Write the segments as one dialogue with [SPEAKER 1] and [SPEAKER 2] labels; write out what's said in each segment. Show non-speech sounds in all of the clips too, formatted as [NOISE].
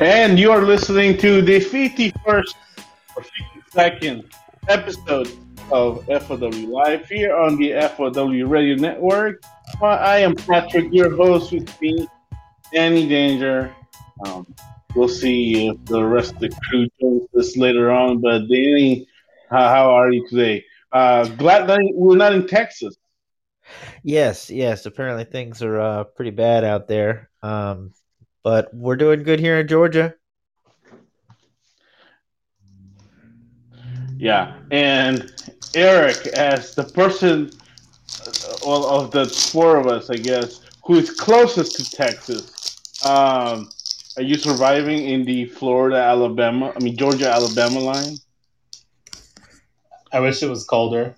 [SPEAKER 1] And you are listening to the 51st or 52nd episode of FOW Live here on the FOW Radio Network. Well, I am Patrick, your host with me, Danny Danger. Um, we'll see if the rest of the crew joins us later on. But Danny, how, how are you today? Uh, glad that we're not in Texas.
[SPEAKER 2] Yes, yes. Apparently things are uh, pretty bad out there. Um, but we're doing good here in Georgia.
[SPEAKER 1] Yeah, and Eric, as the person uh, well, of the four of us, I guess, who is closest to Texas, um, are you surviving in the Florida, Alabama, I mean Georgia, Alabama line?
[SPEAKER 3] I wish it was colder.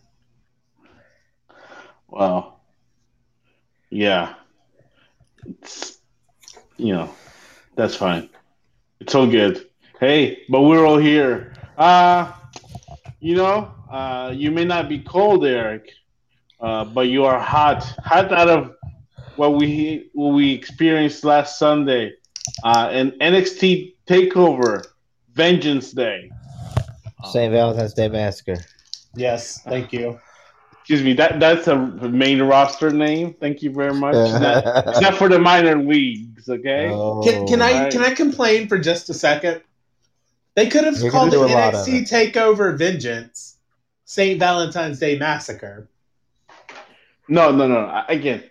[SPEAKER 1] Well, yeah, it's, you know, that's fine. It's all good. Hey, but we're all here. Uh, you know, uh, you may not be cold, Eric, uh, but you are hot. Hot out of what we what we experienced last Sunday, uh, an NXT Takeover Vengeance Day.
[SPEAKER 2] St. Valentine's Day Massacre.
[SPEAKER 3] Yes, thank you.
[SPEAKER 1] Excuse me, that that's a main roster name. Thank you very much. It's not, it's not for the minor leagues, okay?
[SPEAKER 2] Oh,
[SPEAKER 3] Can, can I
[SPEAKER 1] right.
[SPEAKER 3] can I complain for just a second? They could have
[SPEAKER 2] You're
[SPEAKER 3] called it
[SPEAKER 2] gonna do a lot of
[SPEAKER 3] NXT Takeover Vengeance, St. Valentine's Day Massacre.
[SPEAKER 1] No, no, no. I- Again,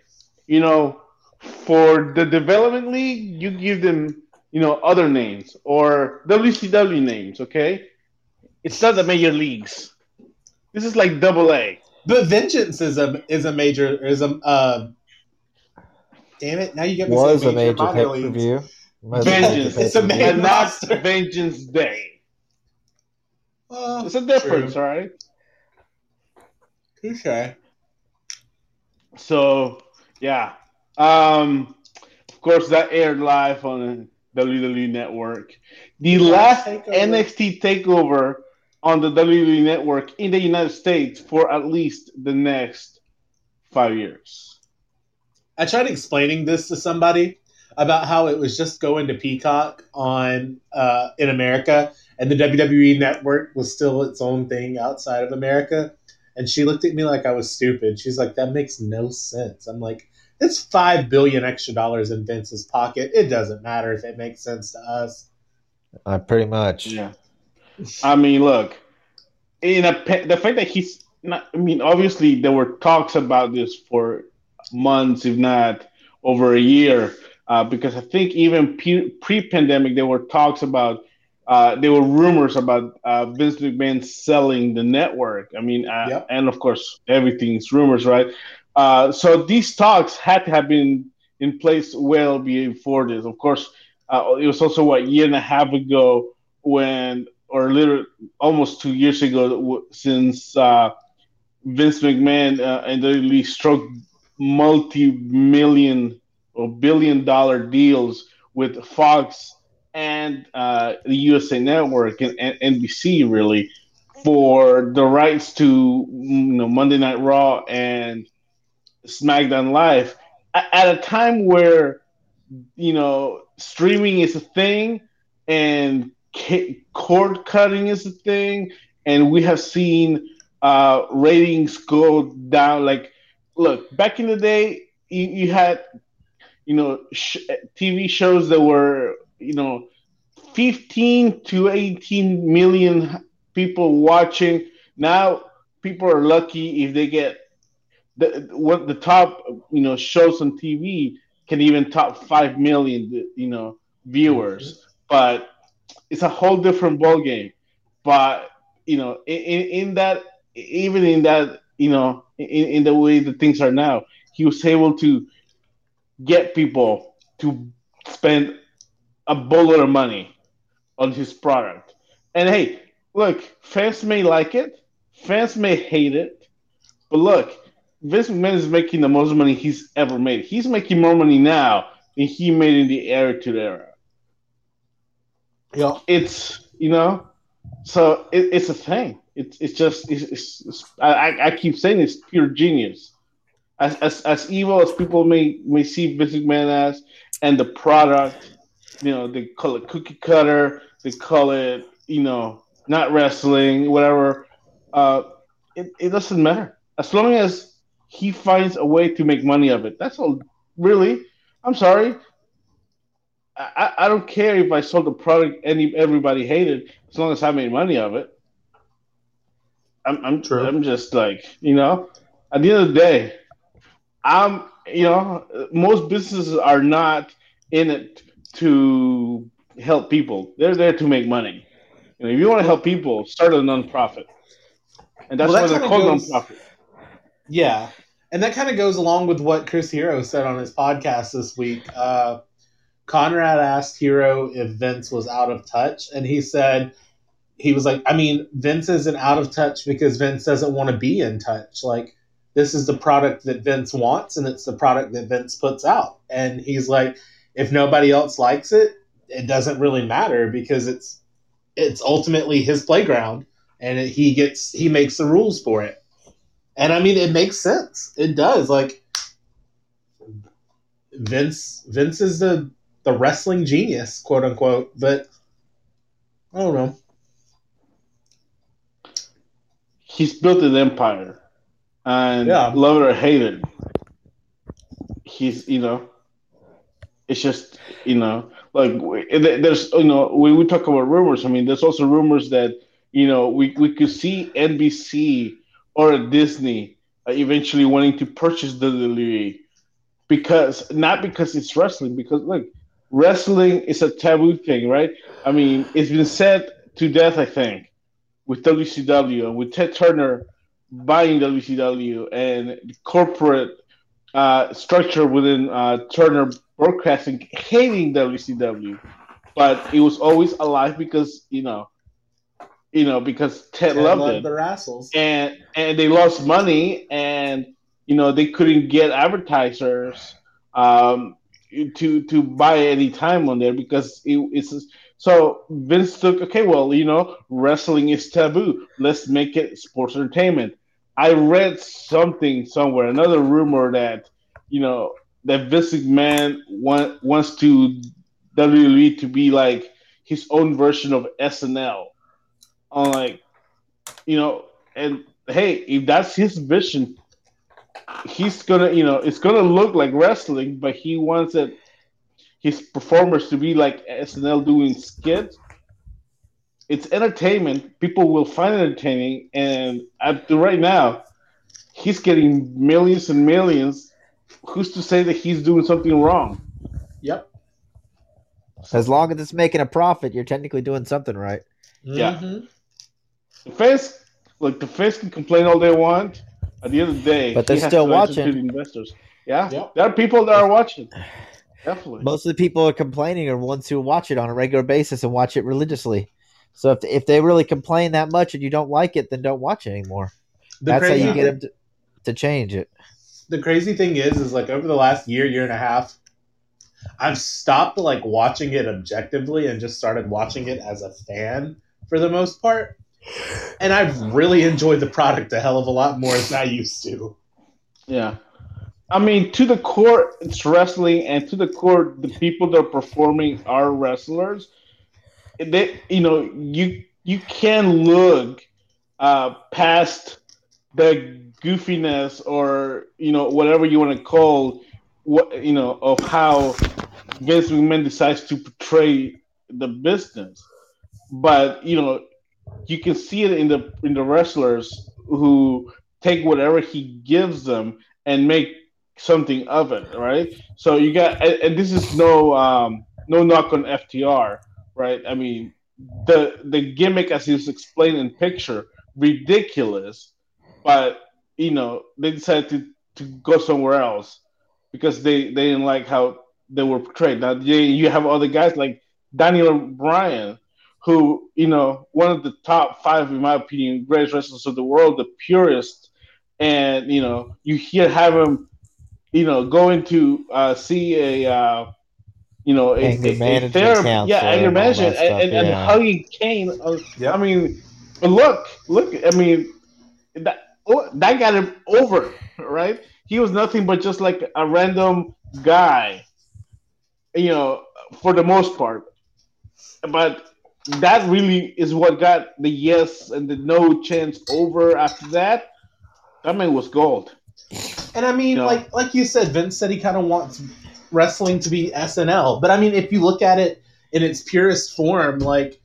[SPEAKER 1] you know, for the development league, you give them, you know, other names or WCW names. Okay, it's not the major leagues. This is like double A.
[SPEAKER 3] But Vengeance is a is a major is a uh, damn it! Now you get me
[SPEAKER 2] was a
[SPEAKER 3] saying
[SPEAKER 2] major
[SPEAKER 3] minor
[SPEAKER 2] pay per view. Was a major
[SPEAKER 1] Vengeance.
[SPEAKER 3] It's a
[SPEAKER 2] pay-per-view.
[SPEAKER 1] and not. Vengeance Day.
[SPEAKER 3] Well,
[SPEAKER 1] It's a difference,
[SPEAKER 3] true.
[SPEAKER 1] all right?
[SPEAKER 3] Touche.
[SPEAKER 1] So yeah, um, of course that aired live on the WWE Network. The last
[SPEAKER 3] Takeover.
[SPEAKER 1] NXT takeover on the WWE Network in the United States for at least the next five years.
[SPEAKER 3] I tried explaining this to somebody about how it was just going to Peacock on uh, in America, and the WWE network was still its own thing outside of America. And she looked at me like I was stupid. She's like, "That makes no sense." I'm like, "It's five billion extra dollars in Vince's pocket. It doesn't matter if it makes sense to us."
[SPEAKER 2] Uh, pretty much.
[SPEAKER 1] Yeah, I mean, look, in a the fact that he's not. I mean, obviously there were talks about this for months, if not over a year, uh, because I think even pre- pre-pandemic there were talks about. Uh, there were rumors about uh, Vince McMahon selling the network. I mean, uh,
[SPEAKER 3] Yep.
[SPEAKER 1] and of course, everything's rumors, right? Uh, so these talks had to have been in place well before this. Of course, uh, it was also what a year and a half ago when, or literally almost two years ago, since uh, Vince McMahon uh, and WWE struck multi-million or billion-dollar deals with Fox and uh, the USA Network and, and NBC really for the rights to you know Monday Night Raw and SmackDown Live. At a time where you know streaming is a thing and cord cutting is a thing and we have seen uh, ratings go down like look back in the day you, you had you know sh- tv shows that were you know 15 to 18 million people watching. Now people are lucky if they get the what the top you know shows on tv can even top 5 million you know viewers. But it's a whole different ball game but you know in, in, that even in that you know in, in the way that things are now he was able to get people to spend a boatload of money on his product and hey look fans may like it fans may hate it but look Vince McMahon is making the most money he's ever made. He's making more money now than he made in the era to era.
[SPEAKER 3] Yeah.
[SPEAKER 1] It's you know, so it, it's a thing. It's it's just it's, it's, it's I, I- I keep saying it's pure genius. As, as as evil as people may may see Vince Man as, and the product, you know, they call it cookie cutter, they call it, you know, not wrestling, whatever. Uh, it, it doesn't matter as long as he finds a way to make money of it. That's all. Really, I'm sorry. I, I don't care if I sold the product any everybody hated as long as I made money of it. I'm I'm
[SPEAKER 3] True.
[SPEAKER 1] I'm just like you know, at the end of the day, I'm you know most businesses are not in it to help people. They're there to make money. You know, if you want to help people, start a nonprofit, and that's
[SPEAKER 3] Well,
[SPEAKER 1] why
[SPEAKER 3] that
[SPEAKER 1] they're called
[SPEAKER 3] goes-
[SPEAKER 1] nonprofit.
[SPEAKER 3] Yeah. And that kind of goes along with what Chris Hero said on his podcast this week. Uh, Conrad asked Hero if Vince was out of touch, and he said, he was like, I mean, Vince isn't out of touch because Vince doesn't want to be in touch. Like, this is the product that Vince wants, and it's the product that Vince puts out. And he's like, if nobody else likes it, it doesn't really matter because it's it's ultimately his playground, and it, he gets he makes the rules for it. And I mean, it makes sense. It does. Like Vince, Vince is the the wrestling genius, quote unquote. But I don't know.
[SPEAKER 1] he's built an empire, and
[SPEAKER 3] Yeah.
[SPEAKER 1] love it or hate it, he's you know, it's just you know like there's you know when we talk about rumors. I mean, there's also rumors that you know we we could see NBC or Disney uh, eventually wanting to purchase the WWE because not because it's wrestling because look wrestling is a taboo thing right? I mean it's been said to death i think with WCW and with Ted Turner buying WCW and the corporate uh, structure within uh, Turner Broadcasting hating WCW, but it was always alive because you know, you know because Ted,
[SPEAKER 3] Ted
[SPEAKER 1] loved
[SPEAKER 3] loved
[SPEAKER 1] it
[SPEAKER 3] the Rassles.
[SPEAKER 1] and and they lost money and you know they couldn't get advertisers um, to to buy any time on there because it, it's so Vince took okay well you know wrestling is taboo. Let's make it sports entertainment. I read something somewhere another rumor that you know that Vince McMahon want, wants to WWE to be like his own version of SNL on like you know and hey, if that's his vision, he's gonna, you know, it's gonna look like wrestling, but he wants it his performers to be like SNL doing skits. It's entertainment. People will find it entertaining, and up to right now, he's getting millions and millions. Who's to say that he's doing something wrong?
[SPEAKER 3] Yep.
[SPEAKER 2] As long as it's making a profit, you're technically doing something right.
[SPEAKER 1] Yeah.
[SPEAKER 3] Mhm.
[SPEAKER 1] The fans, like the fans, can complain all they want. At the end of the day,
[SPEAKER 2] But they're still watching.
[SPEAKER 1] The investors, yeah,
[SPEAKER 3] Yep.
[SPEAKER 1] there are people that are watching. Definitely.
[SPEAKER 2] Most of the people are complaining are ones who watch it on a regular basis and watch it religiously. So if if they really complain that much and you don't like it, then don't watch it anymore.
[SPEAKER 3] The
[SPEAKER 2] That's how you get them to, to change it.
[SPEAKER 3] the crazy thing is is like over the last year year and a half i've stopped like watching it objectively and just started watching it as a fan for the most part and i've really enjoyed the product a hell of a lot more than i used to
[SPEAKER 1] Yeah. I mean, to the core, it's wrestling, and to the core, the people that are performing are wrestlers. They, you know, you you can look uh, past the goofiness or you know whatever you want to call what you know of how Vince McMahon decides to portray the business, but you know you can see it in the in the wrestlers who take whatever he gives them and make something of it, right? So you got, and, and this is no um, no knock on FTR, right? I mean, the the gimmick as he was explained in picture, ridiculous, but you know they decided to, to go somewhere else because they they didn't like how they were portrayed. Now you, you have other guys like Daniel Bryan, who you know one of the top five in my opinion greatest wrestlers of the world, the purest, and you know you hear have him, you know, going to uh, see a. Uh, you know, a,
[SPEAKER 2] Anger
[SPEAKER 1] a- a
[SPEAKER 2] management
[SPEAKER 1] therapy- yeah, anger
[SPEAKER 2] and all
[SPEAKER 1] management,
[SPEAKER 2] that
[SPEAKER 1] and,
[SPEAKER 2] stuff,
[SPEAKER 1] and, and
[SPEAKER 2] yeah.
[SPEAKER 1] hugging Kane. Uh,
[SPEAKER 3] Yep.
[SPEAKER 1] I mean, but look, look. I mean, that oh, that got him over, right? He was nothing but just like a random guy. you know, for the most part. But that really is what got the yes and the no chance over after that. That man was gold.
[SPEAKER 3] And I mean, like like you said, Vince said he kind of wants wrestling to be SNL. But I mean, if you look at it in its purest form, like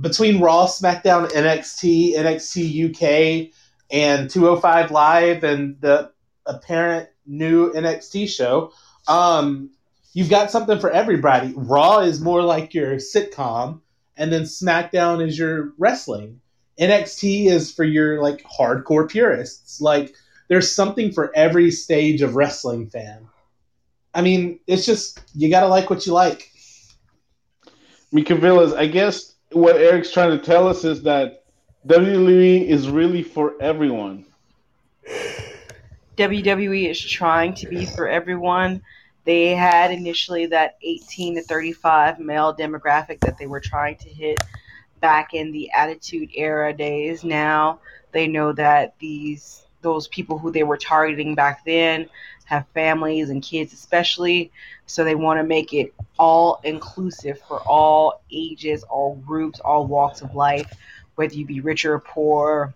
[SPEAKER 3] between Raw, SmackDown, NXT, NXT UK, and 205 Live, and the apparent new NXT show, um, you've got something for everybody. Raw is more like your sitcom, and then SmackDown is your wrestling. NXT is for your like hardcore purists. Like there's something for every stage of wrestling fan. I mean, it's just you gotta like what you like.
[SPEAKER 1] Mika Villas, I guess what Eric's trying to tell us is that WWE is really for everyone.
[SPEAKER 4] WWE is trying to be for everyone. They had initially that 18 to 35 male demographic that they were trying to hit back in the Attitude Era days. Now they know that these those people who they were targeting back then have families and kids especially, so they want to make it all inclusive for all ages, all groups, all walks of life, whether you be rich or poor,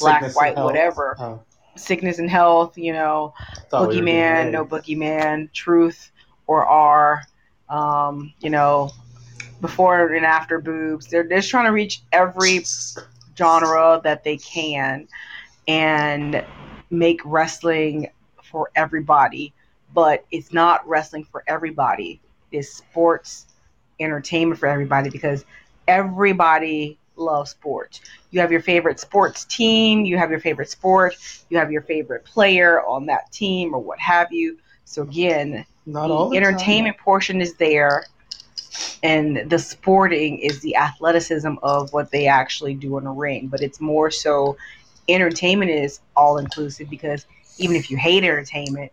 [SPEAKER 4] black,
[SPEAKER 3] Sickness
[SPEAKER 4] white, whatever.
[SPEAKER 3] Oh,
[SPEAKER 4] Sickness and health, you know,
[SPEAKER 3] thought we were doing
[SPEAKER 4] boogeyman,
[SPEAKER 3] that.
[SPEAKER 4] no boogeyman, truth or R, um, you know, before and after boobs. They're just trying to reach every genre that they can and make wrestling for everybody. But it's not wrestling for everybody. It's sports entertainment for everybody because everybody loves sports. You have your favorite sports team, you have your favorite sport, you have your favorite player on that team or what have you. So again,
[SPEAKER 3] Not all
[SPEAKER 4] the
[SPEAKER 3] the time.
[SPEAKER 4] entertainment portion is there and the sporting is the athleticism of what they actually do in the ring but it's more so entertainment is all inclusive because even if you hate entertainment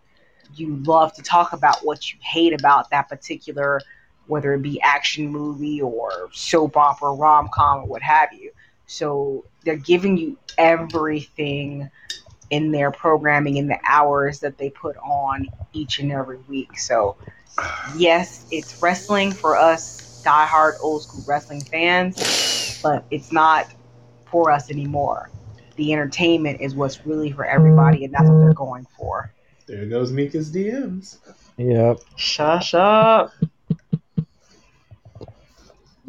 [SPEAKER 4] you love to talk about what you hate about that particular whether it be action movie or soap opera rom-com or what have you so they're giving you everything in their programming in the hours that they put on each and every week so yes, it's wrestling for us diehard old school wrestling fans, but it's not for us anymore. The entertainment is what's really for everybody, and that's what they're going for.
[SPEAKER 3] There goes Mika's DMs.
[SPEAKER 2] Yep.
[SPEAKER 4] Shush up.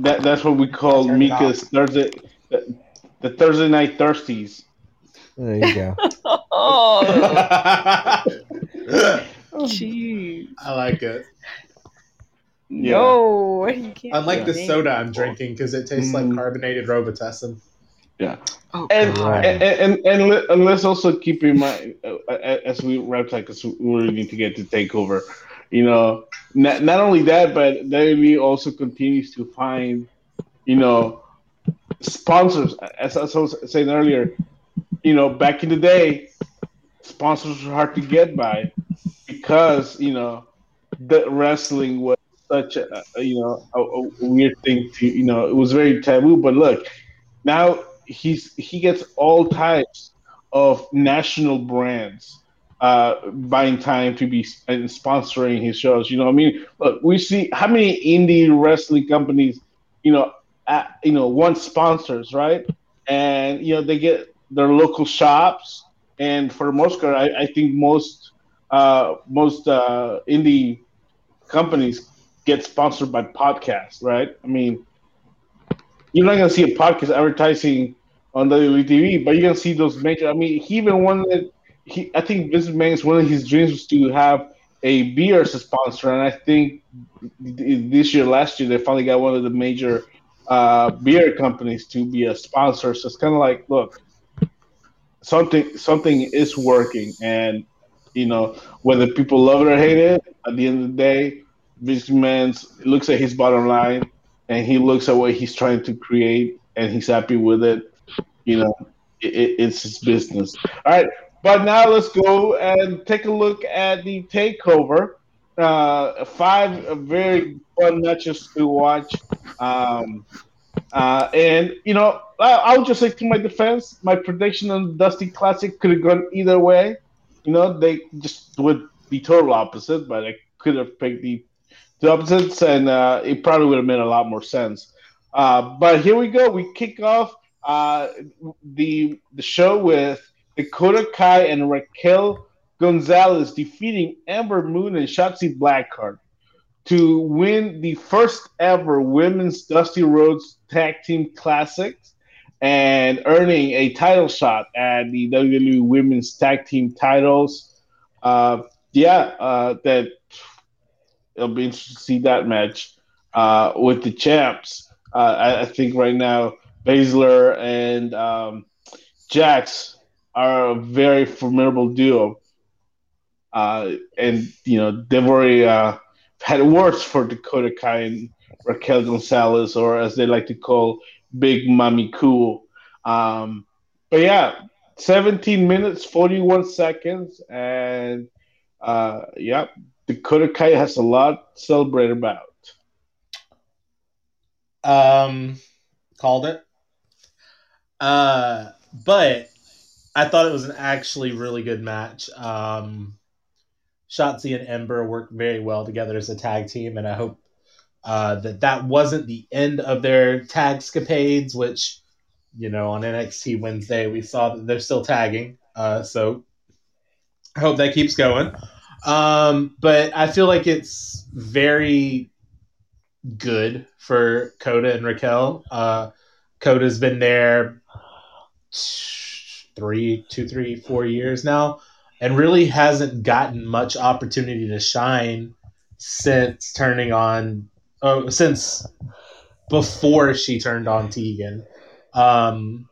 [SPEAKER 1] That that's what we call
[SPEAKER 4] Turn it
[SPEAKER 1] Mika's Thursday, the, the Thursday night thirsties.
[SPEAKER 2] There you go.
[SPEAKER 4] Oh, [LAUGHS] [LAUGHS]
[SPEAKER 3] I like it.
[SPEAKER 1] Yeah.
[SPEAKER 4] No, you can't.
[SPEAKER 3] Unlike the
[SPEAKER 4] do
[SPEAKER 3] soda. I'm drinking because it tastes
[SPEAKER 1] Mm.
[SPEAKER 3] like carbonated Robitussin.
[SPEAKER 4] Oh,
[SPEAKER 1] And, and and and, let, and let's also keep in mind uh, as we wrap up because we really need to get to takeover. You know, not, not only that, but WWE also continues to find, you know, sponsors. As, I was saying earlier, you know, back in the day, sponsors were hard to get by because you know the wrestling was such a, a you know a, a weird thing to you know it was very taboo. But look, now he's he gets all types of national brands uh, buying time to be and sponsoring his shows. You know, I mean, look, we see how many indie wrestling companies, you know, at, you know, want sponsors, right? And you know, they get their local shops, and for the most part, I, I think most uh, most uh, indie companies get sponsored by podcasts, right? I mean, you're not gonna see a podcast advertising on WWE TV, but you're gonna see those major. I mean, he even wanted. He, I think Vince McMahon's one of his dreams was to have a beer as a sponsor, and I think this year, last year, they finally got one of the major uh, beer companies to be a sponsor. So it's kind of like, look, something something is working, and you know whether people love it or hate it, at the end of the day, Vince McMahon looks at his bottom line and he looks at what he's trying to create and he's happy with it. You know, it, it- it's his business. All right, but now let's go and take a look at the takeover. Uh, five very fun matches to watch. Um, uh, and you know, I, I'll just say to my defense, my prediction on Dusty Classic could have gone either way. You know, they just would be total opposite, but I could have picked the the opposites, and uh, it probably would have made a lot more sense. Uh, but here we go. We kick off uh, the the show with Dakota Kai and Raquel Gonzalez defeating Ember Moon and Shotzi Blackheart to win the first ever women's Dusty Rhodes Tag Team Classics and earning a title shot at the WWE Women's Tag Team titles. Uh, yeah, uh, that it'll be interesting to see that match uh, with the champs. Uh, I, I, think right now Baszler and um, Jax are a very formidable duo. Uh, and you know they've already uh, had worse for Dakota Kai and Raquel Gonzalez, or as they like to call Big Mommy Cool. Um, but yeah, 17 minutes, 41 seconds, and uh, yeah, Dakota Kai has a lot to celebrate about.
[SPEAKER 3] Um, called it. Uh, but I thought it was an actually really good match. Um, Shotzi and Ember worked very well together as a tag team, and I hope uh, that that wasn't the end of their tag scapades, which, you know, on NXT Wednesday, we saw that they're still tagging. Uh, so I hope that keeps going. Um, but I feel like it's very good for Kota and Raquel. Uh, Kota's been there three, two, three, four years now, and really hasn't gotten much opportunity to shine since turning on. Oh, since before she turned on Tegan, um,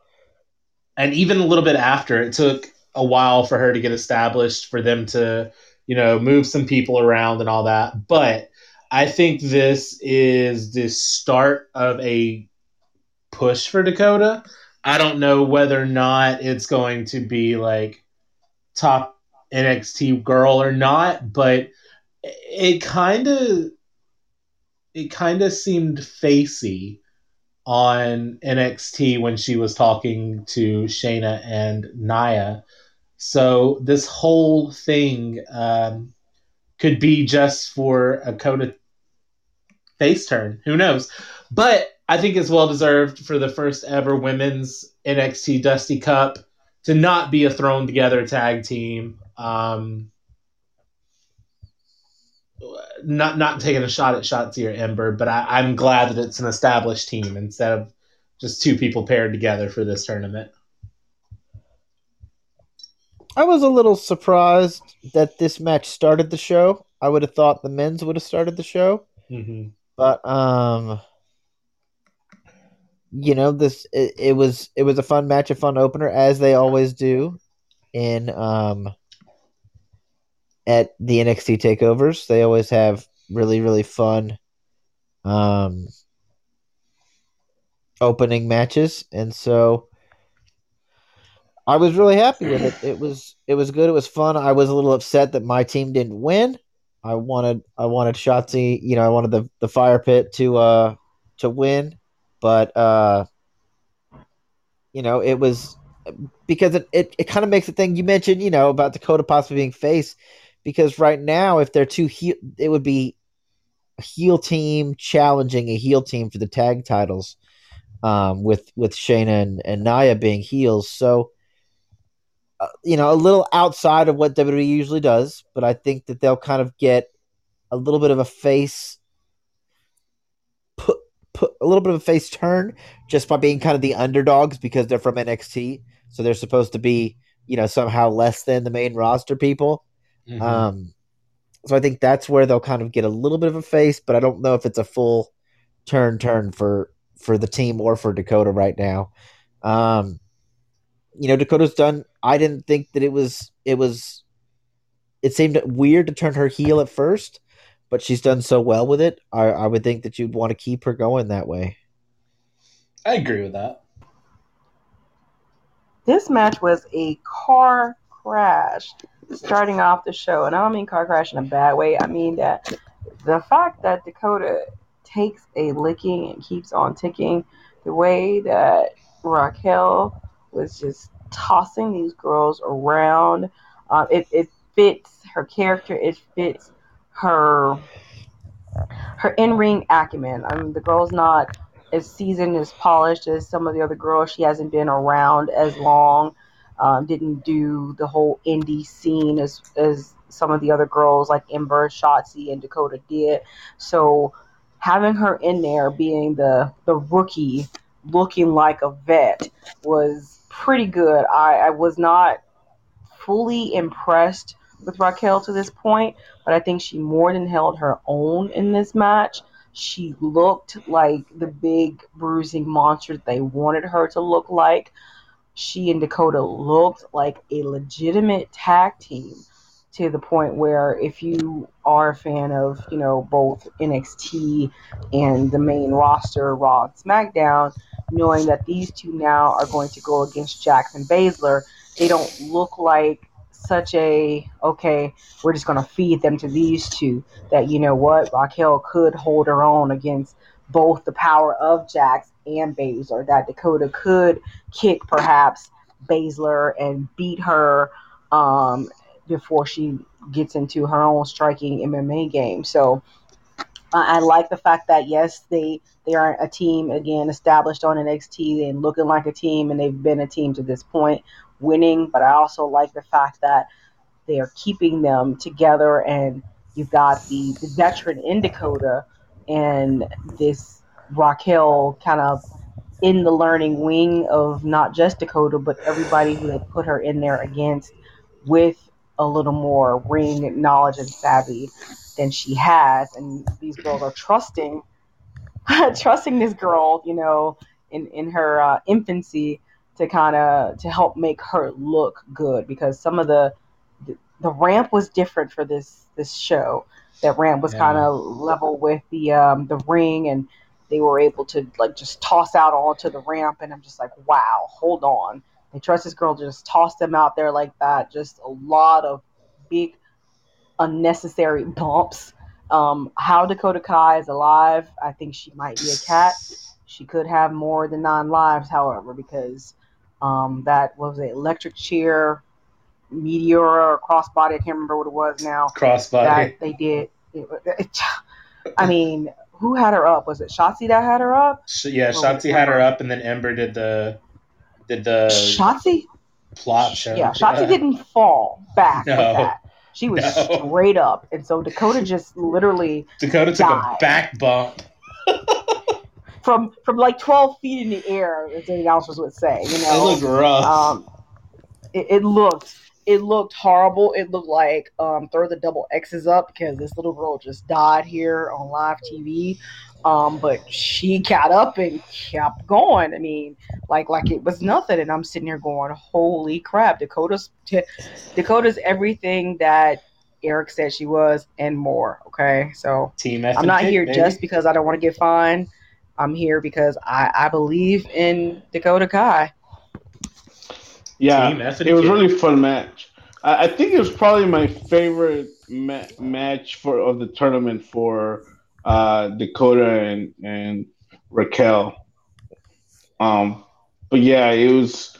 [SPEAKER 3] and even a little bit after. It took a while for her to get established, for them to, you know, move some people around and all that. But I think this is the start of a push for Dakota. I don't know whether or not it's going to be like top NXT girl or not, but it kind of it kind of seemed facey on NXT when she was talking to Shayna and Nia. So this whole thing um, could be just for a Kota face turn. Who knows? But I think it's well deserved for the first ever women's NXT Dusty Cup to not be a thrown together tag team. Um, not not taking a shot at Shotzi or Ember, but I, I'm glad that it's an established team instead of just two people paired together for this tournament.
[SPEAKER 2] I was a little surprised that this match started the show. I would have thought the men's would have started the show,
[SPEAKER 3] mm-hmm.
[SPEAKER 2] but um, you know this it, it, was it was a fun match, a fun opener, as they always do in um at the NXT takeovers. They always have really really fun um opening matches, and so I was really happy with it. It was it was good. It was fun. I was a little upset that my team didn't win. I wanted I wanted Shotzi, you know, I wanted the, the fire pit to uh to win, but uh you know, it was because it, it, it kind of makes the thing you mentioned, you know, about Dakota possibly being face because right now if they're two heel it would be a heel team challenging a heel team for the tag titles um with with Shayna and, and Nia being heels. So uh, you know, a little outside of what WWE usually does, but I think that they'll kind of get a little bit of a face put a little bit of a face turn just by being kind of the underdogs because they're from NXT, so they're supposed to be, you know, somehow less than the main roster people. Mm-hmm. Um, so I think that's where they'll kind of get a little bit of a face, but I don't know if it's a full turn turn for for the team or for Dakota right now. Um, you know, Dakota's done. I didn't think that it was. It was. It seemed weird to turn her heel at first, but she's done so well with it. I, I would think that you'd want to keep her going that way.
[SPEAKER 3] I agree with that.
[SPEAKER 4] This match was a car crash starting off the show, and I don't mean car crash in a bad way. I mean that the fact that Dakota takes a licking and keeps on ticking, the way that Raquel was just tossing these girls around. Um, it, it fits her character. It fits her her in ring acumen. I mean, the girl's not as seasoned as polished as some of the other girls. She hasn't been around as long. Um, didn't do the whole indie scene as as some of the other girls like Ember, Shotzi, and Dakota did. So having her in there, being the the rookie, looking like a vet, was pretty good. I, I was not fully impressed with Raquel to this point, but I think she more than held her own in this match. She looked like the big bruising monster that they wanted her to look like. She and Dakota looked like a legitimate tag team to the point where if you are a fan of, you know, both NXT and the main roster, Raw and SmackDown, knowing that these two now are going to go against Jackson Baszler, they don't look like such a okay, we're just gonna feed them to these two. That you know what, Raquel could hold her own against both the power of Jax and Baszler. That Dakota could kick perhaps Baszler and beat her um, before she gets into her own striking MMA game. So I like the fact that yes, they they are a team again established on NXT and looking like a team, and they've been a team to this point, winning. But I also like the fact that they are keeping them together, and you've got the, the veteran in Dakota and this Raquel kind of in the learning wing of not just Dakota, but everybody who they put her in there against with a little more ring knowledge and savvy than she has. And these girls are trusting, [LAUGHS] trusting this girl, you know, in, in her uh, infancy to kind of to help make her look good because some of the, the ramp was different for this this show. That ramp was yeah. kind of level with the um, the ring, and they were able to like just toss out onto the ramp. And I'm just like, wow, hold on. They trust this girl to just toss them out there like that. Just a lot of big unnecessary bumps. Um, how Dakota Kai is alive, I think she might be a cat. She could have more than nine lives, however, because um, that was it, electric chair, meteor or crossbody. I can't remember what it was now.
[SPEAKER 3] Crossbody.
[SPEAKER 4] That they did. It, it, I mean, who had her up? Was it Shotzi that had her up?
[SPEAKER 3] Yeah, Shotzi had her up, and then Ember did the did the
[SPEAKER 4] Shotzi
[SPEAKER 3] plot show.
[SPEAKER 4] Yeah, Shotzi yeah. didn't fall back no. She was no. straight up, and so Dakota just literally
[SPEAKER 3] Dakota took a back bump. [LAUGHS]
[SPEAKER 4] from from like twelve feet in the air, as the announcers would say. You know,
[SPEAKER 3] it looked rough.
[SPEAKER 4] Um, it, it looked it looked horrible. It looked like um, throw the double X's up because this little girl just died here on live TV. Um, but she got up and kept going. I mean, like like it was nothing. And I'm sitting here going, "Holy crap!" Dakota's t- Dakota's everything that Eric said she was and more. Okay, so
[SPEAKER 3] team.
[SPEAKER 4] I'm not here baby. just because I don't want to get fined. I'm here because I I believe in Dakota Kai.
[SPEAKER 1] Yeah, it was really fun match. I, I, think it was probably my favorite ma- match for of the tournament for uh, Dakota and and Raquel. Um, but yeah, it was.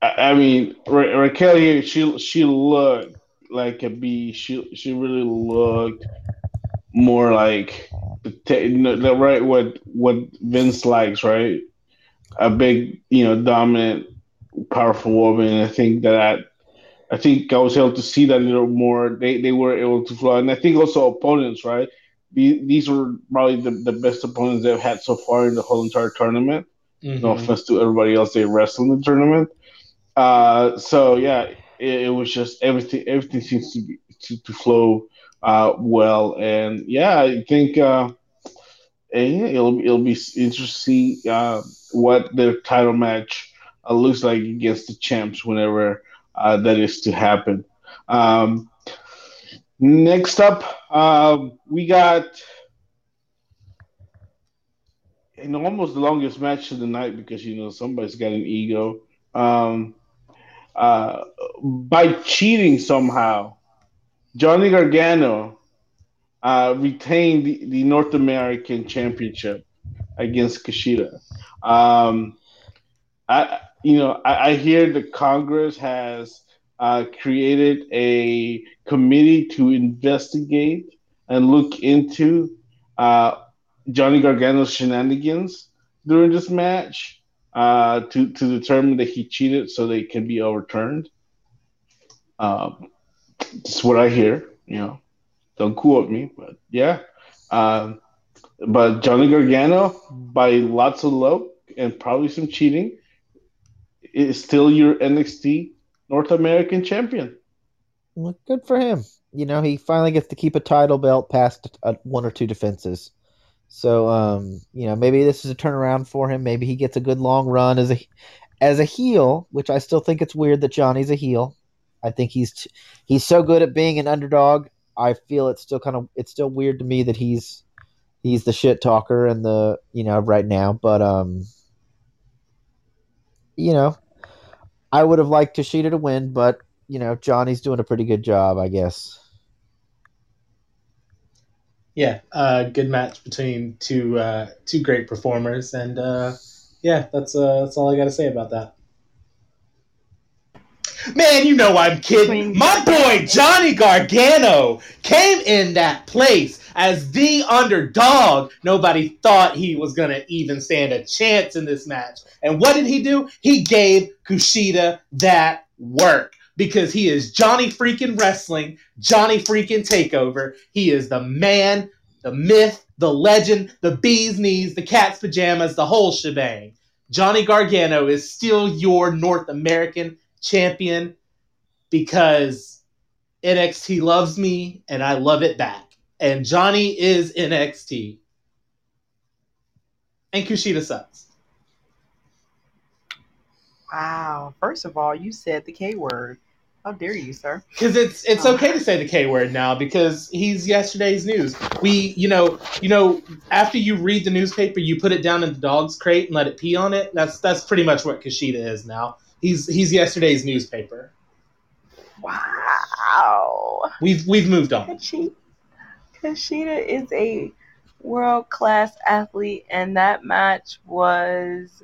[SPEAKER 1] I, I mean, Ra- Raquel here, she she looked like a bee. She she really looked more like the, the right what what Vince likes, right? A big, you know, dominant powerful woman. I think that I, think I was able to see that a little more. They they were able to flow, and I think also opponents, right? These were probably the, the best opponents they've had so far in the whole entire tournament. Mm-hmm. No offense to everybody else they wrestled in the tournament. Uh, so yeah, it, it, was just everything. Everything seems to be to, to flow uh, well, and yeah, I think uh, it'll it'll be interesting uh, what their title match uh, looks like against the champs whenever uh, that is to happen. Um, next up, um, we got in almost the longest match of the night because you know somebody's got an ego. Um, uh, by cheating somehow, Johnny Gargano uh, retained the, the North American Championship against Kushida. Um, I, you know, I, I hear the Congress has uh, created a committee to investigate and look into uh, Johnny Gargano's shenanigans during this match uh, to to determine that he cheated, so they can be overturned. Um, that's what I hear. You know, don't quote me, but yeah. Um, but Johnny Gargano, by lots of luck and probably some cheating, is still your NXT North American champion.
[SPEAKER 2] Well, good for him. You know, he finally gets to keep a title belt past uh, one or two defenses. So, um, you know, maybe this is a turnaround for him. Maybe he gets a good long run as a as a heel, which I still think it's weird that Johnny's a heel. I think he's he's so good at being an underdog. I feel it's still kind of it's still weird to me that he's he's the shit talker and the you know right now. But um, you know, I would have liked Kushida to win, but you know Johnny's doing a pretty good job, I guess.
[SPEAKER 3] Yeah, uh, good match between two uh, two great performers, and uh, yeah, that's uh, that's all I got to say about that. Man, you know I'm kidding. My boy Johnny Gargano came in that place as the underdog. Nobody thought he was going to even stand a chance in this match. And what did he do? He gave Kushida that work because he is Johnny freaking wrestling, Johnny freaking takeover. He is the man, the myth, the legend, the bee's knees, the cat's pajamas, the whole shebang. Johnny Gargano is still your North American champion because NXT loves me and I love it back. And Johnny is NXT. And Kushida sucks.
[SPEAKER 4] Wow. First of all, you said the K word. How dare you, sir?
[SPEAKER 3] Because it's it's oh. okay to say the K word now because he's yesterday's news. We you know you know after you read the newspaper, you put it down in the dog's crate and let it pee on it. That's that's pretty much what Kushida is now. He's he's yesterday's newspaper.
[SPEAKER 4] Wow.
[SPEAKER 3] We've we've moved on.
[SPEAKER 4] Kushida, Kushida is a world class athlete, and that match was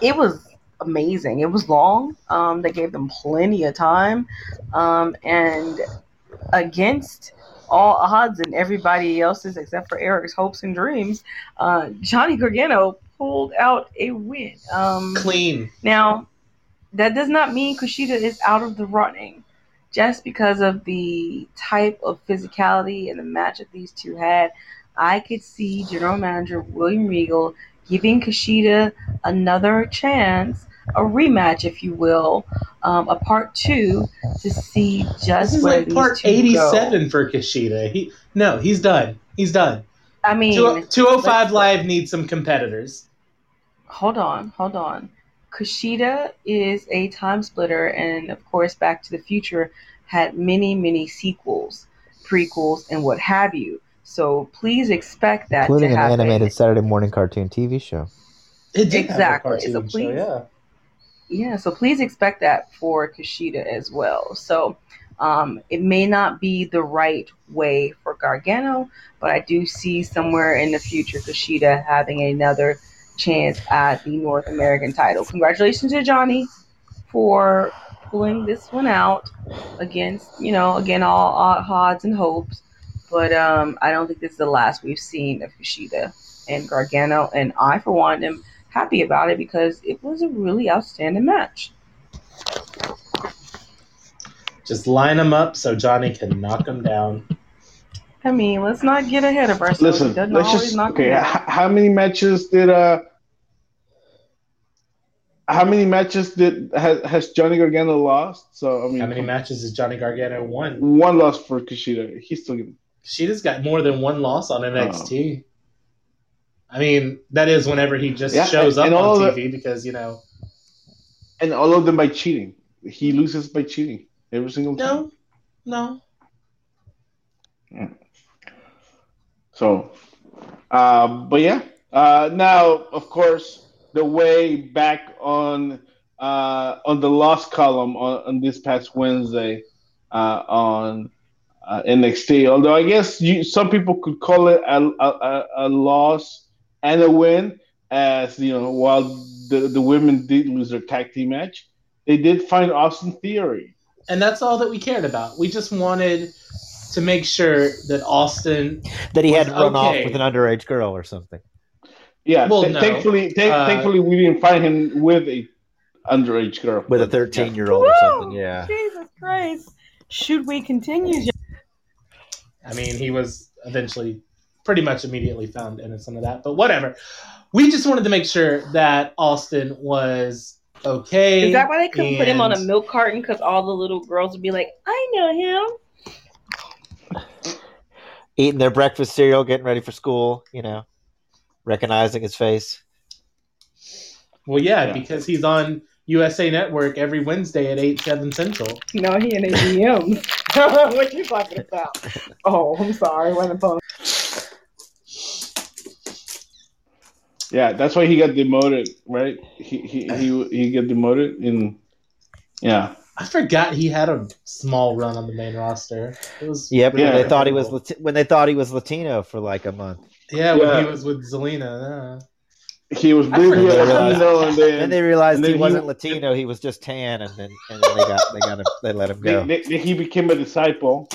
[SPEAKER 4] it was amazing. It was long. Um, they gave them plenty of time, um, and against all odds and everybody else's except for Eric's hopes and dreams, uh, Johnny Gargano pulled out a win. Um,
[SPEAKER 3] Clean.
[SPEAKER 4] now, that does not mean Kushida is out of the running. Just because of the type of physicality and the match that these two had, I could see General Manager William Regal giving Kushida another chance, a rematch, if you will, um, a part two to see just
[SPEAKER 3] This
[SPEAKER 4] is
[SPEAKER 3] like
[SPEAKER 4] these
[SPEAKER 3] part
[SPEAKER 4] two
[SPEAKER 3] eighty-seven
[SPEAKER 4] go.
[SPEAKER 3] for Kushida. He no, he's done. He's done.
[SPEAKER 4] I mean,
[SPEAKER 3] two hundred five live needs some competitors.
[SPEAKER 4] hold on, hold on. Kushida is a time splitter, and of course, Back to the Future had many, many sequels, prequels, and what have you. So please expect that
[SPEAKER 2] including
[SPEAKER 4] to
[SPEAKER 2] an
[SPEAKER 4] happen.
[SPEAKER 2] animated Saturday morning cartoon TV show.
[SPEAKER 3] It did have a
[SPEAKER 4] Exactly.
[SPEAKER 3] cartoon
[SPEAKER 4] So
[SPEAKER 3] show,
[SPEAKER 4] please-
[SPEAKER 3] yeah.
[SPEAKER 4] Yeah, so please expect that for Kushida as well. So um, it may not be the right way for Gargano, but I do see somewhere in the future Kushida having another chance at the North American title. Congratulations to Johnny for pulling this one out against, you know, again, all odds and hopes. But um, I don't think this is the last we've seen of Kushida and Gargano. And I, for one, am happy about it because it was a really outstanding match.
[SPEAKER 3] Just line them up so Johnny can knock them down.
[SPEAKER 4] I mean, let's not get ahead of ourselves.
[SPEAKER 1] Listen, let's just
[SPEAKER 4] knock
[SPEAKER 1] okay.
[SPEAKER 4] them
[SPEAKER 1] H- how many matches did uh? How many matches did has, has Johnny Gargano lost? So I mean,
[SPEAKER 3] How many matches has Johnny Gargano won?
[SPEAKER 1] One loss for Kushida. He's still getting.
[SPEAKER 3] Sheeta's got more than one loss
[SPEAKER 1] Oh.
[SPEAKER 3] on NXT. I mean, that is whenever he just
[SPEAKER 1] Yeah,
[SPEAKER 3] shows
[SPEAKER 1] and-
[SPEAKER 3] up
[SPEAKER 1] and
[SPEAKER 3] on
[SPEAKER 1] all the-
[SPEAKER 3] TV because you know.
[SPEAKER 1] and all of them by cheating. He loses by cheating every single time.
[SPEAKER 3] No, no.
[SPEAKER 1] So, uh, but yeah. Uh, now, of course, the way back on uh, on the loss column on, on this past Wednesday uh, on uh, NXT. Although I guess you, some people could call it a, a, a- a loss and a win, as you know, while the, the women did lose their tag team match, they did find Austin Theory.
[SPEAKER 3] And that's all that we cared about. We just wanted to make sure that Austin.
[SPEAKER 2] That he had
[SPEAKER 3] Was
[SPEAKER 2] run off with an underage girl or something.
[SPEAKER 1] Yeah,
[SPEAKER 3] Well,
[SPEAKER 1] th-
[SPEAKER 3] no.
[SPEAKER 1] thankfully, th-
[SPEAKER 3] Uh,
[SPEAKER 1] thankfully, we didn't find him with a underage girl.
[SPEAKER 2] With a 13 year old or something, yeah.
[SPEAKER 4] Jesus Christ. Should we continue?
[SPEAKER 3] I mean, he was eventually pretty much immediately found innocent of that, but whatever. We just wanted to make sure that Austin was okay.
[SPEAKER 4] Is that why they couldn't put him on a milk carton? Because all the little girls would be like, I know him.
[SPEAKER 2] Eating their breakfast cereal, getting ready for school, you know, recognizing his face.
[SPEAKER 3] Well, yeah,
[SPEAKER 1] Yeah.
[SPEAKER 3] because he's on USA Network every Wednesday at eight seven central.
[SPEAKER 4] No, he in a DM. what are you talking about? Oh, I'm sorry. Wasn't phone.
[SPEAKER 1] Yeah, that's why he got demoted, right? He he he, he got demoted in. Yeah,
[SPEAKER 3] I forgot he had a small run on the main roster. It was
[SPEAKER 2] Yep,
[SPEAKER 1] Yeah.
[SPEAKER 2] when they thought he was Lati- when they thought he was Latino for like a month.
[SPEAKER 3] Yeah when
[SPEAKER 1] Yeah.
[SPEAKER 3] he was with Zelina.
[SPEAKER 1] he was
[SPEAKER 3] I
[SPEAKER 1] briefly. Latino, and
[SPEAKER 2] Then
[SPEAKER 1] then
[SPEAKER 2] they realized
[SPEAKER 1] and
[SPEAKER 2] he
[SPEAKER 1] then he-
[SPEAKER 2] wasn't Latino; he was just tan, and then and then they got they got him, they let him go.
[SPEAKER 1] they, he became a disciple.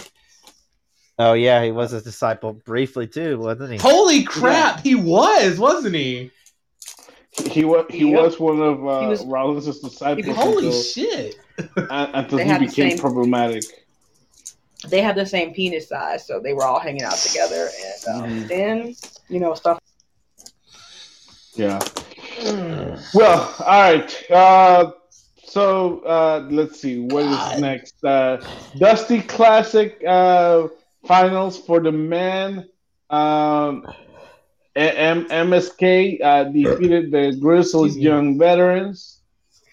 [SPEAKER 2] Oh yeah, he was a disciple briefly too, wasn't he?
[SPEAKER 3] Holy crap, he was, wasn't he?
[SPEAKER 1] He, he was he
[SPEAKER 4] Yep.
[SPEAKER 1] was one of uh,
[SPEAKER 4] was-
[SPEAKER 1] Rollins' disciples
[SPEAKER 3] Holy
[SPEAKER 1] until,
[SPEAKER 3] shit! [LAUGHS]
[SPEAKER 1] until
[SPEAKER 4] They
[SPEAKER 1] he
[SPEAKER 4] had the
[SPEAKER 1] became
[SPEAKER 4] same-
[SPEAKER 1] problematic.
[SPEAKER 4] They had the same penis size, so they were all hanging out together. And um,
[SPEAKER 1] Mhm.
[SPEAKER 4] then, you know, stuff.
[SPEAKER 1] Yeah. [SIGHS] Well, all right. Uh, so uh, let's see what is
[SPEAKER 3] God.
[SPEAKER 1] next. Uh, Dusty Classic uh, finals for the men. Um, A- M- MSK uh, defeated the Grizzled
[SPEAKER 3] Excuse me.
[SPEAKER 1] Young Veterans.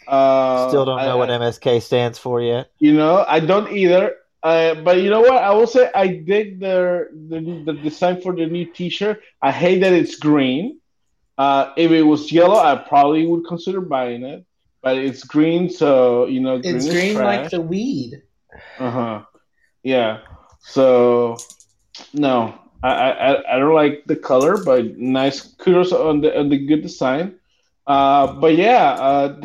[SPEAKER 1] Uh,
[SPEAKER 2] Still don't know
[SPEAKER 1] I-
[SPEAKER 2] what MSK stands for yet.
[SPEAKER 1] you know, I don't either. Uh, but you know what? I will say I dig their the, the design for the new T-shirt. I hate that it's green. Uh, if it was yellow, I probably would consider buying it. But it's green, so you know, green
[SPEAKER 3] It's green
[SPEAKER 1] trash.
[SPEAKER 3] like the weed.
[SPEAKER 1] Uh huh. Yeah. So no, I, I I don't like the color, but nice kudos on the on the good design. Uh, but yeah, uh,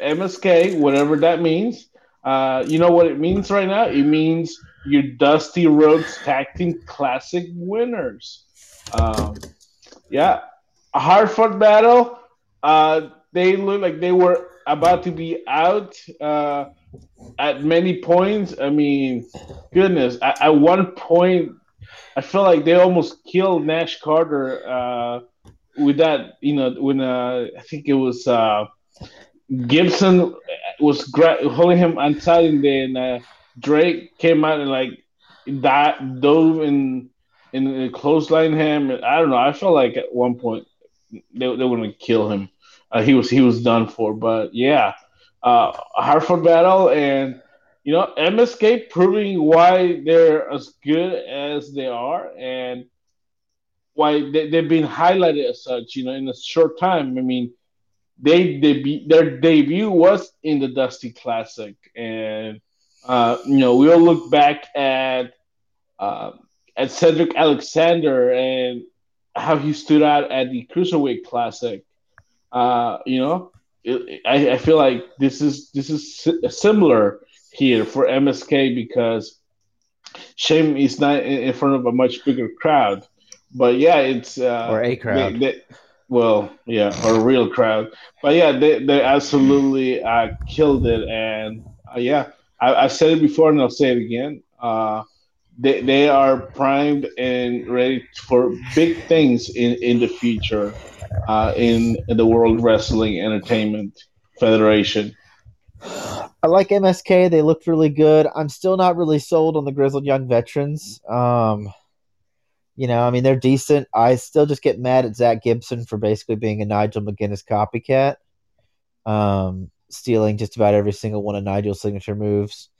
[SPEAKER 1] MSK, whatever that means. Uh, you know what it means right now? It means your Dusty Rhodes Tag Team Classic winners. Um, yeah, a hard fought battle. Uh, they look like they were about to be out. Uh, at many points. I mean, goodness, at, at one point, I feel like they almost killed Nash Carter uh, with that. You know, when uh, I think it was uh, Gibson was gra- holding him and then uh, Drake came out and like that dove and and clothesline him. I don't know. I felt like at one point they they were gonna kill him. Uh, he was he was done for. But yeah, uh, a Hartford battle, and you know MSK proving why they're as good as they are, and why they, they've been highlighted as such. You know, in a short time. I mean, they their debut was in the Dusty Classic, and uh, you know we'll look back at uh, at Cedric Alexander and how he stood out at the Cruiserweight Classic. Uh, you know, it, I, I feel like this is this is si- similar here for MSK because Shame is not in, in front of a much bigger crowd, but yeah, it's uh,
[SPEAKER 2] Or a crowd.
[SPEAKER 1] they- they- well, yeah, or a real crowd, but yeah, they they absolutely uh, killed it, and uh, yeah, I, said it before and I'll say it again. Uh, they, they are primed and ready for big things in, in the future uh, in, in the World Wrestling Entertainment Federation.
[SPEAKER 2] I like MSK. They looked really good. I'm still not really sold on the grizzled young veterans. Um, you know, I mean, they're decent. I still just get mad at Zach Gibson for basically being a Nigel McGuinness copycat, um, stealing just about every single one of Nigel's signature moves.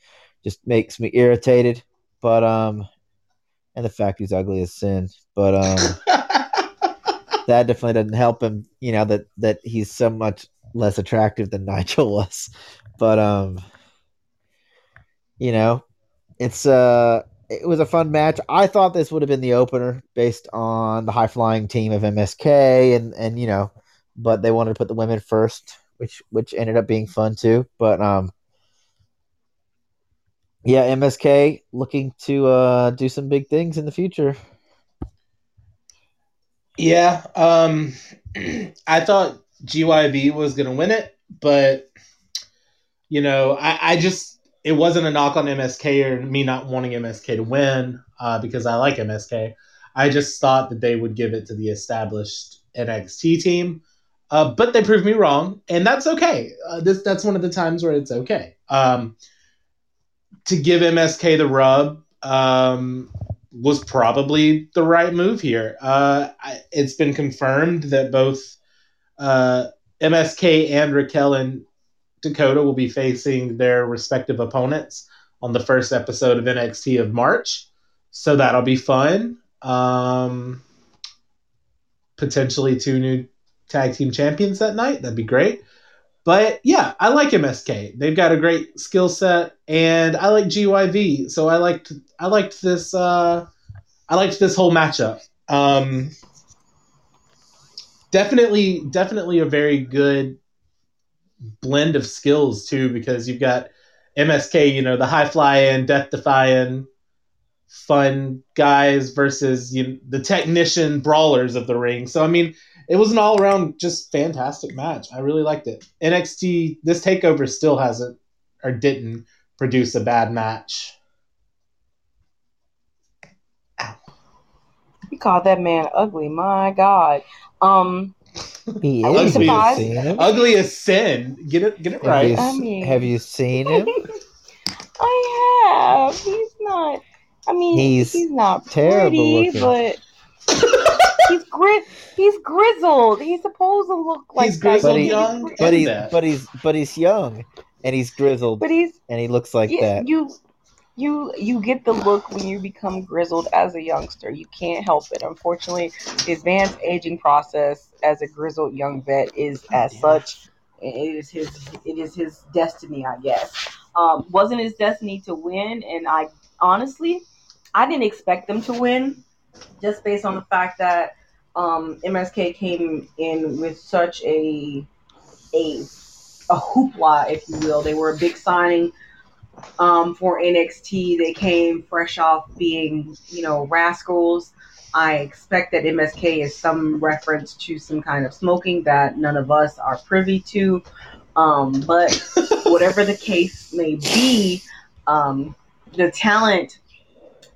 [SPEAKER 2] Just makes me irritated. But um, and the fact he's ugly as sin. But um, [LAUGHS] that definitely doesn't help him. You know that that he's so much less attractive than [LAUGHS] Nigel was. But um, you know, it's uh, it was a fun match. I thought this would have been the opener based on the high flying team of MSK and and you know, but they wanted to put the women first, which which ended up being fun too. But um. yeah, MSK looking to uh, do some big things in the future.
[SPEAKER 3] Yeah, um, [CLEARS THROAT] I thought GYV was to win it, but you know, I, I just it wasn't a knock on MSK or me not wanting MSK to win uh, because I like MSK. I just thought that they would give it to the established NXT team, uh, but they proved me wrong, and that's okay. Uh, this that's one of the times where it's okay. Um, to give MSK the rub um, was probably the right move here. Uh, I, it's been confirmed that both uh, MSK and Raquel and Dakota will be facing their respective opponents on the first episode of NXT of March. So that'll be fun. Um, potentially two new tag team champions that night. That'd be great. But yeah, I like MSK. They've got a great skill set, and I like GYV. So I liked I liked this uh, I liked this whole matchup. Um, definitely, definitely a very good blend of skills too, because you've got MSK, you know, the high flying, death defying, fun guys versus you know, the technician brawlers of the ring. So I mean, it was an all around just fantastic match. I really liked it. NXT this takeover still hasn't or didn't produce a bad match.
[SPEAKER 4] You called that man ugly. My God. Um,
[SPEAKER 2] He
[SPEAKER 3] Ugly
[SPEAKER 2] is.
[SPEAKER 3] as
[SPEAKER 2] Have you seen him?
[SPEAKER 3] Ugly as sin. Get it get it
[SPEAKER 2] Have
[SPEAKER 3] right.
[SPEAKER 2] you,
[SPEAKER 4] I
[SPEAKER 2] s-
[SPEAKER 4] mean-
[SPEAKER 2] have you seen him? [LAUGHS]
[SPEAKER 4] I have. He's not. I mean,
[SPEAKER 2] He's
[SPEAKER 4] he's, not
[SPEAKER 2] terrible
[SPEAKER 4] pretty,
[SPEAKER 2] looking.
[SPEAKER 4] but he's gri- He's grizzled. He's supposed to look like
[SPEAKER 3] He's
[SPEAKER 4] that.
[SPEAKER 3] grizzled
[SPEAKER 2] But he-
[SPEAKER 3] young.
[SPEAKER 2] But he's but he's but he's young and he's grizzled
[SPEAKER 4] But he's
[SPEAKER 2] and he looks like
[SPEAKER 4] you,
[SPEAKER 2] that.
[SPEAKER 4] you you you get the look when you become grizzled as a youngster. You can't help it. Unfortunately, the advanced aging process as a grizzled young vet is as
[SPEAKER 3] Yeah.
[SPEAKER 4] such. It is his it is his destiny, I guess. Um, wasn't his destiny to win, and I honestly, I didn't expect them to win, just based on the fact that um, MSK came in with such a a a hoopla, if you will. They were a big signing um, for NXT. They came fresh off being, you know, rascals. I expect that MSK is some reference to some kind of smoking that none of us are privy to. Um, but [LAUGHS] whatever the case may be, um, the talent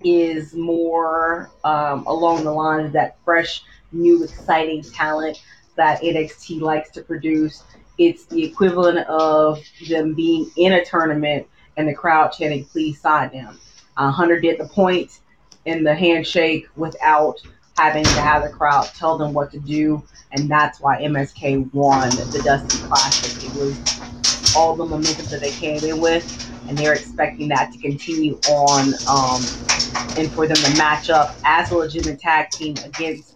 [SPEAKER 4] is more um, along the lines of that fresh, new, exciting talent that NXT likes to produce. It's the equivalent of them being in a tournament and the crowd chanting, please sign them. Uh, Hunter did the point in the handshake without having to have the crowd tell them what to do, and that's why MSK won the Dusty Classic. It was all the momentum that they came in with, and they're expecting that to continue on, um, and for them to match up as a legitimate tag team against.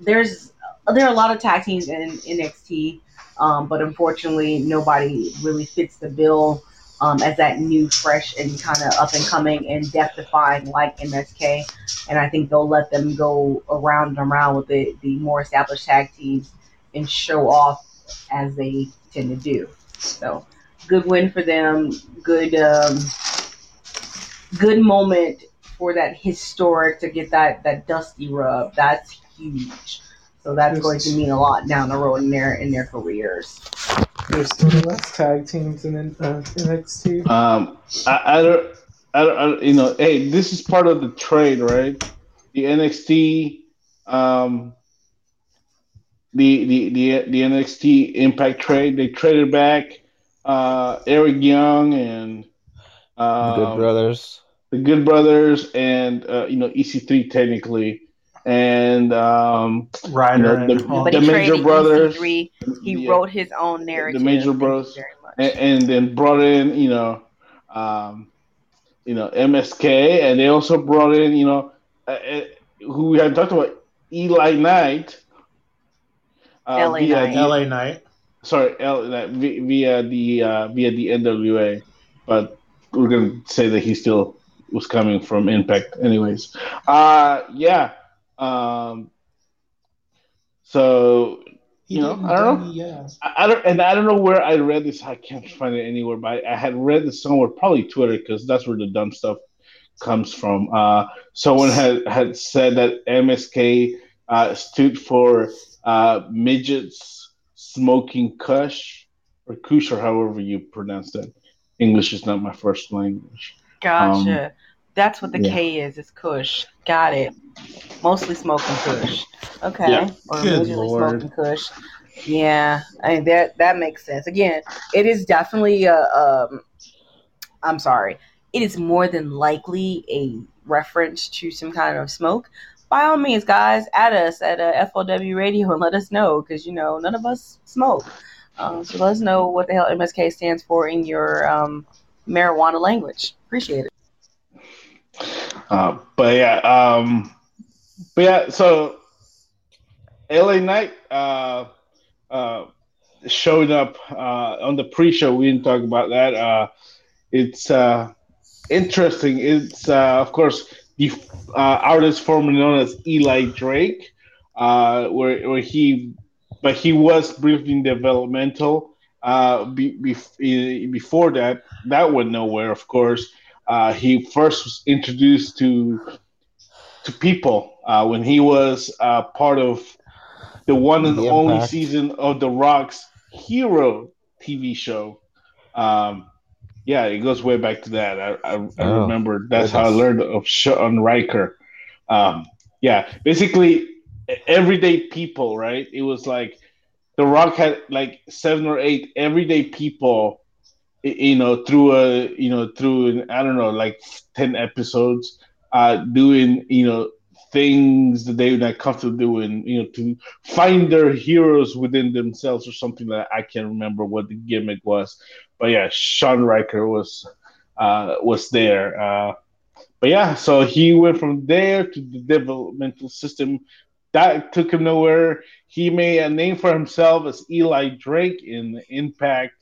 [SPEAKER 4] There's there are a lot of tag teams in NXT, um, but unfortunately, nobody really fits the bill um, as that new, fresh, and kind of up and coming and death defying like MSK. And I think they'll let them go around and around with the, the more established tag teams and show off as they tend to do. So, good win for them. Good, um, good moment for that historic to get that that dusty rub. That's huge. So that's going to mean a lot down the road in their in their careers.
[SPEAKER 3] There's three less tag teams in uh, NXT.
[SPEAKER 1] Um, I, I don't, I don't, I you know, hey, this is part of the trade, right? The NXT, um, the the the the NXT Impact trade. They traded back uh, Eric Young and um,
[SPEAKER 2] Good brothers.
[SPEAKER 1] the Good Brothers, and uh, you know EC3 technically, and um,
[SPEAKER 3] Ryder
[SPEAKER 1] You know, the-
[SPEAKER 3] Hawk.
[SPEAKER 1] The Major Brothers,
[SPEAKER 4] He
[SPEAKER 1] yeah,
[SPEAKER 4] wrote his own narrative.
[SPEAKER 1] The Major
[SPEAKER 4] Thank you
[SPEAKER 1] Bros.
[SPEAKER 4] very much.
[SPEAKER 1] and, and then brought in you know, um, you know MSK, and they also brought in you know, uh, uh, who we had talked about Eli Knight. Uh,
[SPEAKER 4] LA
[SPEAKER 1] via
[SPEAKER 4] Knight.
[SPEAKER 1] the-
[SPEAKER 3] LA Knight.
[SPEAKER 1] sorry, L, that via the uh, via the NWA, but we're gonna say that he still was coming from Impact, anyways. Uh, yeah. Um, so You know, I don't know.
[SPEAKER 3] Yeah.
[SPEAKER 1] I, I don't, and I don't know where I read this. I can't find it anywhere, but I, I had read this somewhere, probably Twitter, because that's where the dumb stuff comes from. Uh, someone had had said that MSK uh, stood for uh, midgets smoking Kush or Kush, or however you pronounce that. English is not my first language.
[SPEAKER 4] Gotcha.
[SPEAKER 1] Um,
[SPEAKER 4] That's what the
[SPEAKER 1] yeah.
[SPEAKER 4] K is. It's Kush. Got it. Mostly smoking Kush. Okay.
[SPEAKER 1] Yeah.
[SPEAKER 4] Or
[SPEAKER 3] Good
[SPEAKER 4] immediately
[SPEAKER 3] Lord.
[SPEAKER 4] smoking Kush. Yeah, I mean that that makes sense. Again, it is definitely a. Um, I'm sorry. It is more than likely a reference to some kind of smoke. By all means, guys, add us at uh, FLW Radio and let us know because you know none of us smoke. Um, so let us know what the hell MSK stands for in your um, marijuana language. Appreciate it.
[SPEAKER 1] Uh, but yeah, um, but yeah, so LA Knight uh, uh, showed up uh, on the pre-show. We didn't talk about that. Uh, it's interesting. It's of course the artist formerly known as Eli Drake, where where he, but he was briefly developmental. Be, be, before that, that went nowhere. Of course, uh, he first was introduced to to people uh, when he was uh, part of the one and
[SPEAKER 2] The
[SPEAKER 1] only season of The Rock's Hero TV show. Um, yeah, it goes way back to that. I, I, I
[SPEAKER 2] Oh,
[SPEAKER 1] remember that's how I learned of Shaun Ricker. Um, yeah, basically everyday people, right? It was like The Rock had like seven or eight everyday people you know through a you know through an, i don't know like 10 episodes uh doing you know things that they're not comfortable doing you know to find their heroes within themselves or something that. I can't remember what the gimmick was but yeah Shaun Ricker was uh was there uh but yeah so he went from there to the developmental system. That took him nowhere. He made a name for himself as eli drake in impact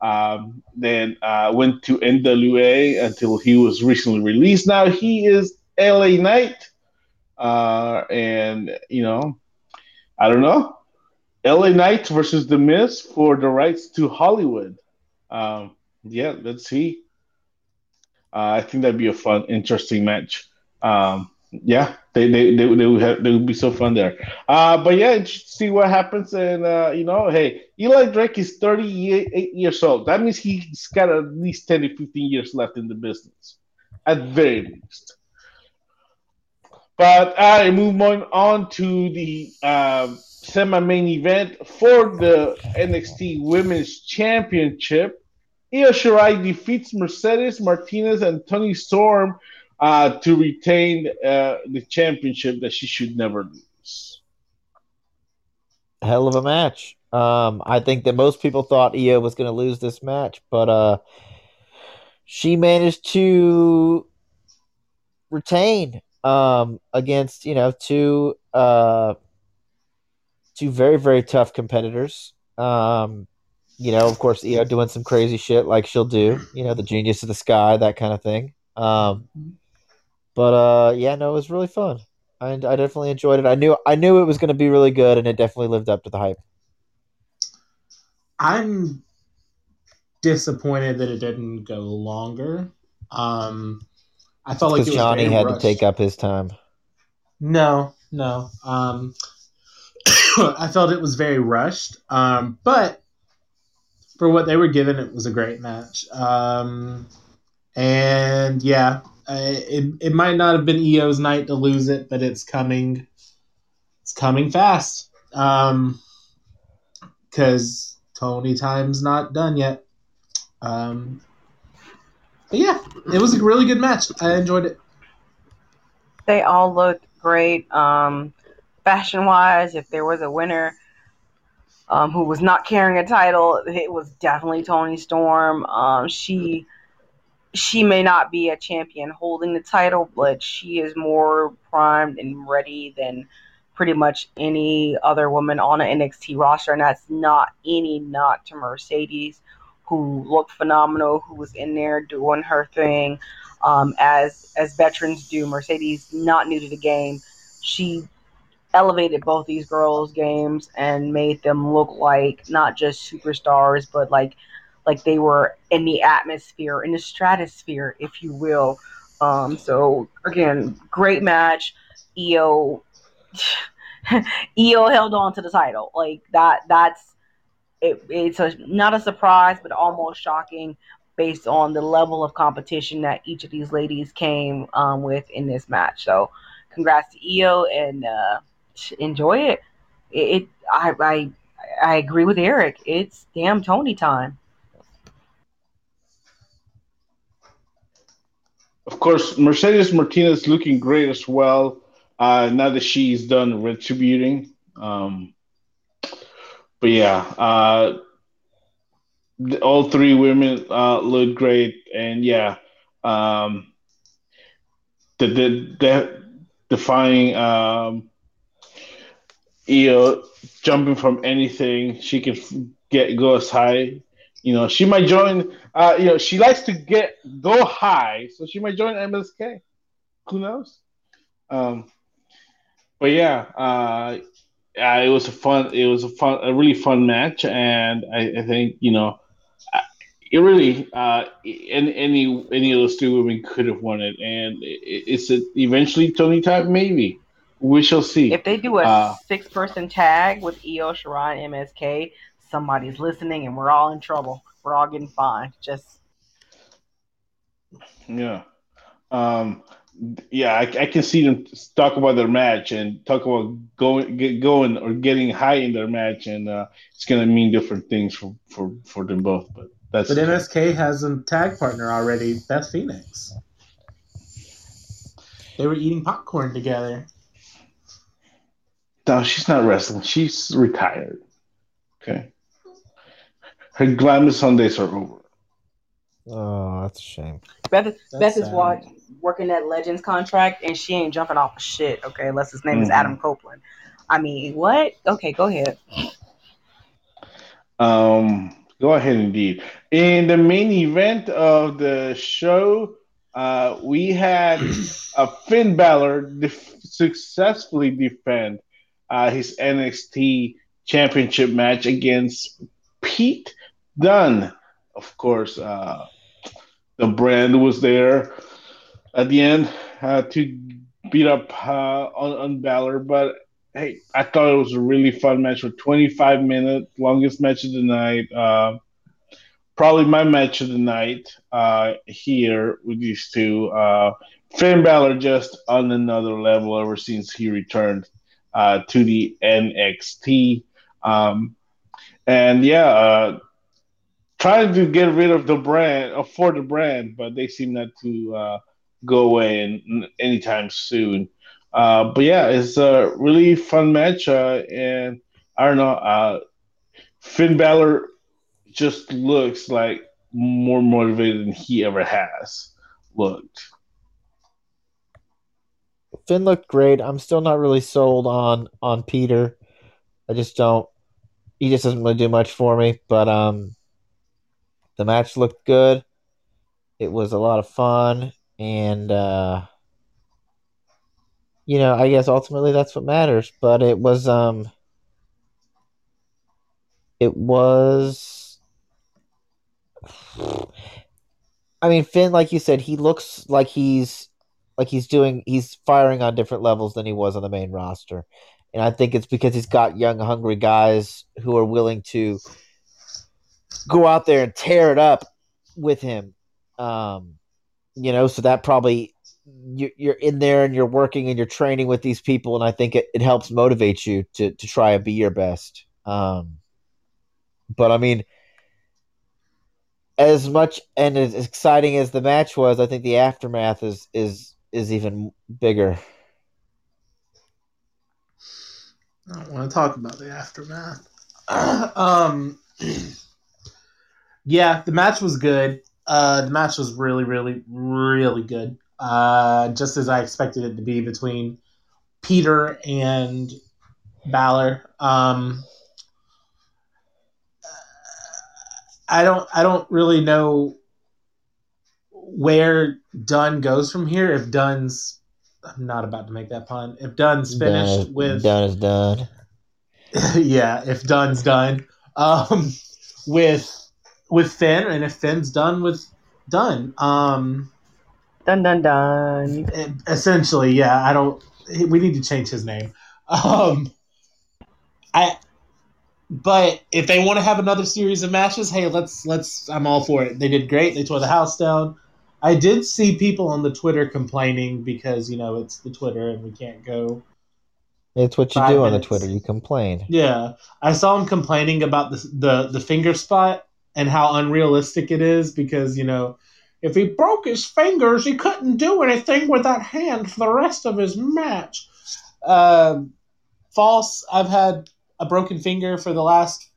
[SPEAKER 1] um, then uh, went to NWA until he was recently released. Now he is LA Knight, uh, and you know, I don't know, LA Knight versus The Miz for the rights to Hollywood. Um, yeah, let's see. Uh, I think that'd be a fun, interesting match. Um, yeah, they they they, they would have, they would be so fun there. Uh, but yeah, see what happens. And uh, you know, hey, Eli Drake is 38 years old. That means he's got at least 10 to 15 years left in the business, at very least. But I move on on to the um, semi-main event for the NXT Women's Championship. Io Shirai defeats Mercedes Martinez and Toni Storm uh, to retain uh, the championship that she should never lose.
[SPEAKER 2] hell of a match. Um, I think that most people thought Io was going to lose this match, but uh, she managed to retain um, against you know two uh, two very very tough competitors. Um, you know, of course, Io doing some crazy shit like she'll do. You know, the genius of the sky, that kind of thing. Um, but uh, yeah, no, it was really fun. I, I definitely enjoyed it. I knew I knew it was going to be really good, and it definitely lived up to the hype.
[SPEAKER 3] I'm disappointed that it didn't go longer. Um, I felt like it was
[SPEAKER 2] Johnny had
[SPEAKER 3] rushed.
[SPEAKER 2] to take up his time.
[SPEAKER 3] No, no. Um, [COUGHS] I felt it was very rushed. Um, but for what they were given, it was a great match. Um, and yeah, it it might not have been Io's night to lose it, but it's coming. It's coming fast. Um, because Toni Time's not done yet. Um, but yeah, it was a really good match. I enjoyed it.
[SPEAKER 4] They all looked great. Um, fashion wise, if there was a winner um, who was not carrying a title, it was definitely Toni Storm. Um, she she may not be a champion holding the title, but she is more primed and ready than pretty much any other woman on an NXT roster, and that's not any not to Mercedes, who looked phenomenal, who was in there doing her thing, um, as as veterans do. Mercedes not new to the game, she elevated both these girls' games and made them look like not just superstars, but like like they were in the atmosphere, in the stratosphere, if you will. Um, so again, great match. Io Io [LAUGHS] held on to the title. Like that that's it, it's a, not a surprise, but almost shocking based on the level of competition that each of these ladies came um, with in this match. So, congrats to Io and uh, enjoy it. It, it I, I I agree with Eric. It's damn Toni time.
[SPEAKER 1] Of course, Mercedes Martinez looking great as well. Uh, now that she's done retributing. Um, but yeah, uh, all three women uh, look great, and yeah, um, the the, the defying um, Io jumping from anything, she can get go as high. You know, she might join. Uh, you know, she likes to get go high, so she might join MSK. Who knows? Um, but yeah, uh, uh, it was a fun. It was a fun, a really fun match, and I, I think you know, it really uh, any any any of those two women could have won it, and it, it's a, eventually Toni time maybe. We shall see.
[SPEAKER 4] If they do a uh, six person tag with Io Shirai MSK, somebody's listening, and we're all in trouble. We're all getting fined. Just
[SPEAKER 1] yeah. Um, yeah, I, I, can see them talk about their match and talk about going, get going or getting high in their match, and uh, it's going to mean different things for, for, for them both. But that's
[SPEAKER 3] but MSK has a tag partner already, Beth Phoenix. They were eating popcorn together.
[SPEAKER 1] No, she's not wrestling. She's retired. Okay, her glamour Sundays are over.
[SPEAKER 2] Oh, that's a shame.
[SPEAKER 4] Beth, that's Beth is what working that Legends contract, and she ain't jumping off of shit. Okay, unless his name mm-hmm. is Adam Copeland. I mean, what? Okay, go ahead.
[SPEAKER 1] Um, go ahead, indeed. In the main event of the show, uh, we had a Finn Balor def- successfully defend uh, his NXT Championship match against Pete Dunne. Of course, uh, the brand was there at the end uh, to beat up uh, on, on Balor. But hey, I thought it was a really fun match for 25 minutes, longest match of the night. Uh, probably my match of the night uh, here with these two. Uh, Finn Balor just on another level ever since he returned uh, to the NXT. Um, and yeah, uh, trying to get rid of the brand, uh, for the brand, but they seem not to uh, go away in, anytime soon. Uh, but yeah, it's a really fun match, uh, and I don't know. Uh, Finn Balor just looks like more motivated than he ever has looked.
[SPEAKER 2] Finn looked great. I'm still not really sold on on Peter. I just don't. He just doesn't really do much for me. But um, the match looked good. It was a lot of fun and uh, you know, I guess ultimately that's what matters. But it was, um, it was. I mean, Finn, like you said, he looks like he's like he's doing he's firing on different levels than he was on the main roster. And I think it's because he's got young, hungry guys who are willing to go out there and tear it up with him. Um, you know, so that probably you're you're in there and you're working and you're training with these people, and I think it, it helps motivate you to to try and be your best. Um, but I mean, as much and as exciting as the match was, I think the aftermath is is is even bigger.
[SPEAKER 3] I don't want to talk about the aftermath. [CLEARS THROAT] um, [CLEARS THROAT] yeah, the match was good. Uh, the match was really, really, really good. Uh, just as I expected it to be between Peter and Balor. Um, I don't, I don't really know where Dunne goes from here. If Dunne's, I'm not about to make that pun. If
[SPEAKER 2] Dunne's
[SPEAKER 3] finished
[SPEAKER 2] is-
[SPEAKER 3] with
[SPEAKER 2] Dunn is done. [LAUGHS]
[SPEAKER 3] yeah, if Dunn's done, um, with with Finn, and if Finn's done with done. um,
[SPEAKER 4] Dun dun dun.
[SPEAKER 3] e- essentially, yeah. I don't. We need to change his name. Um, I. But if they want to have another series of matches, hey, let's let's. I'm all for it. They did great. They tore the house down. I did see people on the Twitter complaining because you know it's the Twitter and we can't go
[SPEAKER 2] It's what you
[SPEAKER 3] Five
[SPEAKER 2] do on the. Twitter. You complain.
[SPEAKER 3] Yeah, I saw him complaining about the the the finger spot and how unrealistic it is because you know if he broke his fingers, he couldn't do anything with that hand for the rest of his match. Um false. I've had a broken finger for the last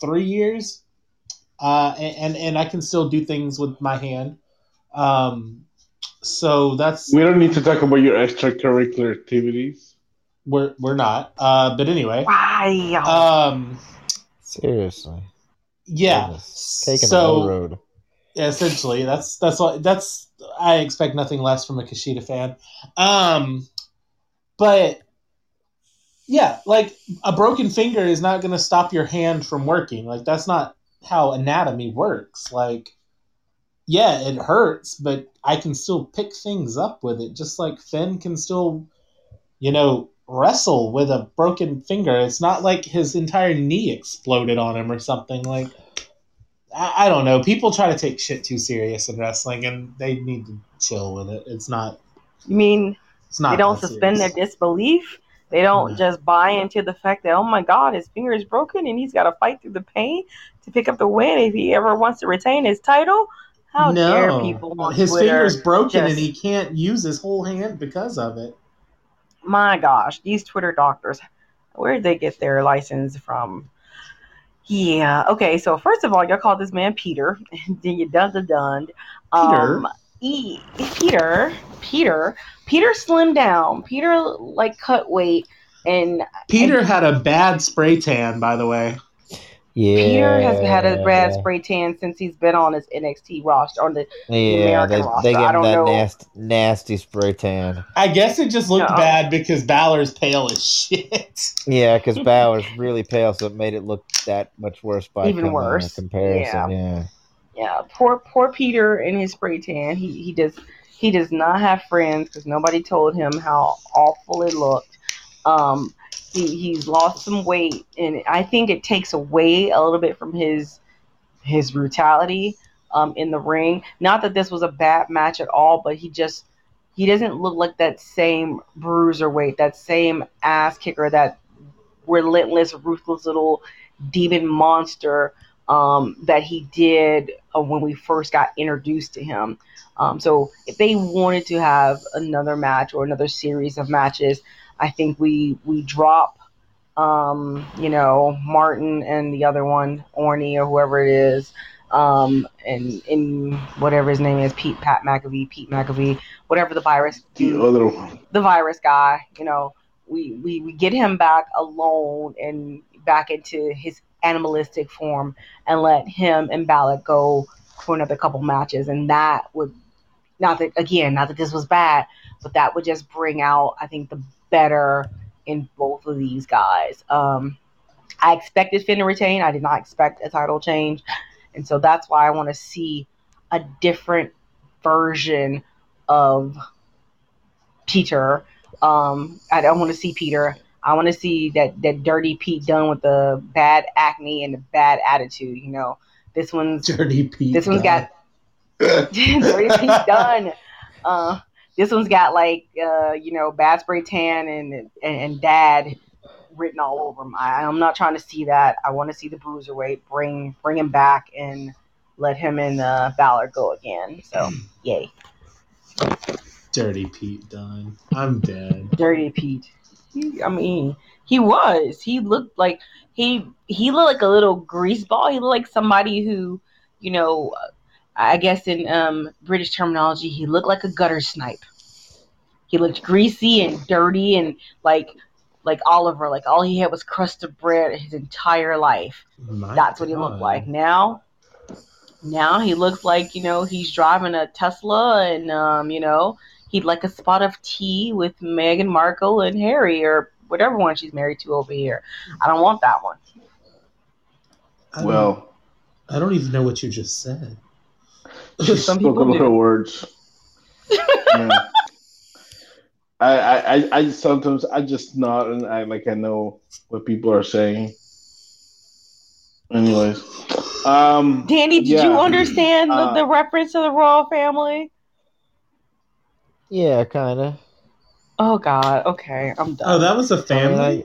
[SPEAKER 3] three years, uh, and, and and I can still do things with my hand. Um, so that's
[SPEAKER 1] We don't need to talk about your extracurricular activities.
[SPEAKER 3] we're we're not. Uh, but anyway,
[SPEAKER 4] Wow.
[SPEAKER 3] um,
[SPEAKER 2] Seriously.
[SPEAKER 3] Yeah.
[SPEAKER 2] Goodness. Taking
[SPEAKER 3] so,
[SPEAKER 2] the road.
[SPEAKER 3] Yeah, essentially, that's that's what that's. I expect nothing less from a Kushida fan. Um, but yeah, like a broken finger is not going to stop your hand from working. Like that's not how anatomy works. Like, yeah, it hurts, but I can still pick things up with it. Just like Finn can still, you know, wrestle with a broken finger. It's not like his entire knee exploded on him or something. Like, I, I don't know. People try to take shit too serious in wrestling, and they need to chill with it. It's not.
[SPEAKER 4] you mean
[SPEAKER 3] It's not.
[SPEAKER 4] they don't suspend their disbelief? They don't
[SPEAKER 3] No.
[SPEAKER 4] just buy into the fact that oh my god, his finger is broken and he's got to fight through the pain to pick up the win if he ever wants to retain his title. How dare people
[SPEAKER 3] His
[SPEAKER 4] Twitter?
[SPEAKER 3] finger's broken, and he can't use his whole hand because of it.
[SPEAKER 4] My gosh, these Twitter doctors, where did they get their license from? Yeah. Okay. So first of all, y'all call this man Peter, [LAUGHS] and then you dun the dun dun.
[SPEAKER 3] Peter?
[SPEAKER 4] Um, e- Peter. Peter. Peter slimmed down. Peter like cut weight, and
[SPEAKER 3] Peter had a bad spray tan, by the way.
[SPEAKER 2] Yeah.
[SPEAKER 4] Peter has had a bad spray tan since he's been on his NXT roster on the
[SPEAKER 2] Yeah,
[SPEAKER 4] American
[SPEAKER 2] they,
[SPEAKER 4] roster.
[SPEAKER 2] they
[SPEAKER 4] I
[SPEAKER 2] give him
[SPEAKER 4] don't
[SPEAKER 2] that
[SPEAKER 4] know.
[SPEAKER 2] nasty, nasty spray tan.
[SPEAKER 3] I guess it just looked
[SPEAKER 4] No.
[SPEAKER 3] bad because Balor's pale as shit.
[SPEAKER 2] Yeah, because [LAUGHS] Balor's really pale, so it made it look that much worse by
[SPEAKER 4] Even worse.
[SPEAKER 2] comparison. Yeah.
[SPEAKER 4] yeah, poor poor Peter in his spray tan. He he does he does not have friends because nobody told him how awful it looked. Um, he he's lost some weight, and I think it takes away a little bit from his his brutality um, in the ring. Not that this was a bad match at all, but he just he doesn't look like that same bruiser weight, that same ass kicker, that relentless, ruthless little demon monster um, that he did uh, when we first got introduced to him. Um, so if they wanted to have another match or another series of matches, I think we we drop, um, you know, Martin and the other one, Oney or whoever it is, um, and in whatever his name is, Pete Pat McAfee, Pete McAfee, whatever the virus
[SPEAKER 1] The other one.
[SPEAKER 4] the virus guy, you know, we, we, we get him back alone and back into his animalistic form and let him and Balor go for another couple matches. And that would, not that, again, not that this was bad, but that would just bring out, I think, the better in both of these guys. Um, I expected Finn to retain. I did not expect a title change. And so that's why I want to see a different version of Peter. Um, I don't want to see Peter. I want to see that that dirty Pete done with the bad acne and the bad attitude. You know, this one's
[SPEAKER 3] Dirty Pete.
[SPEAKER 4] this one's
[SPEAKER 3] guy.
[SPEAKER 4] got [LAUGHS] dirty Pete done. Uh, this one's got like uh, you know bad spray tan and and, and dad written all over him. I, I'm not trying to see that. I want to see the bruiserweight bring bring him back and let him and uh, Balor go again. So [CLEARS THROAT] yay,
[SPEAKER 3] Dirty Pete done. I'm dead.
[SPEAKER 4] dirty Pete. He, I mean, he was. He looked like he he looked like a little grease ball. He looked like somebody who, you know, I guess in um, British terminology, he looked like a gutter snipe. He looked greasy and dirty and like like Oliver. Like all he had was crust of bread his entire life.
[SPEAKER 3] My
[SPEAKER 4] That's what he looked
[SPEAKER 3] God.
[SPEAKER 4] like. Now, now he looks like you know he's driving a Tesla and um, you know he'd like a spot of tea with Meghan Markle and Harry or whatever one she's married to over here. I don't want that one.
[SPEAKER 3] I
[SPEAKER 1] Well,
[SPEAKER 3] I don't even know what you just said.
[SPEAKER 1] She
[SPEAKER 4] Some
[SPEAKER 1] spoke
[SPEAKER 4] people
[SPEAKER 1] of
[SPEAKER 4] do.
[SPEAKER 1] her words. [LAUGHS] Yeah. I, I, I- I sometimes I just nod and I like I know what people are saying. Anyways, um,
[SPEAKER 4] Danny, did
[SPEAKER 1] yeah.
[SPEAKER 4] you understand the,
[SPEAKER 1] Uh,
[SPEAKER 4] the reference to the royal family?
[SPEAKER 2] Yeah, kind of.
[SPEAKER 4] Oh God. Okay, I'm done.
[SPEAKER 3] Oh, that was a
[SPEAKER 2] I
[SPEAKER 3] family.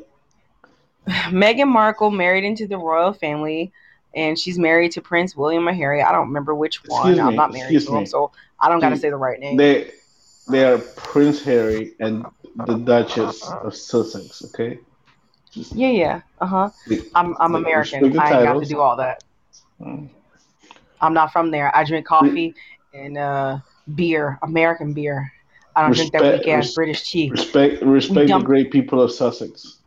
[SPEAKER 2] mean, [SIGHS]
[SPEAKER 4] Meghan Markle married into the royal family, and she's married to Prince William or Harry. I don't remember which one.
[SPEAKER 1] Excuse
[SPEAKER 4] I'm
[SPEAKER 1] me,
[SPEAKER 4] not married to him,
[SPEAKER 1] me.
[SPEAKER 4] so I don't got to say the right name.
[SPEAKER 1] They, they are Prince Harry and the Duchess of Sussex. Okay.
[SPEAKER 4] Yeah, yeah. Uh huh. I'm, I'm American.
[SPEAKER 1] respect
[SPEAKER 4] I ain't got to do all that.
[SPEAKER 1] Mm.
[SPEAKER 4] I'm not from there. I drink coffee and uh, beer, American beer. I don't drink that
[SPEAKER 1] Respect-
[SPEAKER 4] weak ass British tea.
[SPEAKER 1] respect respect the great people of Sussex.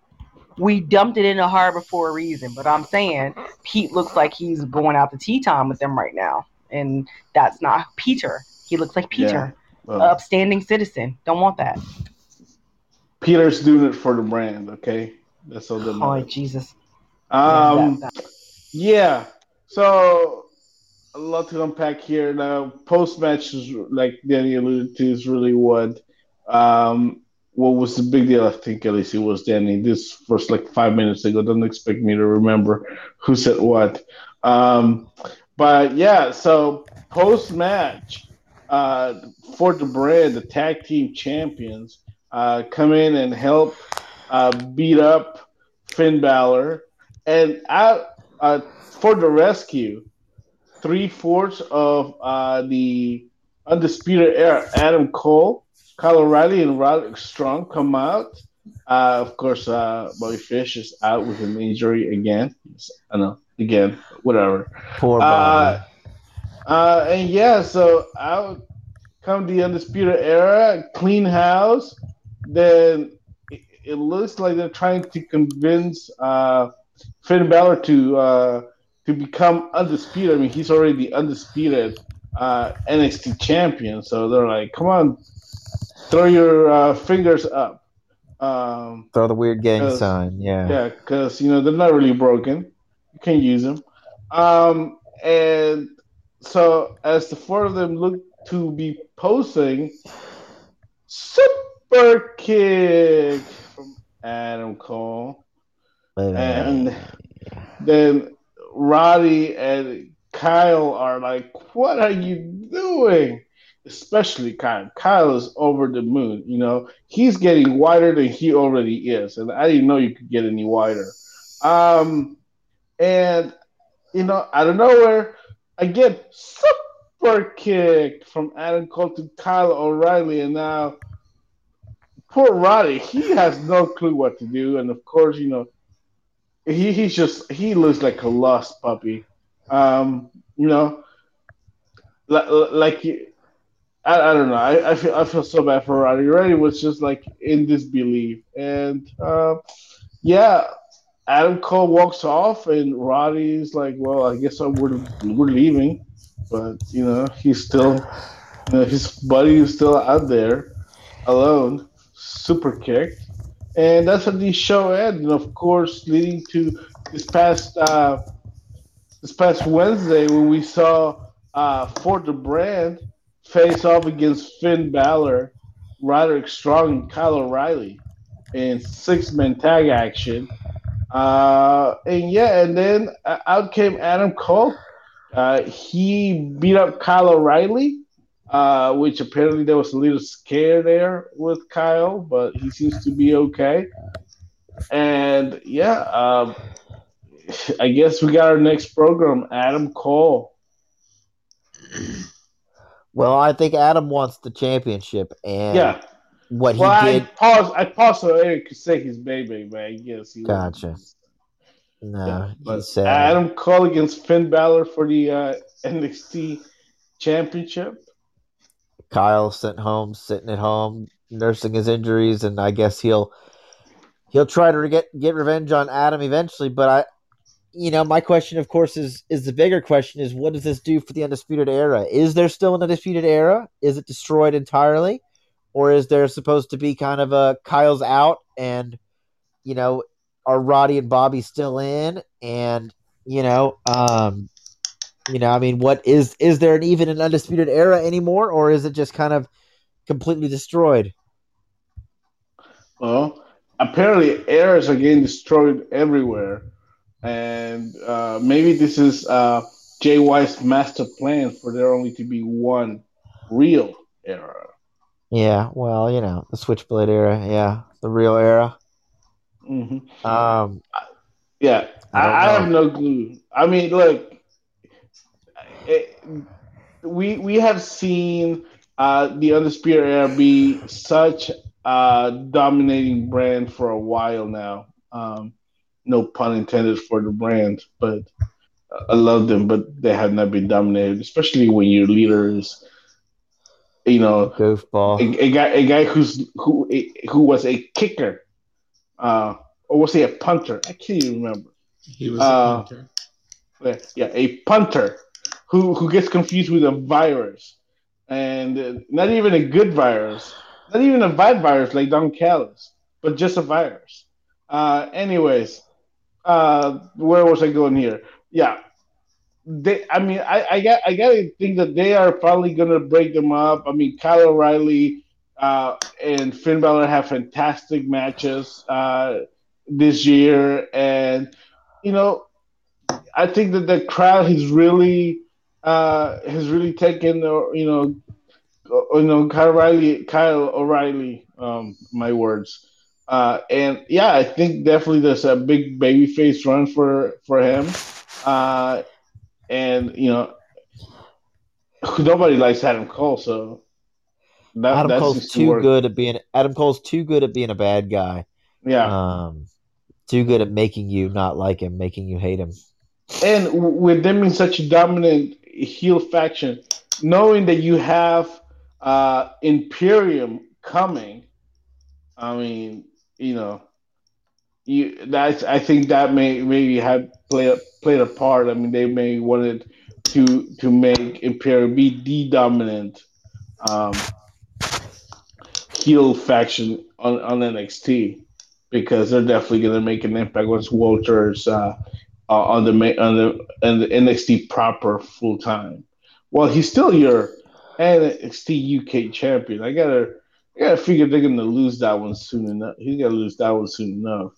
[SPEAKER 4] We dumped it in the harbor for a reason, but I'm saying Pete looks like he's going out to tea time with them right now, and that's not Peter. He looks like Peter,
[SPEAKER 1] Well,
[SPEAKER 4] upstanding citizen. Don't want that.
[SPEAKER 1] Peter's doing it for the brand. Okay, that's all that
[SPEAKER 4] Oh. Jesus.
[SPEAKER 1] Um,
[SPEAKER 4] that- that-
[SPEAKER 1] yeah. So a lot to unpack here. Now, post match is like Danny alluded to is really what um what was the big deal? I think at least it was Danny. This was like five minutes ago. Don't expect me to remember who said what. Um, but yeah. So post match, uh, for the brand, the tag team champions, uh, come in and help uh, beat up Finn Balor, and out uh, for the rescue, three fourths of uh, the undisputed era, Adam Cole, Kyle O'Reilly, and Roderick Strong come out. Uh, of course, uh, Bobby Fish is out with an injury again. I know, again, whatever.
[SPEAKER 2] poor
[SPEAKER 1] Uh,
[SPEAKER 2] Bobby.
[SPEAKER 1] uh, and yeah, so out come the undisputed era, clean house. Then it, it looks like they're trying to convince uh, Finn Balor to uh, to become undisputed. I mean, he's already the undisputed uh, NXT champion. So they're like, come on, throw your uh, fingers up. Um,
[SPEAKER 2] Throw the weird gang sign. Yeah.
[SPEAKER 1] yeah, because you know they're not really broken. You can use them. Um, and so as the four of them look to be posing, super kick from Adam Cole, and then Roddy and Kyle are like, "What are you doing?" Especially Kyle. Kyle is over the moon. You know, he's getting wider than he already is, and I didn't know you could get any wider. Um, and you know, out of nowhere, again, super kick from Adam Cole to Kyle O'Reilly, and now poor Roddy, he has no clue what to do, and of course, you know, he he's just he looks like a lost puppy. Um, you know, like, like I, I don't know. I, I feel I feel so bad for Roddy. Roddy was just like in disbelief, and uh, yeah, Adam Cole walks off, and Roddy's like, "Well, I guess we're we're leaving," but you know, he's still, you know, his buddy is still out there, alone, super kicked, and that's how the show ends. And of course, leading to this past uh, this past Wednesday when we saw uh, for the brand face off against Finn Balor, Roderick Strong, and Kyle O'Reilly in six man tag action. Uh, and yeah, and then uh, out came Adam Cole. Uh, he beat up Kyle O'Reilly, uh, which apparently there was a little scare there with Kyle, but he seems to be okay. And yeah, um, [SIGHS] I guess we got our next program, Adam Cole.
[SPEAKER 2] Well, I think Adam wants the championship, and
[SPEAKER 1] Yeah.
[SPEAKER 2] what he
[SPEAKER 1] Well, I
[SPEAKER 2] did.
[SPEAKER 1] paused. I paused so Eric could say his baby, but I guess he
[SPEAKER 2] Gotcha. No,
[SPEAKER 1] Yeah,
[SPEAKER 2] he said
[SPEAKER 1] Adam Cole against Finn Balor for the uh, NXT Championship.
[SPEAKER 2] Kyle sent home, sitting at home, nursing his injuries, and I guess he'll he'll try to get get revenge on Adam eventually. But I, you know, my question, of course, is is the bigger question is what does this do for the undisputed era? Is there still an undisputed era? Is it destroyed entirely, or is there supposed to be kind of a Kyle's out and you know are Roddy and Bobby still in and you know um you know I mean what is is there an even an undisputed era anymore or is it just kind of completely destroyed?
[SPEAKER 1] Well, apparently eras are getting destroyed everywhere, and uh, maybe this is uh, Jay White's master plan for there only to be one real era.
[SPEAKER 2] Yeah, well, you know the Switchblade era, yeah, the real era.
[SPEAKER 1] hmm
[SPEAKER 2] Um,
[SPEAKER 1] Yeah,
[SPEAKER 2] I
[SPEAKER 1] I, I have no clue. I mean, look, it, we we have seen uh, the Undisputed Era be such a dominating brand for a while now. Um, no pun intended for the brand, but I love them, but they have not been dominated, especially when your leader is, you know,
[SPEAKER 2] goofball.
[SPEAKER 1] a, a guy a guy who's who who was a kicker, uh, or was he a punter? I can't even remember.
[SPEAKER 3] He was
[SPEAKER 1] Uh,
[SPEAKER 3] a punter.
[SPEAKER 1] Yeah, yeah, a punter who who gets confused with a virus, and uh, not even a good virus, not even a bad virus like Don Callis, but just a virus. Uh, anyways, uh, where was I going here? Yeah, they. I mean, I I got I gotta think that they are probably gonna break them up. I mean, Kyle O'Reilly uh, and Finn Balor have fantastic matches uh, this year, and you know I think that the crowd has really uh, has really taken uh, you know uh, you know Kyle O'Reilly Kyle O'Reilly um, my words uh, and yeah I think definitely there's a big babyface run for for him uh, and you know nobody likes Adam Cole so that,
[SPEAKER 2] Adam Cole's
[SPEAKER 1] to
[SPEAKER 2] too good at being Adam Cole's too good at being a bad guy.
[SPEAKER 1] yeah
[SPEAKER 2] Um, too good at making you not like him, making you hate him.
[SPEAKER 1] and with them being such a dominant heel faction, knowing that you have uh, Imperium coming, I mean, you know, you that's I think that may maybe had played played a part. I mean, they may wanted to to make Imperium be the dominant um, heel faction on, on NXT because they're definitely going to make an impact once Walter's uh, uh, on the on the on the NXT proper full time. Well, he's still your NXT UK champion. I gotta I gotta figure they're gonna lose that one soon enough. He's gotta lose that one soon enough.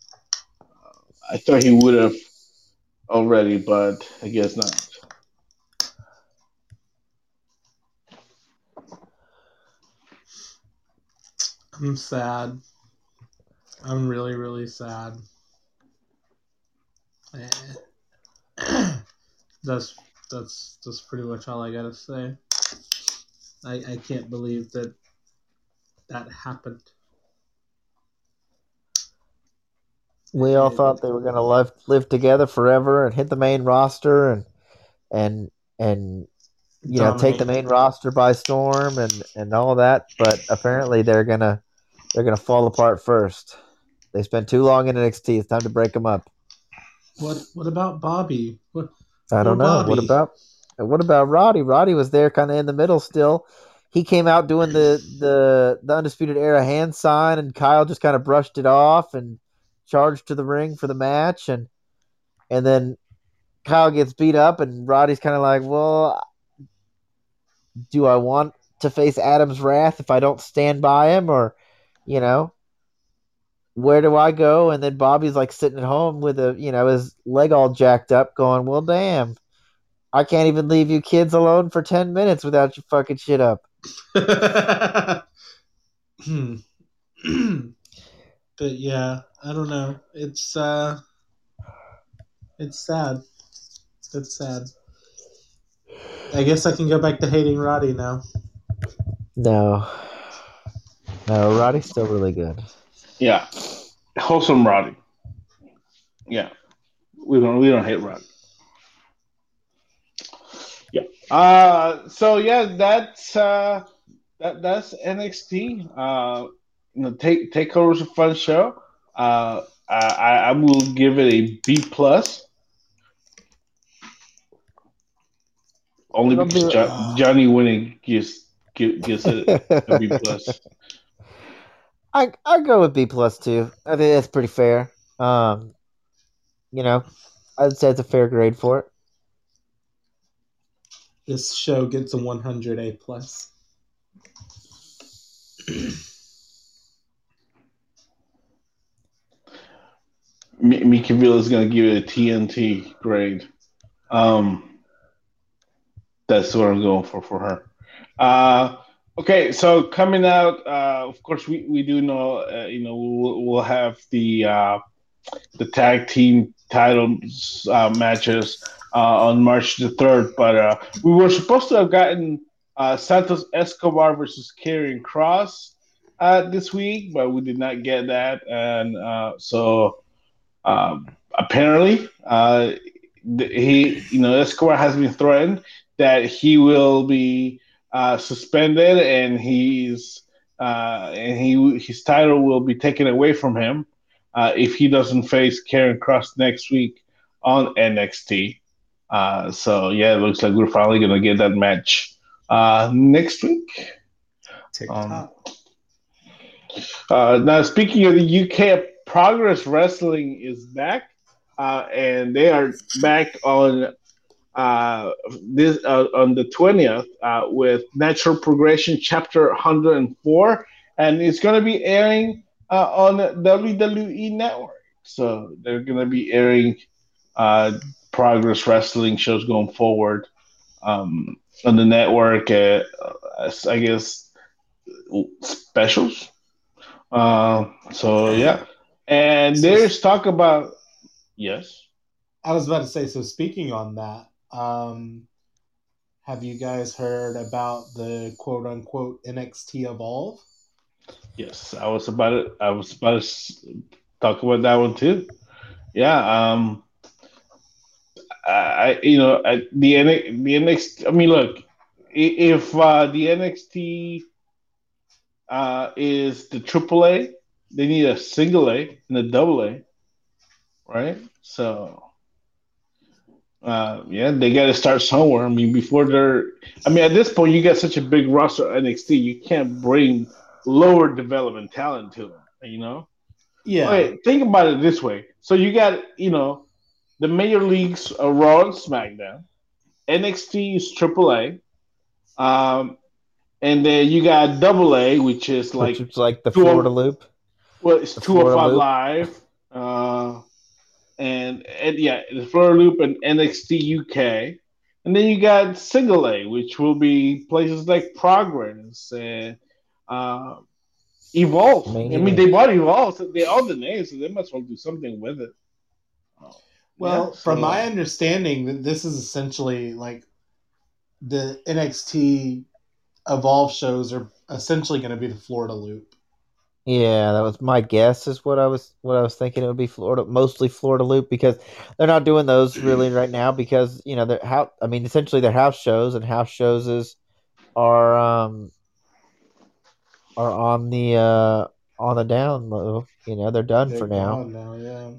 [SPEAKER 1] I thought he would have already, but I guess not.
[SPEAKER 3] I'm sad. I'm really, really sad. Eh. [CLEARS THROAT] that's that's that's pretty much all I gotta say. I I can't believe that that happened.
[SPEAKER 2] We all thought they were going to live live together forever and hit the main roster and and and you know take the main roster by storm and and all that. But apparently they're gonna they're gonna fall apart first. They spent too long in NXT. It's time to break them up.
[SPEAKER 3] What what about Bobby? What
[SPEAKER 2] I don't know. What about what about Roddy? Roddy was there kind of in the middle still. He came out doing the the the undisputed era hand sign, and Kyle just kind of brushed it off and charged to the ring for the match, and and then Kyle gets beat up, and Roddy's kind of like, well, do I want to face Adam's wrath if I don't stand by him, or you know, where do I go? And then Bobby's like sitting at home with a you know his leg all jacked up, going, well, damn. I can't even leave you kids alone for 10 minutes without you fucking shit up.
[SPEAKER 3] Hmm. [CLEARS THROAT] but yeah, I don't know. It's uh it's sad. It's sad. I guess I can go back to hating Roddy now.
[SPEAKER 2] No. No, Roddy's still really good.
[SPEAKER 1] Yeah, wholesome Roddy. Yeah, we don't we don't hate Roddy. Yeah. Uh so yeah, that's uh that that's NXT. Uh you know, take takeover's a fun show. Uh I I I will give it a B plus. Only
[SPEAKER 2] It'll
[SPEAKER 1] because
[SPEAKER 2] be-
[SPEAKER 1] jo- Johnny winning gives gi- gives it a B plus. [LAUGHS]
[SPEAKER 2] I I go with B plus too. I think that's pretty fair. Um, you know, I'd say it's a fair grade for it.
[SPEAKER 3] This show gets a 100 A plus.
[SPEAKER 1] M- Mika Villa is going to give it a TNT grade. Um, that's what I'm going for for her. Uh, okay, so coming out, uh, of course, we, we do know, uh, you know, we'll, we'll have the uh, the tag team title uh, matches on March the third, but uh, we were supposed to have gotten uh, Santos Escobar versus Karrion Kross uh, this week, but we did not get that, and uh, so um, apparently uh, he, you know, Escobar has been threatened that he will be uh, suspended and he's uh, and he his title will be taken away from him uh, if he doesn't face Karrion Kross next week on NXT. Uh, so yeah, it looks like we're finally gonna get that match uh, next week.
[SPEAKER 3] TikTok.
[SPEAKER 1] Uh, now, speaking of the UK, Progress Wrestling is back, uh, and they are back on uh, this uh, on the twentieth uh, with Natural Progression Chapter 104, and it's going to be airing uh, on WWE Network. So they're going to be airing uh, Progress Wrestling shows going forward um, on the network. Uh, I guess specials. Uh, so yeah, and there's talk about yes.
[SPEAKER 3] I was about to say, so speaking on that, um, have you guys heard about the quote unquote NXT Evolve?
[SPEAKER 1] Yes, I was about to. I was about to talk about that one too. Yeah. Um. I, I you know, I, the N the NXT. I mean, look, if uh, the NXT uh, is the AAA, they need a single A and a double A, right? So. Uh, yeah, they got to start somewhere. I mean, before they're, I mean, at this point, you got such a big roster at NXT, you can't bring lower development talent to them. You know,
[SPEAKER 3] Yeah.
[SPEAKER 1] Wait, think about it this way. So you got, you know, the major leagues are Raw and SmackDown. NXT is AAA. Um, and then you got Double A, which is like,
[SPEAKER 2] which is like the
[SPEAKER 1] two of-
[SPEAKER 2] Florida Loop.
[SPEAKER 1] well, it's
[SPEAKER 2] the
[SPEAKER 1] 205
[SPEAKER 2] Florida Loop.
[SPEAKER 1] Live. Uh, and, and yeah, the Florida Loop and NXT UK. And then you got Single A, which will be places like Progress and uh, Evolve.
[SPEAKER 2] Main
[SPEAKER 1] I mean, they bought Evolve, so they own the name, so they must well do something with it.
[SPEAKER 3] Well,
[SPEAKER 1] yeah,
[SPEAKER 3] from my understanding, this is essentially like the NXT Evolve shows are essentially going to be the Florida Loop.
[SPEAKER 2] Yeah, that was my guess. Is what I was what I was thinking. It would be Florida, mostly Florida Loop, because they're not doing those really right now. Because you know they're how I mean, essentially they're house shows, and house shows is are um are on the uh on the down low. You know they're done for
[SPEAKER 3] They're
[SPEAKER 2] now.
[SPEAKER 3] now, yeah.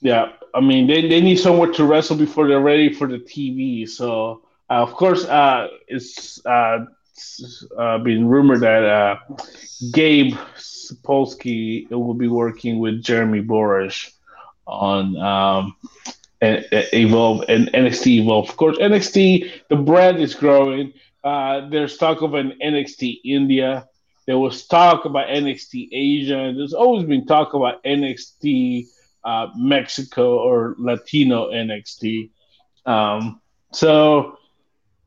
[SPEAKER 1] Yeah, I mean they, they need somewhere to wrestle before they're ready for the TV. So uh, of course, uh, it's uh, it's, uh, been rumored that uh, Gabe Sapolsky will be working with Jeremy Borash on um, Evolve and NXT Evolve. Of course, NXT the brand is growing. Uh, there's talk of an NXT India. There was talk about NXT Asia. There's always been talk about NXT uh, Mexico or Latino NXT. Um, so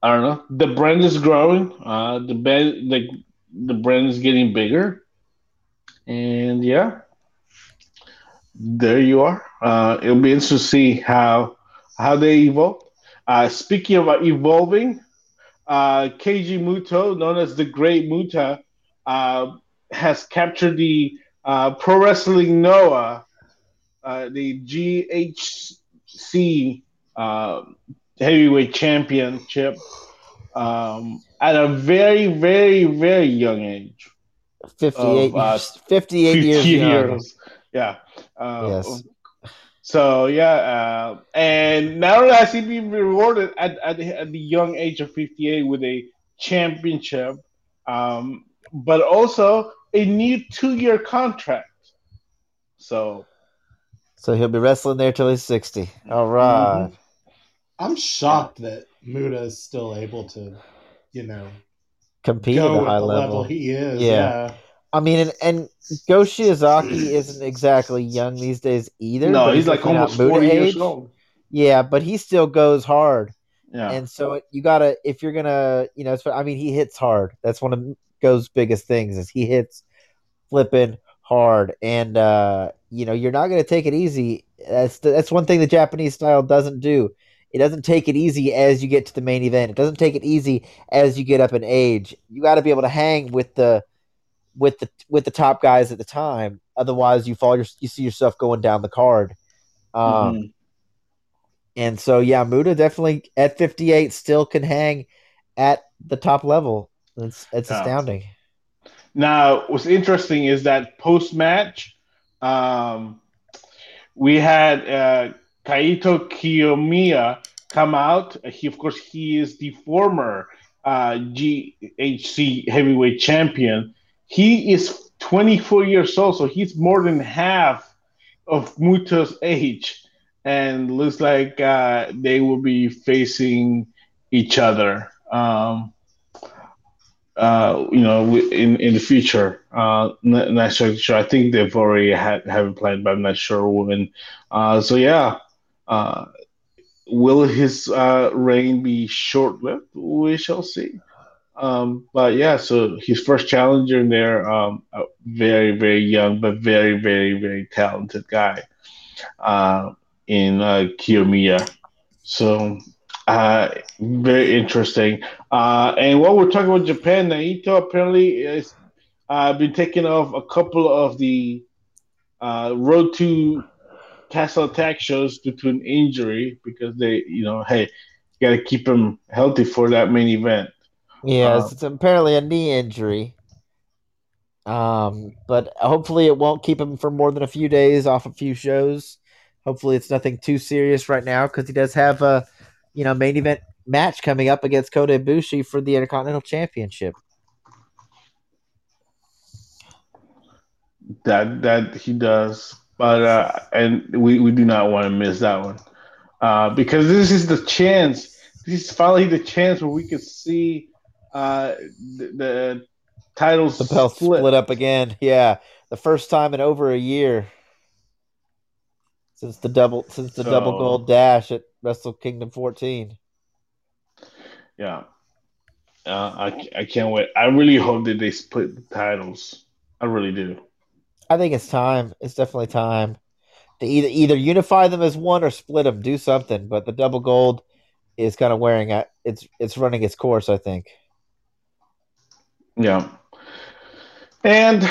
[SPEAKER 1] I don't know. The brand is growing. Uh, the band, the the brand is getting bigger, and yeah, there you are. Uh, it'll be interesting to see how how they evolve. Uh, speaking about evolving, uh, Keiji Muto, known as the Great Muta, uh, has captured the uh, Pro Wrestling Noah uh, the GHC uh, heavyweight championship um, at a very, very, very young age.
[SPEAKER 2] 58,
[SPEAKER 1] Of, uh,
[SPEAKER 2] 58 years
[SPEAKER 1] years. Yeah. Uh,
[SPEAKER 2] Yes.
[SPEAKER 1] So yeah, uh, and not only has he been rewarded at, at, the, at the young age of 58 with a championship, um, but also a new two-year contract. So,
[SPEAKER 2] So he'll be wrestling there till he's sixty. All right.
[SPEAKER 3] I'm shocked that Muta is still able to, you know,
[SPEAKER 2] Compete at
[SPEAKER 3] go
[SPEAKER 2] a high level.
[SPEAKER 3] level. he is.
[SPEAKER 2] Yeah.
[SPEAKER 3] Yeah.
[SPEAKER 2] I mean, and, and Go Shiozaki isn't exactly young these days either.
[SPEAKER 1] no,
[SPEAKER 2] but
[SPEAKER 1] he's like
[SPEAKER 2] definitely
[SPEAKER 1] almost
[SPEAKER 2] Muta
[SPEAKER 1] forty years old.
[SPEAKER 2] Yeah, but he still goes hard.
[SPEAKER 1] Yeah,
[SPEAKER 2] And so you gotta, if you're gonna, you know, I mean, he hits hard. That's one of Go's biggest things is he hits flipping hard, and uh, you know, you're not gonna take it easy. That's the, that's one thing the Japanese style doesn't do. It doesn't take it easy as you get to the main event. It doesn't take it easy as you get up in age. You got to be able to hang with the with the with the top guys at the time. Otherwise, you fall your, you see yourself going down the card. Um,
[SPEAKER 1] Mhm.
[SPEAKER 2] and so, yeah, Muta definitely at 58 still can hang at the top level. It's it's
[SPEAKER 1] Yeah.
[SPEAKER 2] astounding.
[SPEAKER 1] Now, what's interesting is that post match, um, we had uh, Kaito Kiyomiya come out. He, of course, he is the former uh, GHC heavyweight champion. He is 24 years old, so he's more than half of Muta's age, and looks like uh, they will be facing each other. Um, uh, you know, in in the future. Uh, not, not sure. I think they've already had have it planned, but I'm not sure when. Uh, so yeah, uh, will his uh, reign be short lived? We shall see. Um, but yeah, so his first challenger in there, um, a very very young but very very very talented guy, uh, in uh, Kiyomiya. So uh, very interesting. Uh, and while we're talking about Japan, Naito apparently has uh, been taking off a couple of the uh, Road to Castle Attack shows due to an injury because they, you know, hey, you got to keep him healthy for that main event.
[SPEAKER 2] Yes,
[SPEAKER 1] Uh,
[SPEAKER 2] it's apparently a knee injury. Um, but hopefully it won't keep him for more than a few days off a few shows. Hopefully it's nothing too serious right now because he does have a, you know, main event match coming up against Kota Ibushi for the Intercontinental Championship.
[SPEAKER 1] That that he does, but uh, and we, we do not want to miss that one uh, because this is the chance. This is finally the chance where we could see uh, the, the titles
[SPEAKER 2] The belt split. up again. Yeah, the first time in over a year since the double since the double gold dash at Wrestle Kingdom 14.
[SPEAKER 1] Yeah. Uh, I, I can't wait. I really hope that they split the titles. I really do.
[SPEAKER 2] I think it's time. It's definitely time to either either unify them as one or split them. Do something. But the double gold is kind of wearing at it's it's running its course. I think.
[SPEAKER 1] Yeah. And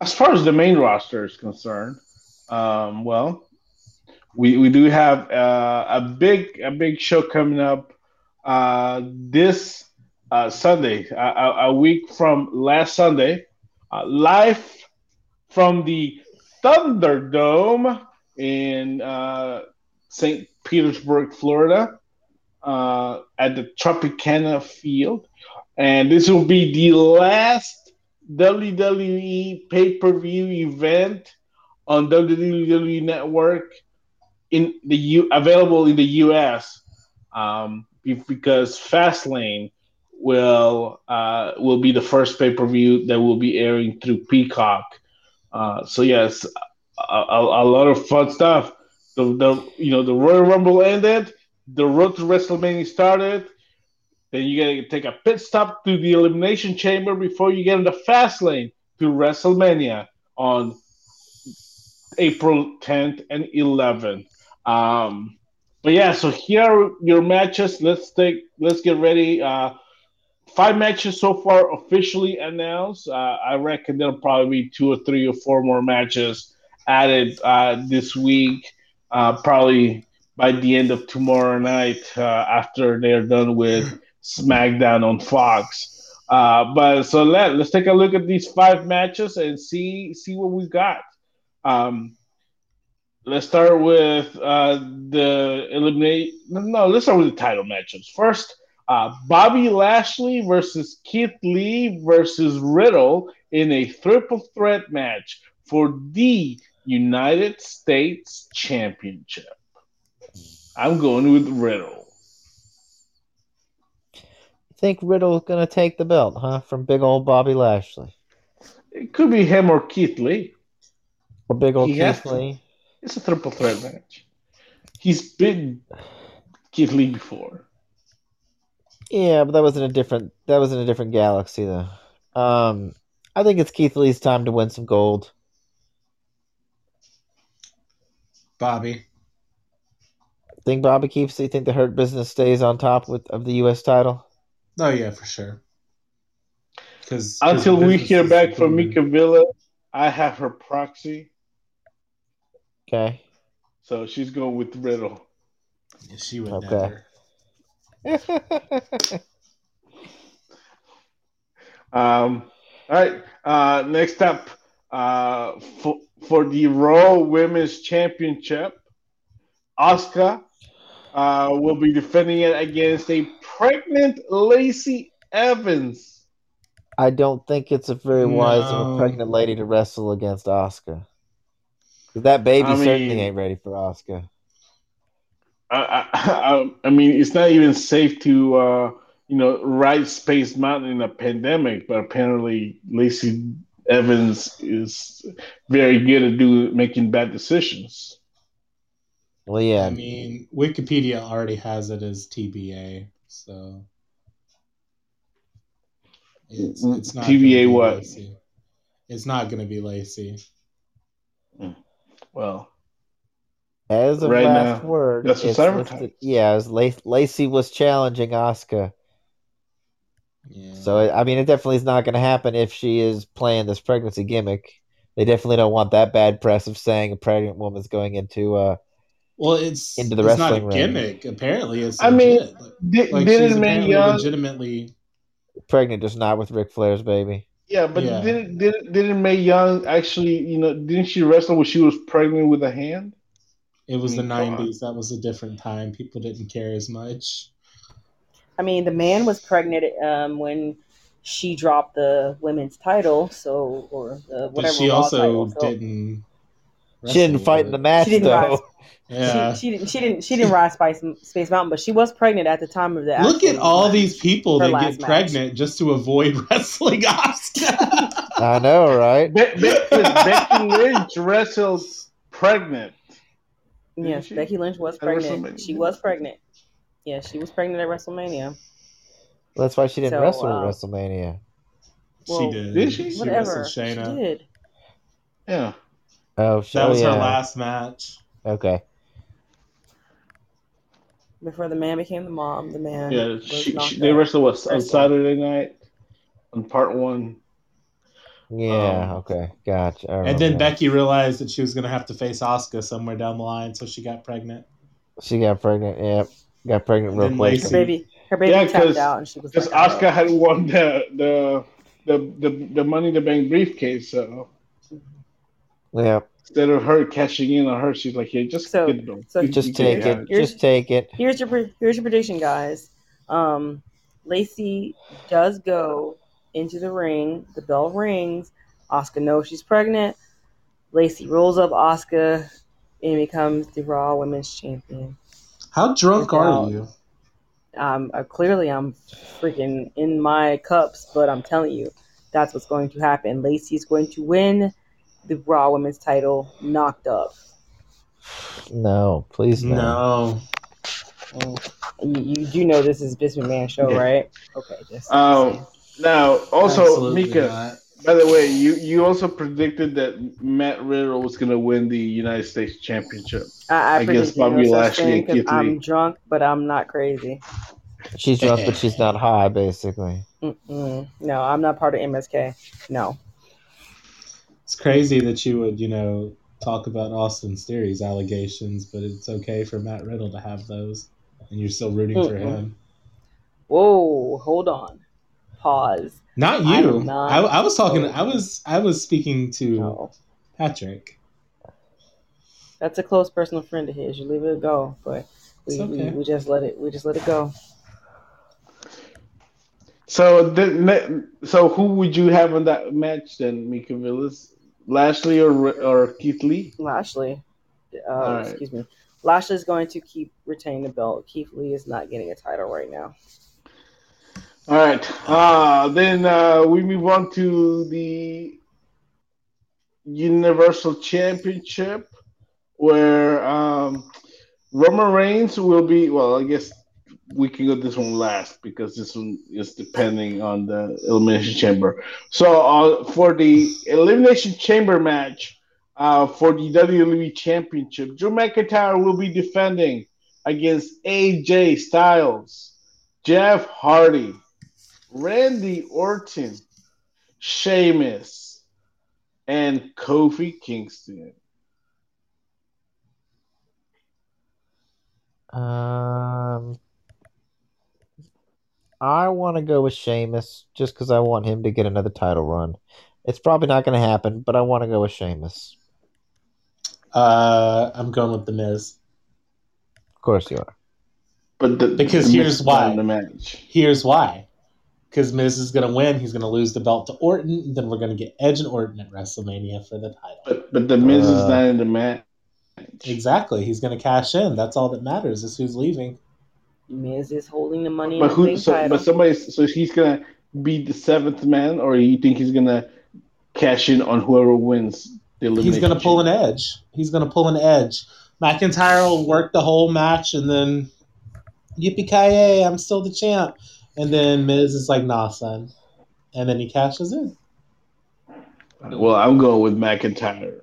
[SPEAKER 1] as far as the main roster is concerned, um, well, we, we do have uh, a big a big show coming up uh, this uh, Sunday, a, a, week from last Sunday, uh, live from the Thunderdome in uh, St. Petersburg, Florida, uh, at the Tropicana Field, and this will be the last WWE pay per view event on WWE Network in the U available in the US um, be- because Fastlane will uh, will be the first pay per view that will be airing through Peacock. Uh, so yes, a, a, a lot of fun stuff. The, the you know the Royal Rumble ended, the road to WrestleMania started. Then you gotta take a pit stop to the Elimination Chamber before you get in the fast lane to WrestleMania on April 10th and 11th. Um, but yeah, so here are your matches. Let's take let's get ready. Uh, five matches so far officially announced. Uh, I reckon there'll probably be two or three or four more matches added uh, this week. Uh, probably by the end of tomorrow night uh, after they're done with SmackDown on Fox. Uh, but so let let's take a look at these five matches and see see what we've got. Um, let's start with uh, the eliminate. No, let's start with the title matchups first. uh, Bobby Lashley versus Keith Lee versus Riddle in a triple threat match for the United States Championship. I'm going with Riddle.
[SPEAKER 2] Think Riddle's gonna take the belt, huh? From big old Bobby Lashley
[SPEAKER 1] It could be him or Keith Lee.
[SPEAKER 2] or big old
[SPEAKER 1] He
[SPEAKER 2] Keith
[SPEAKER 1] to.
[SPEAKER 2] Lee.
[SPEAKER 1] It's a triple threat match. He's been Keith Lee before.
[SPEAKER 2] Yeah, but that was in a different that was in a different galaxy though. Um, I think it's Keith Lee's time to win some gold.
[SPEAKER 3] Bobby.
[SPEAKER 2] Think Bobby keeps. You think the Hurt Business stays on top with of the U.S. title?
[SPEAKER 3] Oh yeah, for sure. Because
[SPEAKER 1] Until we hear back from Mika Villa, I have her proxy,
[SPEAKER 2] Okay.
[SPEAKER 1] so she's going with Riddle.
[SPEAKER 3] she would
[SPEAKER 2] Okay.
[SPEAKER 3] never. [LAUGHS]
[SPEAKER 1] Um, all right. Uh, next up, uh, for, for the Raw Women's Championship, Asuka uh, will be defending it against a pregnant Lacey Evans.
[SPEAKER 2] I don't think it's a very wise of a pregnant lady to wrestle against Asuka. That baby
[SPEAKER 1] I
[SPEAKER 2] certainly
[SPEAKER 1] mean-
[SPEAKER 2] ain't ready for Asuka.
[SPEAKER 1] I, I, I, I mean, it's not even safe to, uh, you know, ride Space Mountain in a pandemic, but apparently Lacey Evans is very good at do making bad decisions.
[SPEAKER 2] Well, yeah,
[SPEAKER 3] I mean, Wikipedia already has it as TBA, so it's it's not
[SPEAKER 1] TBA
[SPEAKER 3] gonna be
[SPEAKER 1] what?
[SPEAKER 3] Lacey. It's not going to be Lacey.
[SPEAKER 1] Well,
[SPEAKER 2] as of
[SPEAKER 1] right
[SPEAKER 2] last
[SPEAKER 1] now,
[SPEAKER 2] word,
[SPEAKER 1] that's what's advertised.
[SPEAKER 2] yeah, as Lac- Lacey was challenging Asuka.
[SPEAKER 3] Yeah.
[SPEAKER 2] So I mean, it definitely is not going to happen if she is playing this pregnancy gimmick. They definitely don't want that bad press of saying a pregnant woman's going into. Uh,
[SPEAKER 3] well, it's
[SPEAKER 2] into the
[SPEAKER 3] it's not a
[SPEAKER 2] wrestling ring.
[SPEAKER 3] gimmick. Apparently, it's
[SPEAKER 1] I mean,
[SPEAKER 3] legit. Like,
[SPEAKER 1] did,
[SPEAKER 3] like she's
[SPEAKER 1] didn't Mae
[SPEAKER 3] apparently
[SPEAKER 1] Young?
[SPEAKER 3] legitimately.
[SPEAKER 2] pregnant, just not with Ric Flair's baby.
[SPEAKER 1] Yeah, but
[SPEAKER 3] Yeah.
[SPEAKER 1] didn't didn't didn't Mae Young actually, you know, didn't she wrestle when she was pregnant with a hand?
[SPEAKER 3] It was
[SPEAKER 1] I
[SPEAKER 3] the
[SPEAKER 1] mean, come on.
[SPEAKER 3] '90s. That was a different time. People didn't care as much.
[SPEAKER 4] I mean, the man was pregnant um, when she dropped the women's title, so or the
[SPEAKER 3] But
[SPEAKER 4] whatever.
[SPEAKER 3] she also
[SPEAKER 4] title, so-
[SPEAKER 3] didn't.
[SPEAKER 2] She didn't fight in the match
[SPEAKER 4] She didn't
[SPEAKER 2] though.
[SPEAKER 4] rise. [LAUGHS]
[SPEAKER 3] Yeah.
[SPEAKER 4] She, she didn't. She didn't. She didn't rise Spice Space Mountain, but she was pregnant at the time of the.
[SPEAKER 3] Look at all
[SPEAKER 4] match.
[SPEAKER 3] these people that get
[SPEAKER 4] match.
[SPEAKER 3] pregnant just to avoid [LAUGHS] wrestling Asuka.
[SPEAKER 2] I know, right?
[SPEAKER 1] Be- Be- Becky Lynch wrestled pregnant.
[SPEAKER 4] Yes,
[SPEAKER 1] she?
[SPEAKER 4] Becky Lynch was pregnant. She was pregnant. Yeah, she was pregnant at Wrestlemania.
[SPEAKER 2] That's why she didn't
[SPEAKER 4] So,
[SPEAKER 2] wrestle
[SPEAKER 4] uh,
[SPEAKER 2] at WrestleMania.
[SPEAKER 4] Well,
[SPEAKER 3] she did.
[SPEAKER 1] Did she?
[SPEAKER 3] She
[SPEAKER 4] Whatever.
[SPEAKER 3] wrestled
[SPEAKER 4] She did.
[SPEAKER 1] Yeah.
[SPEAKER 2] Oh, sh-
[SPEAKER 3] That
[SPEAKER 2] oh,
[SPEAKER 3] was
[SPEAKER 2] yeah.
[SPEAKER 3] her last match.
[SPEAKER 2] Okay.
[SPEAKER 4] Before the man became the mom, the man
[SPEAKER 1] Yeah.
[SPEAKER 4] was
[SPEAKER 1] She,
[SPEAKER 4] knocked
[SPEAKER 1] she, they
[SPEAKER 4] out.
[SPEAKER 1] wrestled what, on Saturday night on part one.
[SPEAKER 2] Yeah.
[SPEAKER 1] Um,
[SPEAKER 2] okay. Gotcha. I
[SPEAKER 3] And then
[SPEAKER 2] now.
[SPEAKER 3] Becky realized that she was going to have to face Asuka somewhere down the line, so she got pregnant.
[SPEAKER 2] she got pregnant. Yep. Got pregnant
[SPEAKER 3] And
[SPEAKER 2] real
[SPEAKER 3] then
[SPEAKER 2] quick.
[SPEAKER 4] Her baby, her baby
[SPEAKER 1] Yeah,
[SPEAKER 4] tapped
[SPEAKER 1] 'cause-
[SPEAKER 4] out, and she was
[SPEAKER 1] Because
[SPEAKER 4] like,
[SPEAKER 1] Asuka had won the the the the, the Money the Bank briefcase, so
[SPEAKER 2] Yeah.
[SPEAKER 1] instead of her cashing in on her, she's like, "Yeah, just
[SPEAKER 4] So-
[SPEAKER 1] get it
[SPEAKER 4] so
[SPEAKER 2] Just take
[SPEAKER 1] can
[SPEAKER 2] it. Just take it.
[SPEAKER 4] Here's your pre- here's your prediction, guys. Um, Lacey does go into the ring. The bell rings. Asuka knows she's pregnant. Lacey rolls up Asuka and becomes the Raw Women's Champion.
[SPEAKER 3] How drunk are
[SPEAKER 4] Without-
[SPEAKER 3] you?
[SPEAKER 4] Um, uh, clearly, I'm freaking in my cups, but I'm telling you, that's what's going to happen. Lacey's going to win the Raw Women's title, knocked up.
[SPEAKER 2] No, please no.
[SPEAKER 3] No.
[SPEAKER 4] And you, you do know this is Vince McMahon show,
[SPEAKER 1] Yeah.
[SPEAKER 4] right? Okay, just
[SPEAKER 1] Um, now, also,
[SPEAKER 3] Absolutely
[SPEAKER 1] Mika,
[SPEAKER 3] not.
[SPEAKER 1] by the way, you, you also predicted that Matt Riddle was going to win the United States Championship.
[SPEAKER 4] I, I
[SPEAKER 1] Against
[SPEAKER 4] predicted no
[SPEAKER 1] Bobby
[SPEAKER 4] such
[SPEAKER 1] Lashley
[SPEAKER 4] thing
[SPEAKER 1] and
[SPEAKER 4] 'cause
[SPEAKER 1] Keith
[SPEAKER 4] I'm drunk, but I'm not crazy.
[SPEAKER 2] She's drunk, but she's not high, basically.
[SPEAKER 4] Mm-mm. No, I'm not part of MSK. No.
[SPEAKER 3] It's crazy that you would, you know, talk about Austin Theory's allegations, but it's okay for Matt Riddle to have those, and you're still rooting for
[SPEAKER 4] Mm-mm.
[SPEAKER 3] him.
[SPEAKER 4] Whoa, hold on. Pause.
[SPEAKER 3] Not you.
[SPEAKER 4] am not
[SPEAKER 3] I, I was talking. I was. I was speaking to
[SPEAKER 4] No.
[SPEAKER 3] Patrick.
[SPEAKER 4] That's a close personal friend of his. You leave it go, but we,
[SPEAKER 3] okay.
[SPEAKER 4] we, we just let it we just let it go.
[SPEAKER 1] So, the, so who would you have in that match then, Mika Villas? Lashley or or Keith Lee?
[SPEAKER 5] Lashley. Uh,
[SPEAKER 1] right.
[SPEAKER 5] Excuse me. Lashley's going to keep retaining the belt. Keith Lee is not getting a title right now.
[SPEAKER 1] All right. Uh, then uh, we move on to the Universal Championship, where um, Roman Reigns will be. Well, I guess we can go this one last because this one is depending on the Elimination Chamber. So uh, for the Elimination Chamber match uh, for the WWE Championship, Drew McIntyre will be defending against AJ Styles, Jeff Hardy, Randy Orton, Sheamus, and Kofi Kingston.
[SPEAKER 2] Um, I want to go with Sheamus just because I want him to get another title run. It's probably not going to happen, but I want to go with Sheamus.
[SPEAKER 3] Uh, I'm going with the Miz.
[SPEAKER 2] Of course you are.
[SPEAKER 1] But the,
[SPEAKER 3] Because
[SPEAKER 1] the
[SPEAKER 3] here's why.
[SPEAKER 1] the match.
[SPEAKER 3] Here's why. Because Miz is going to win. He's going to lose the belt to Orton. And then we're going to get Edge and Orton at WrestleMania for the title.
[SPEAKER 1] But but the Miz is
[SPEAKER 2] Uh,
[SPEAKER 1] not in the match.
[SPEAKER 3] Exactly. He's going to cash in. That's all that matters is who's leaving.
[SPEAKER 5] Miz is holding the money
[SPEAKER 1] But
[SPEAKER 5] the
[SPEAKER 1] who?
[SPEAKER 5] bank
[SPEAKER 1] So,
[SPEAKER 5] title.
[SPEAKER 1] but somebody. So he's gonna be the seventh man, or you think he's gonna cash in on whoever wins the elimination?
[SPEAKER 3] He's going to pull an edge. He's going to pull an edge. McIntyre will work the whole match and then yippee ki I'm still the champ. And then Miz is like, nah, son. And then he cashes in.
[SPEAKER 1] Well, I'm going with McIntyre.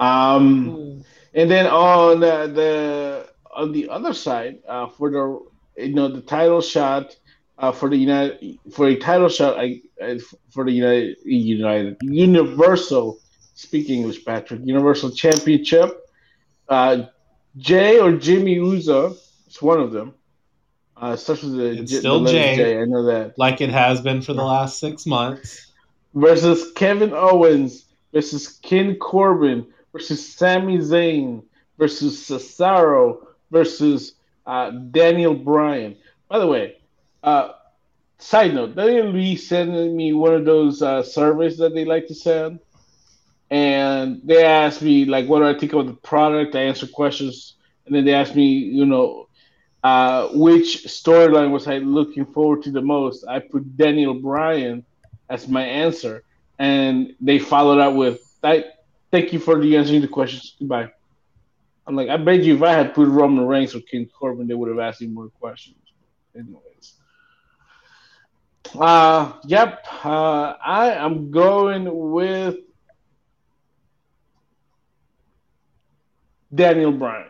[SPEAKER 1] Um,
[SPEAKER 5] Hmm.
[SPEAKER 1] and then on the, the on the other side, uh, for the you know the title shot uh, for the United for a title shot I, for the United United Universal speak English Patrick Universal Championship. Uh, Jay or Jimmy Uso, it's one of them. Uh, starts with the,
[SPEAKER 3] It's
[SPEAKER 1] J-
[SPEAKER 3] still
[SPEAKER 1] the
[SPEAKER 3] Jay.
[SPEAKER 1] J, I know that.
[SPEAKER 3] Like it has been for the last six months.
[SPEAKER 1] versus Kevin Owens versus King Corbin versus Sami Zayn versus Cesaro versus uh, Daniel Bryan. By the way, uh, side note, Lee sent me one of those uh, surveys that they like to send, and they asked me like, what do I think of the product? I answer questions, and then they asked me, you know. Uh, which storyline was I looking forward to the most? I put Daniel Bryan as my answer, and they followed up with, "I thank you for answering the questions. Goodbye." I'm like, I bet you if I had put Roman Reigns or King Corbin, they would have asked me more questions. Anyways, uh, yep, uh, I am going with Daniel Bryan.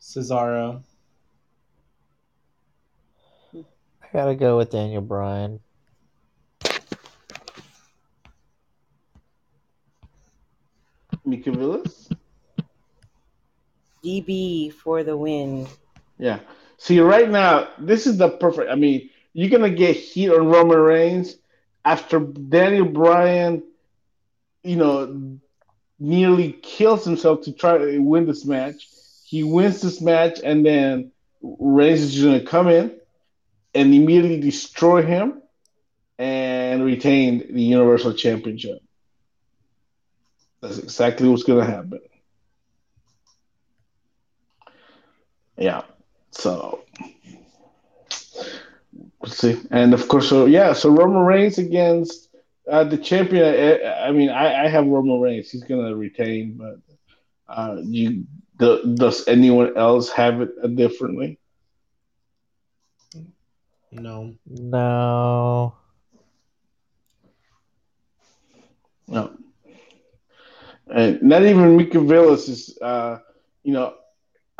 [SPEAKER 3] Cesaro.
[SPEAKER 2] I gotta go with Daniel Bryan.
[SPEAKER 1] Mika Villas.
[SPEAKER 5] DB for the win.
[SPEAKER 1] Yeah. See, right now, this is the perfect. I mean, you're gonna get heat on Roman Reigns after Daniel Bryan, you know, nearly kills himself to try to win this match. He wins this match, and then Reigns is gonna come in and immediately destroy him and retain the Universal Championship. That's exactly what's gonna happen. Yeah. So let's see. And of course, so yeah, so Roman Reigns against uh, the champion. I, I mean, I, I have Roman Reigns. He's gonna retain, but uh, you do, does anyone else have it differently?
[SPEAKER 3] No.
[SPEAKER 2] No.
[SPEAKER 1] No. And not even Mika Villas is, uh, you know,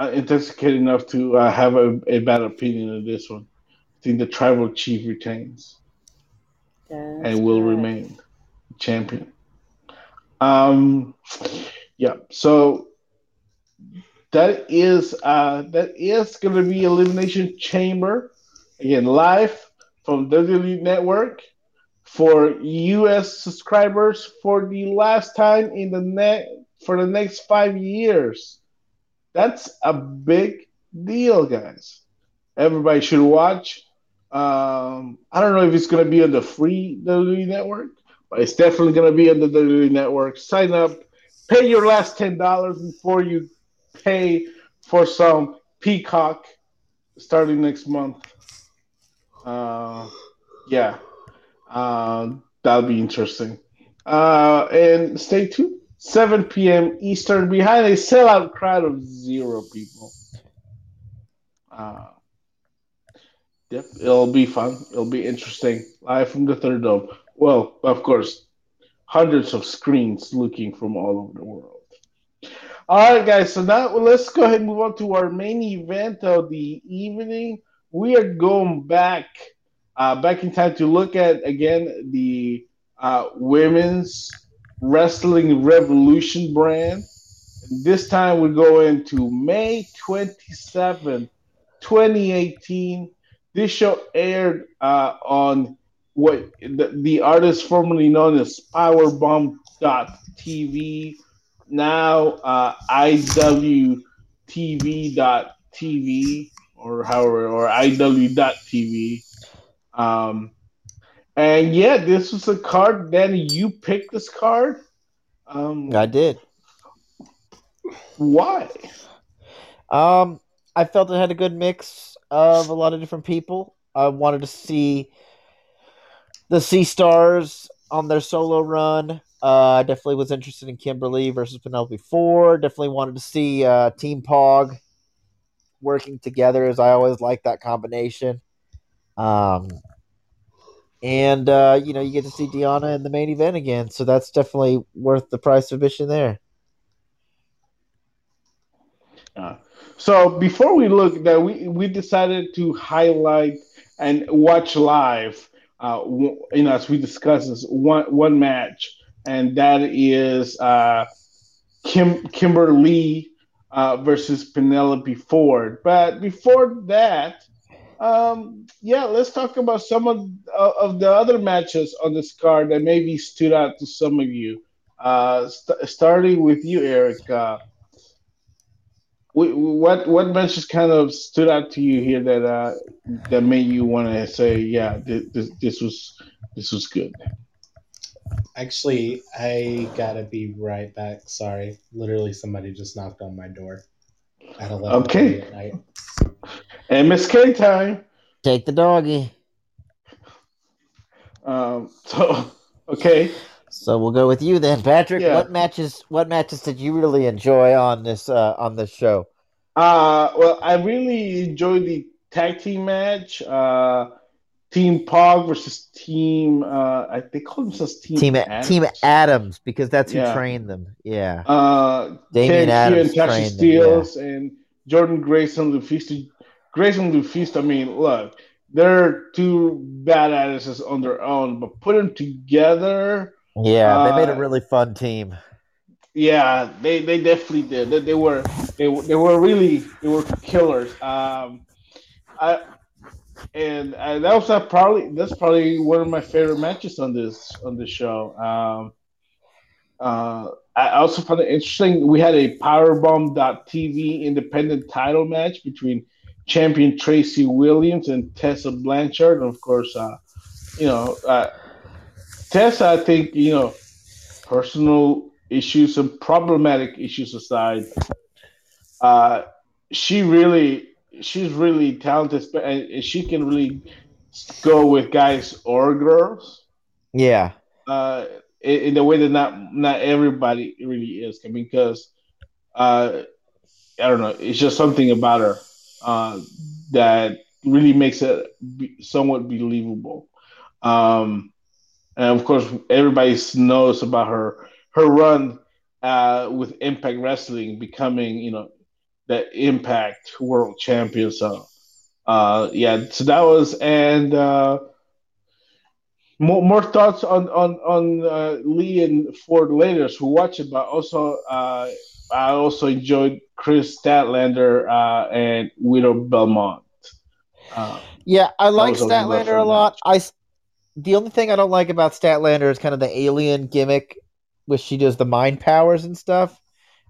[SPEAKER 1] uh, intoxicated enough to uh, have a, a bad opinion of this one. I think the tribal chief retains.
[SPEAKER 5] That's
[SPEAKER 1] and will remain champion. Um, yeah. So that is uh, that is going to be Elimination Chamber again live from WWE Network for U.S. subscribers for the last time in the net for the next five years. That's a big deal, guys. everybody should watch. Um, I don't know if it's going to be on the free WWE network, but it's definitely going to be on the WWE network. Sign up, pay your last ten dollars before you pay for some Peacock starting next month. Uh, yeah, uh, that'll be interesting. Uh, and stay tuned. 7 p.m. Eastern behind a sellout crowd of zero people. Uh, yep, it'll be fun. It'll be interesting. Live from the Thunderdome. Well, of course, hundreds of screens looking from all over the world. All right, guys. So now let's go ahead and move on to our main event of the evening. We are going back, uh, back in time to look at again the uh, women's wrestling revolution brand. This time we go into May 27, 2018. This show aired uh, on what the, the artist formerly known as Powerbomb.tv, now uh, IWTV.tv or however, or IW.tv. Um, and yeah, this was a card. Danny, you picked this card. Um,
[SPEAKER 2] I did.
[SPEAKER 1] Why?
[SPEAKER 2] Um, I felt it had a good mix of a lot of different people. I wanted to see the Sea Stars on their solo run. Uh, I definitely was interested in Kimber Lee versus Penelope Ford. Definitely wanted to see uh, Team Pog working together, as I always like that combination. Um, and uh, you know, you get to see Deonna in the main event again, so that's definitely worth the price of admission there.
[SPEAKER 1] Uh, so before we look, that we we decided to highlight and watch live. Uh, you know, as we discussed this one one match, and that is uh, Kim Kimber Lee uh, versus Penelope Ford. But before that, um, yeah, let's talk about some of of the other matches on this card that maybe stood out to some of you. Uh, st- starting with you, Eric. Uh, we, what what matches kind of stood out to you here that uh, that made you want to say, yeah, this, this, this was this was good.
[SPEAKER 3] Actually, I gotta be right back. Sorry, literally somebody just knocked on my door at eleven
[SPEAKER 1] Okay.
[SPEAKER 3] at night.
[SPEAKER 1] MSK time.
[SPEAKER 2] Take the doggy.
[SPEAKER 1] Um, so [LAUGHS] okay,
[SPEAKER 2] So we'll go with you then, Patrick.
[SPEAKER 1] Yeah.
[SPEAKER 2] What matches? What matches did you really enjoy on this uh, on this show?
[SPEAKER 1] Uh, well, I really enjoyed the tag team match. Uh, Team Pog versus Team. Uh, I, they call themselves Team
[SPEAKER 2] Team
[SPEAKER 1] Adams.
[SPEAKER 2] Team Adams because that's who
[SPEAKER 1] Yeah.
[SPEAKER 2] trained them. Yeah,
[SPEAKER 1] Uh,
[SPEAKER 2] Damian Adams
[SPEAKER 1] and Tasha
[SPEAKER 2] them.
[SPEAKER 1] And Jordynne Grace and LuFisto. Grace and LuFisto. I mean, look, they're two badasses on their own, but put them together.
[SPEAKER 2] Yeah, yeah they made a
[SPEAKER 1] Uh,
[SPEAKER 2] really fun team.
[SPEAKER 1] Yeah, they, they definitely did. They, they were they, were- they were really they were killers. Um, I and, and that was uh, probably that's probably one of my favorite matches on this on this show. Um, uh, I also found it interesting. We had a Powerbomb.tv independent title match between champion Tracy Williams and Tessa Blanchard, and of course, uh, you know, uh, Tessa. I think you know, personal issues and problematic issues aside, uh, she really she's really talented, and she can really go with guys or girls
[SPEAKER 2] Yeah,
[SPEAKER 1] uh, in, in the way that not not everybody really is. I mean, because uh, I don't know, it's just something about her uh, that really makes it somewhat believable. Um, and of course, everybody knows about her her run uh, with Impact Wrestling, becoming you know the Impact World Champion. So, uh, yeah, so that was and. Uh, more, more thoughts on on on uh, Lee and Ford later who watch it, but also uh, I also enjoyed Kris Statlander uh, and Widow Belmont. Uh,
[SPEAKER 2] yeah. I like Statlander a lot.
[SPEAKER 1] match.
[SPEAKER 2] I the only thing I don't like about Statlander is kind of the alien gimmick, which she does the mind powers and stuff.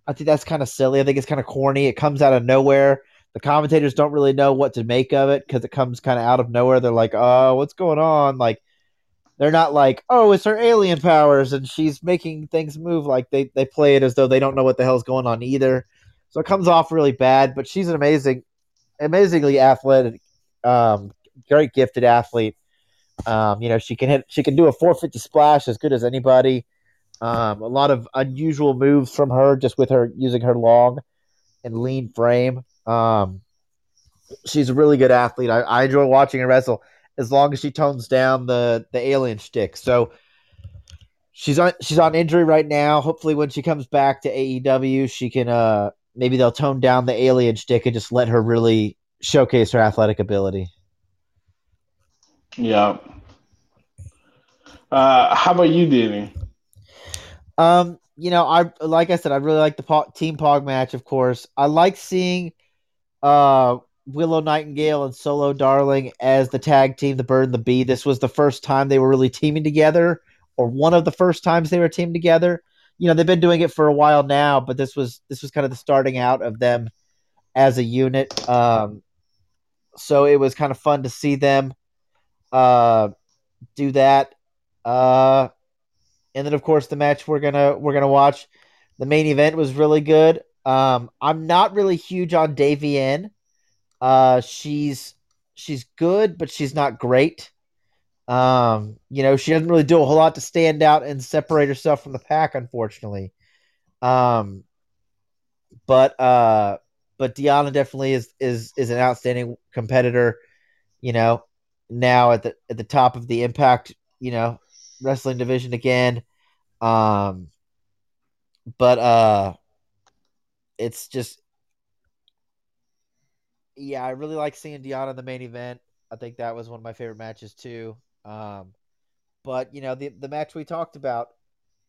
[SPEAKER 2] I think that's kind of silly. I think it's kind of corny. It comes out of nowhere. the commentators don't really know what to make of it because it comes kind of out of nowhere. They're like, "Oh, what's going on?" Like they're not like, "Oh, it's her alien powers and she's making things move." Like they they play it as though they don't know what the hell's going on either. So it comes off really bad. But she's an amazing, amazingly athletic, um, great gifted athlete. Um, you know, she can hit, she can do a 450 splash as good as anybody. Um, a lot of unusual moves from her just with her using her long and lean frame. Um, she's a really good athlete. I, I enjoy watching her wrestle as long as she tones down the the alien shtick. So she's on she's on injury right now. Hopefully, when she comes back to AEW, she can uh maybe they'll tone down the alien shtick and just let her really showcase her athletic ability.
[SPEAKER 1] Yeah. Uh, how about you, Danny?
[SPEAKER 2] Um, you know, I like I said, I really like the po- team pog match. Of course, I like seeing uh Willow Nightingale and Solo Darling as the tag team, the Bird and the Bee. This was the first time they were really teaming together, or one of the first times they were teamed together. You know, they've been doing it for a while now, but this was this was kind of the starting out of them as a unit. Um, so it was kind of fun to see them uh, do that. Uh, and then of course the match we're gonna we're gonna watch. The main event was really good. Um, I'm not really huge on Davienne. Uh, she's she's good, but she's not great. Um, you know, she doesn't really do a whole lot to stand out and separate herself from the pack, unfortunately. Um, but uh, but Deonna definitely is is is an outstanding competitor. You know, now at the at the top of the Impact, you know, wrestling division again. Um, but uh, it's just yeah, I really like seeing Deonna in the main event. I think that was one of my favorite matches too. Um, but you know, the the match we talked about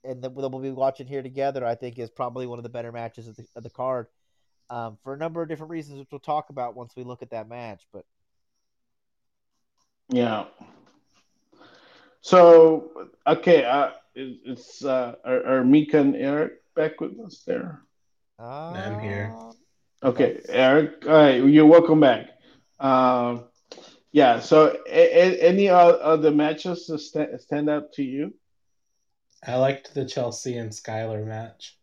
[SPEAKER 2] and that we'll be watching here together, I think, is probably one of the better matches of the, of the card. Um, for a number of different reasons, which we'll talk about once we look at that match. But
[SPEAKER 1] Yeah. So okay, uh, it- it's uh, are, are Mika and Eric back with us there?
[SPEAKER 2] uh,
[SPEAKER 3] I'm here.
[SPEAKER 1] Okay, Eric, all right, you're welcome back. Um, yeah. So, a, a, any other matches that stand, stand out to you?
[SPEAKER 3] I liked the Chelsea and Skylar match.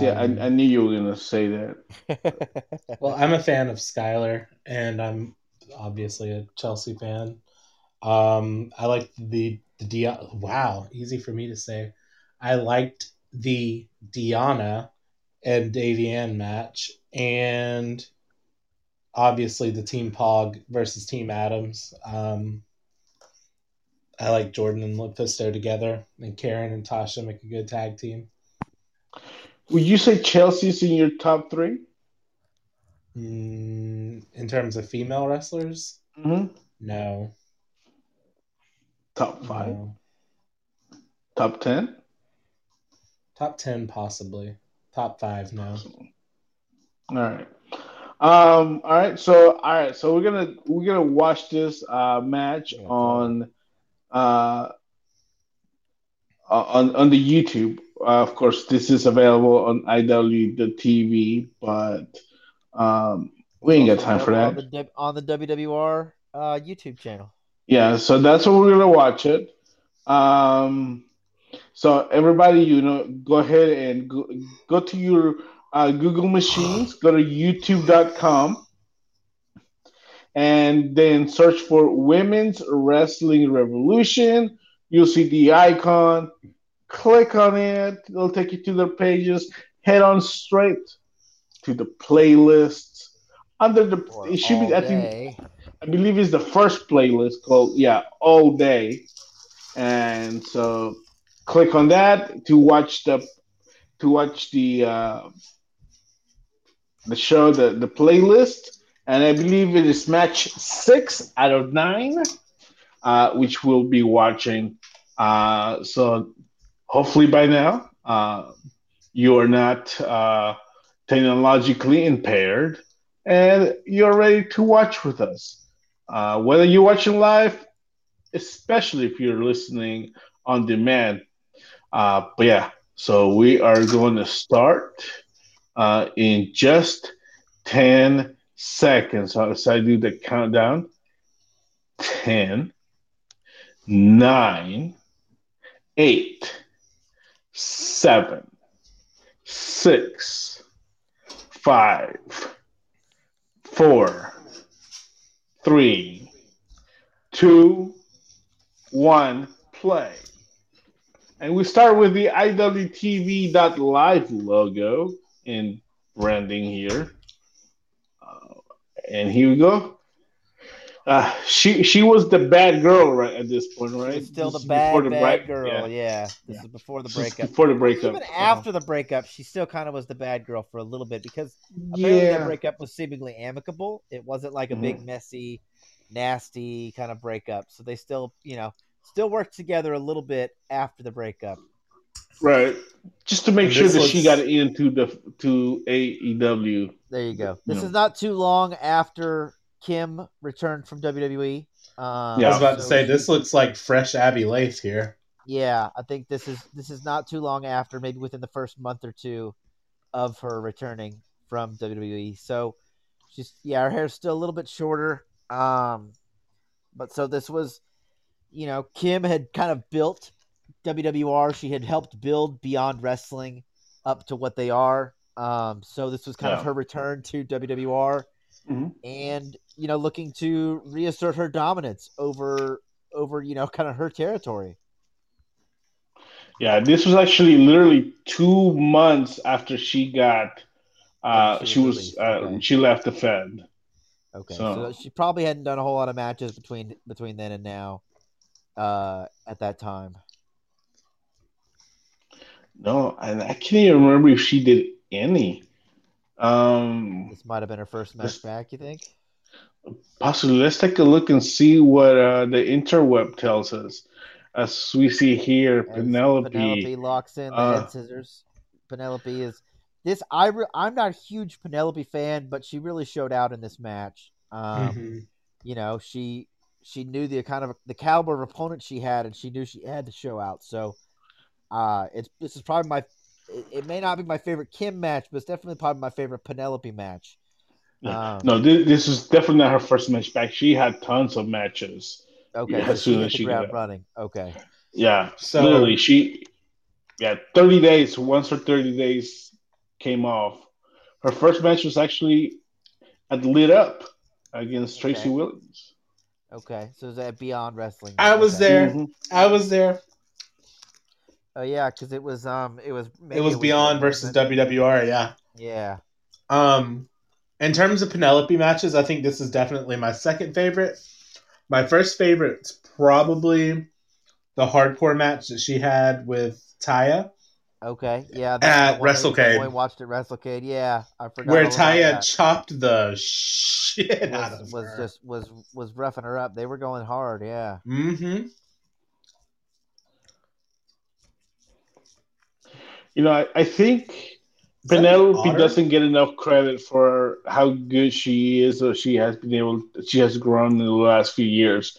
[SPEAKER 1] Yeah, I,
[SPEAKER 3] Um,
[SPEAKER 1] I knew you were gonna say that. [LAUGHS]
[SPEAKER 3] Well, I'm a fan of Skylar, and I'm obviously a Chelsea fan. Um, I liked the the Dia- Wow, easy for me to say. I liked the Deonna and Davienne match, and obviously the Team Pog versus Team Adams. Um, I like Jordynne and LuFisto together, and Karen and Tasha make a good tag team.
[SPEAKER 1] Would you say Chelsea's in your top 3
[SPEAKER 3] Mm, in terms of female wrestlers,
[SPEAKER 1] Mm-hmm.
[SPEAKER 3] no.
[SPEAKER 1] Top five,
[SPEAKER 3] no.
[SPEAKER 1] top ten?
[SPEAKER 3] Top ten, possibly. Top five, no.
[SPEAKER 1] All right. Um. All right. So, all right. So we're gonna we're gonna watch this uh match
[SPEAKER 2] Yeah,
[SPEAKER 1] on uh on on the YouTube. Uh, of course, this is available on IW the TV, but um, we ain't got time for
[SPEAKER 2] on
[SPEAKER 1] that.
[SPEAKER 2] the, on the WWR uh, YouTube channel.
[SPEAKER 1] Yeah. So that's what we're gonna watch it. Um. So everybody, you know, go ahead and go, go to your uh, Google machines. Go to YouTube.com. and then search for Women's Wrestling Revolution. You'll see the icon. Click on it. It'll take you to their pages. Head on straight to the playlists. Under the
[SPEAKER 2] Or
[SPEAKER 1] it should be I think. I believe it's the first playlist called yeah all day, and so click on that to watch the to watch the uh, the show the the playlist, and I believe it is match six out of nine, uh, which we'll be watching. Uh, so hopefully by now uh, you are not uh, technologically impaired and you're ready to watch with us. Uh, whether you're watching live, especially if you're listening on demand. Uh, but yeah, so we are going to start uh, in just 10 seconds. So, so I do the countdown 10, 9, 8, 7, 6, 5, 4, 3, 2, 1, play. And we start with the IWTV.live logo in branding here. Uh, and here we go. Uh, she she was the bad girl right at this point, right?
[SPEAKER 2] It's still the
[SPEAKER 1] This
[SPEAKER 2] bad,
[SPEAKER 1] the
[SPEAKER 2] bad
[SPEAKER 1] break-
[SPEAKER 2] girl.
[SPEAKER 1] yeah.
[SPEAKER 2] Yeah, this
[SPEAKER 1] Yeah.
[SPEAKER 2] is before the breakup.
[SPEAKER 1] Before the breakup.
[SPEAKER 2] Even after the breakup, she still kind of was the bad girl for a little bit because apparently that breakup was seemingly amicable. It wasn't like a big, messy, nasty kind of breakup. So they still, you know, still worked together a little bit after the breakup.
[SPEAKER 1] Right. Just to make
[SPEAKER 3] And
[SPEAKER 1] sure
[SPEAKER 3] this
[SPEAKER 1] that she
[SPEAKER 3] looks-
[SPEAKER 1] got into the to AEW.
[SPEAKER 2] There you go. This
[SPEAKER 1] Yeah.
[SPEAKER 2] is not too long after Kim returned from WWE. Um,
[SPEAKER 1] Yeah.
[SPEAKER 3] I was about to say
[SPEAKER 2] she-
[SPEAKER 3] this looks like fresh Abbey Laith here.
[SPEAKER 2] Yeah, I think this is this is not too long after, maybe within the first month or two of her returning from WWE. So she's yeah, her hair's still a little bit shorter. Um but so this was you know, Kim had kind of built WWR. She had helped build Beyond Wrestling up to what they are. Um so this was kind of her return to WWR
[SPEAKER 1] Mhm.
[SPEAKER 2] and you know, looking to reassert her dominance over over, you know, kind of her territory.
[SPEAKER 1] Yeah, this was actually literally two months after she got. Uh,
[SPEAKER 2] she
[SPEAKER 1] she
[SPEAKER 2] was
[SPEAKER 1] was.
[SPEAKER 2] released,
[SPEAKER 1] Uh,
[SPEAKER 2] okay.
[SPEAKER 1] She left the Fed.
[SPEAKER 2] Okay,
[SPEAKER 1] So-
[SPEAKER 2] so, she probably hadn't done a whole lot of matches between between then and now. Uh, at that time,
[SPEAKER 1] No, and I can't even remember if she did any. Um,
[SPEAKER 2] this might have been her first match back. You think?
[SPEAKER 1] possibly. Let's take a look and see what uh, the interweb tells us. As we see here,
[SPEAKER 2] As
[SPEAKER 1] Penelope.
[SPEAKER 2] Penelope locks in the
[SPEAKER 1] uh,
[SPEAKER 2] head scissors. Penelope is this. I re- I'm not a huge Penelope fan, but she really showed out in this match. Um,
[SPEAKER 3] Mhm.
[SPEAKER 2] you know, she she knew the kind of the caliber of opponent she had, and she knew she had to show out. So, uh, it's this is probably my. It, it may not be my favorite Kim match, but it's definitely probably my favorite Penelope match.
[SPEAKER 1] Yeah.
[SPEAKER 2] Um,
[SPEAKER 1] No, this, this is definitely not her first match back. She had tons of matches.
[SPEAKER 2] Okay,
[SPEAKER 1] Yeah,
[SPEAKER 2] so
[SPEAKER 1] as soon as she
[SPEAKER 2] ground
[SPEAKER 1] got-
[SPEAKER 2] running. Okay,
[SPEAKER 1] Yeah,
[SPEAKER 3] So
[SPEAKER 1] literally, she. Yeah, thirty days. Once her thirty days came off, her first match was actually at Lit Up against Tracy
[SPEAKER 2] Okay.
[SPEAKER 1] Williams.
[SPEAKER 2] okay. So is that Beyond Wrestling?
[SPEAKER 3] I was
[SPEAKER 2] Okay.
[SPEAKER 3] there.
[SPEAKER 1] Mhm.
[SPEAKER 3] I was there.
[SPEAKER 2] Oh yeah, because it was um, it was maybe
[SPEAKER 3] It was Beyond versus WWR. Yeah.
[SPEAKER 2] Yeah.
[SPEAKER 3] Um, in terms of Penelope matches, I think this is definitely my second favorite. My first favorite's probably the hardcore match that she had with Taya,
[SPEAKER 2] Okay. Yeah.
[SPEAKER 3] At WrestleCade.
[SPEAKER 2] Only watched at WrestleCade. Yeah, I forgot.
[SPEAKER 3] where Taya chopped the shit out of
[SPEAKER 2] was
[SPEAKER 3] her.
[SPEAKER 2] just was was roughing her up. They were going hard. Yeah.
[SPEAKER 3] Mm-hmm.
[SPEAKER 1] You know, I, I think
[SPEAKER 3] Is
[SPEAKER 1] Penelope doesn't get enough credit for how good she is, or she has been able, she has grown in the last few years,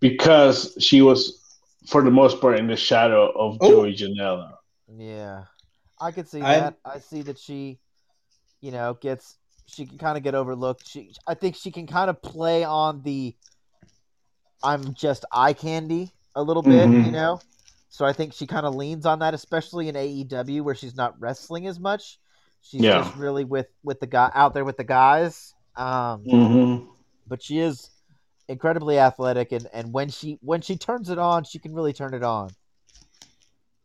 [SPEAKER 1] because she was, for the most part, in the shadow of
[SPEAKER 3] Oh.
[SPEAKER 1] Joey Janela.
[SPEAKER 2] Yeah. I could see
[SPEAKER 3] I-
[SPEAKER 2] that. I see that she, you know, gets she can kind of get overlooked. She, I think she can kind of play on the I'm just eye candy a little bit,
[SPEAKER 1] Mhm.
[SPEAKER 2] you know. So I think she kind of leans on that, especially in AEW where she's not wrestling as much. She's
[SPEAKER 1] Yeah.
[SPEAKER 2] just really with with the guy out there with the guys. Um,
[SPEAKER 1] Mm-hmm.
[SPEAKER 2] but she is incredibly athletic, and and when she when she turns it on, she can really turn it on.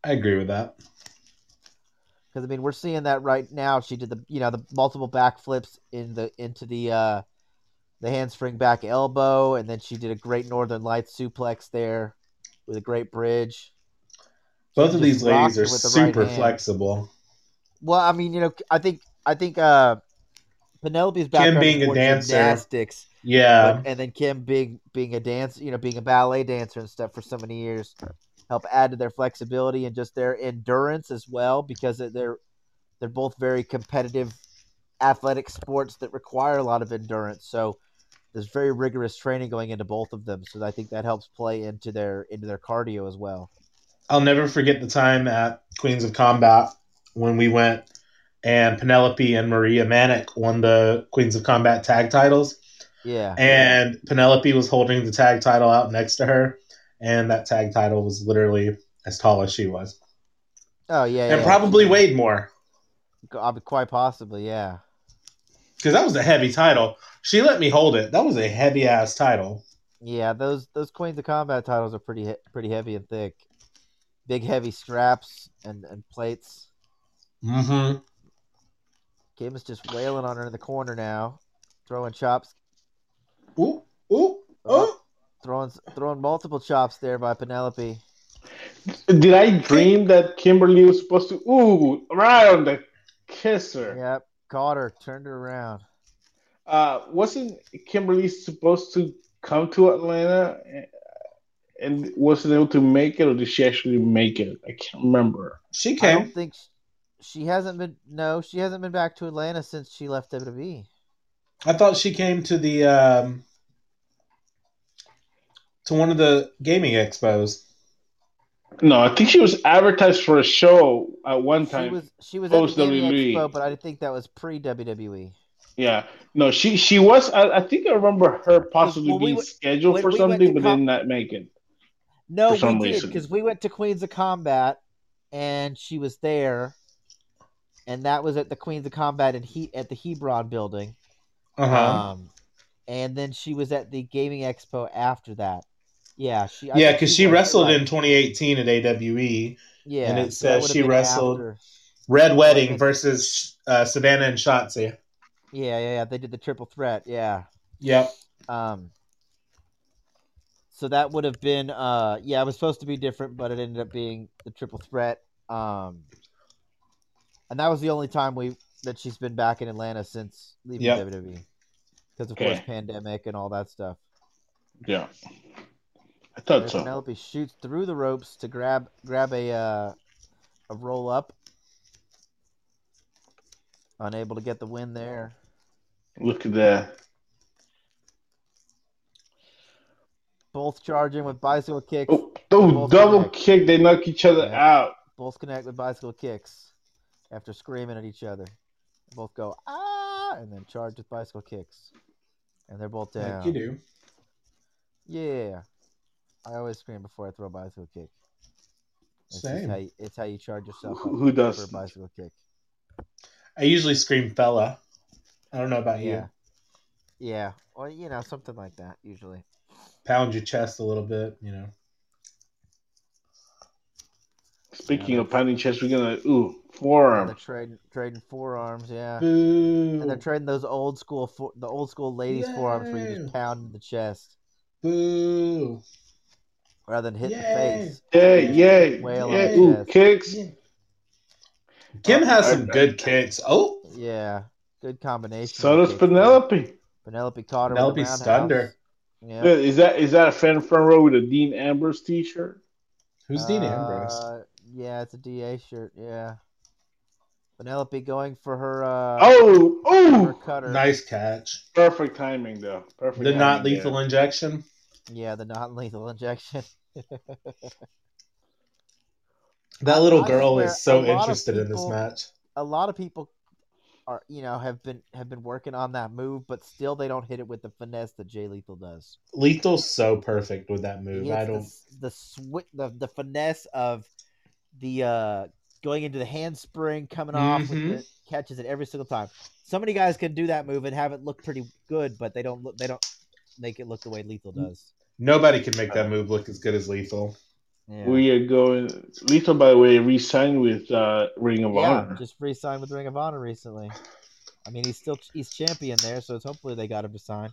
[SPEAKER 3] I agree with that.
[SPEAKER 2] Because I mean, we're seeing that right now. She did the you know the multiple backflips in the into the uh, the handspring back elbow, and then she did a great Northern Lights suplex there with a great bridge.
[SPEAKER 3] Both of these ladies are
[SPEAKER 2] the right
[SPEAKER 3] super flexible.
[SPEAKER 2] Well, I mean, you know, I think I think uh, Penelope's background
[SPEAKER 3] being
[SPEAKER 2] is
[SPEAKER 3] a dancer.
[SPEAKER 2] gymnastics,
[SPEAKER 3] Yeah.
[SPEAKER 2] but, and then Kim being being a dance, you know, being a ballet dancer and stuff for so many years, help add to their flexibility and just their endurance as well, because they're they're both very competitive, athletic sports that require a lot of endurance. So there's very rigorous training going into both of them. So I think that helps play into their into their cardio as well.
[SPEAKER 3] I'll never forget the time at Queens of Combat when we went and Penelope and Maria Manic won the Queens of Combat tag titles.
[SPEAKER 2] Yeah.
[SPEAKER 3] And Penelope was holding the tag title out next to her, and that tag title was literally as tall as she was,
[SPEAKER 2] oh yeah.
[SPEAKER 3] and
[SPEAKER 2] yeah.
[SPEAKER 3] probably weighed more
[SPEAKER 2] Uh, quite possibly. Yeah.
[SPEAKER 3] because that was a heavy title. She let me hold it. That was a heavy ass title.
[SPEAKER 2] Yeah. Those those Queens of Combat titles are pretty pretty heavy and thick. Big heavy straps and and plates.
[SPEAKER 3] Mm-hmm.
[SPEAKER 2] Kim is just wailing on her in the corner now, throwing chops,
[SPEAKER 3] Ooh, ooh, ooh.
[SPEAKER 2] throwing throwing multiple chops there by Penelope.
[SPEAKER 1] Did I dream that Kimberly was supposed to ooh on the kisser?
[SPEAKER 2] Yep, caught her, turned her around.
[SPEAKER 1] Uh, wasn't Kimberly supposed to come to Atlanta and wasn't able to make it, or did she actually make it? I can't remember.
[SPEAKER 3] She came.
[SPEAKER 2] I
[SPEAKER 3] came.
[SPEAKER 2] don't think sh she hasn't been. No, she hasn't been back to Atlanta since she left WWE.
[SPEAKER 3] I thought she came to the um, to one of the gaming expos.
[SPEAKER 1] No, I think she was advertised for a show at one time.
[SPEAKER 2] She
[SPEAKER 1] time.
[SPEAKER 2] was she was at the
[SPEAKER 1] post WWE.
[SPEAKER 2] Expo, but I think that was pre WWE.
[SPEAKER 1] Yeah, no, she she was. I, I think I remember her possibly
[SPEAKER 2] When we
[SPEAKER 1] being
[SPEAKER 2] went-
[SPEAKER 1] scheduled for
[SPEAKER 2] we
[SPEAKER 1] something, but
[SPEAKER 2] com-
[SPEAKER 1] did not make it.
[SPEAKER 2] No, we did
[SPEAKER 1] reason.
[SPEAKER 2] because we went to Queens of Combat, and she was there, and that was at the Queens of Combat in he at the Hebron building.
[SPEAKER 3] Uh huh.
[SPEAKER 2] Um, and then she was at the Gaming Expo after that. Yeah, she. I
[SPEAKER 3] yeah, because she
[SPEAKER 2] was
[SPEAKER 3] wrestled
[SPEAKER 2] like-
[SPEAKER 3] in 2018 at AWE.
[SPEAKER 2] Yeah,
[SPEAKER 3] and it
[SPEAKER 2] so
[SPEAKER 3] says she wrestled-
[SPEAKER 2] after-
[SPEAKER 3] Red Wedding versus uh, Savannah and Shotzi.
[SPEAKER 2] Yeah, yeah, yeah. They did the triple threat. Yeah.
[SPEAKER 3] Yep.
[SPEAKER 2] Um. So that would have been, uh, yeah, it was supposed to be different, but it ended up being the triple threat. Um, and that was the only time we that she's been back in Atlanta since leaving
[SPEAKER 3] Yep.
[SPEAKER 2] WWE, because of
[SPEAKER 1] Okay.
[SPEAKER 2] course pandemic and all that stuff.
[SPEAKER 1] Yeah, I thought
[SPEAKER 2] And
[SPEAKER 1] so.
[SPEAKER 2] Penelope shoots through the ropes to grab grab a uh, a roll up. Unable to get the win there.
[SPEAKER 1] Look at that.
[SPEAKER 2] Both charging with bicycle kicks.
[SPEAKER 1] Oh, oh double
[SPEAKER 2] connect.
[SPEAKER 1] kick! They knock each other
[SPEAKER 2] Yeah.
[SPEAKER 1] out.
[SPEAKER 2] Both connect with bicycle kicks after screaming at each other. Both go ah and then charge with bicycle kicks, and they're both down.
[SPEAKER 3] Like you do.
[SPEAKER 2] Yeah, I always scream before I throw a bicycle kick. It's
[SPEAKER 3] Same.
[SPEAKER 2] how you, it's how you charge yourself
[SPEAKER 1] Who- who does?
[SPEAKER 2] for a bicycle kick.
[SPEAKER 3] I usually scream fella. I don't know about
[SPEAKER 2] Yeah,
[SPEAKER 3] you.
[SPEAKER 2] yeah. Well, you know, something like that usually.
[SPEAKER 3] Pound your chest a little bit, you know.
[SPEAKER 1] Speaking of pounding chest, we're gonna ooh
[SPEAKER 2] And they're
[SPEAKER 1] forearm.
[SPEAKER 2] trading trading forearms. Yeah.
[SPEAKER 3] Boo.
[SPEAKER 2] And they're trading those old school, for, the old school ladies forearms where you just pound in the chest
[SPEAKER 3] Boo.
[SPEAKER 2] rather than hit the face.
[SPEAKER 1] Yay, yay,
[SPEAKER 2] Wail
[SPEAKER 1] yeah,
[SPEAKER 2] on the
[SPEAKER 1] ooh,
[SPEAKER 2] chest.
[SPEAKER 1] kicks.
[SPEAKER 3] Kim has
[SPEAKER 1] I-
[SPEAKER 3] some good kicks. Oh,
[SPEAKER 2] Yeah, good combination.
[SPEAKER 1] So does. Penelope.
[SPEAKER 2] Penelope caught her.
[SPEAKER 3] Penelope
[SPEAKER 2] with
[SPEAKER 3] stunned her.
[SPEAKER 2] Roundhouse.
[SPEAKER 1] Yeah,
[SPEAKER 2] Yeah.
[SPEAKER 1] Is that is that a fan front row with a Dean Ambrose T-shirt?
[SPEAKER 3] who's Dean Ambrose?
[SPEAKER 2] Uh, yeah, it's a DA shirt. Yeah. Penelope going for her. Uh,
[SPEAKER 1] Oh,
[SPEAKER 2] her
[SPEAKER 1] oh,
[SPEAKER 2] cutter.
[SPEAKER 3] Nice catch.
[SPEAKER 1] perfect timing though. Perfect.
[SPEAKER 3] The
[SPEAKER 1] timing
[SPEAKER 3] not
[SPEAKER 1] there.
[SPEAKER 3] lethal injection.
[SPEAKER 2] Yeah, the not lethal injection. [LAUGHS]
[SPEAKER 3] That little girl
[SPEAKER 2] swear,
[SPEAKER 3] is so
[SPEAKER 2] a lot of
[SPEAKER 3] interested in this match.
[SPEAKER 2] a lot of people are, you know, have been have been working on that move, but still they don't hit it with the finesse that Jay Lethal does.
[SPEAKER 3] Lethal's so perfect with that move. I don't.
[SPEAKER 2] the the the the finesse of the uh going into the handspring, coming off with
[SPEAKER 3] Mhm.
[SPEAKER 2] the catches it every single time. So many guys can do that move and have it look pretty good, but they don't look they don't make it look the way Lethal does.
[SPEAKER 3] Nobody can make that move look as good as Lethal.
[SPEAKER 2] Yeah.
[SPEAKER 1] We are going. Lethal, by the way, re-signed with uh, Ring of
[SPEAKER 2] yeah,
[SPEAKER 1] Honor.
[SPEAKER 2] just re-signed with Ring of Honor recently. I mean, he's still he's champion there, so it's hopefully they got him to sign.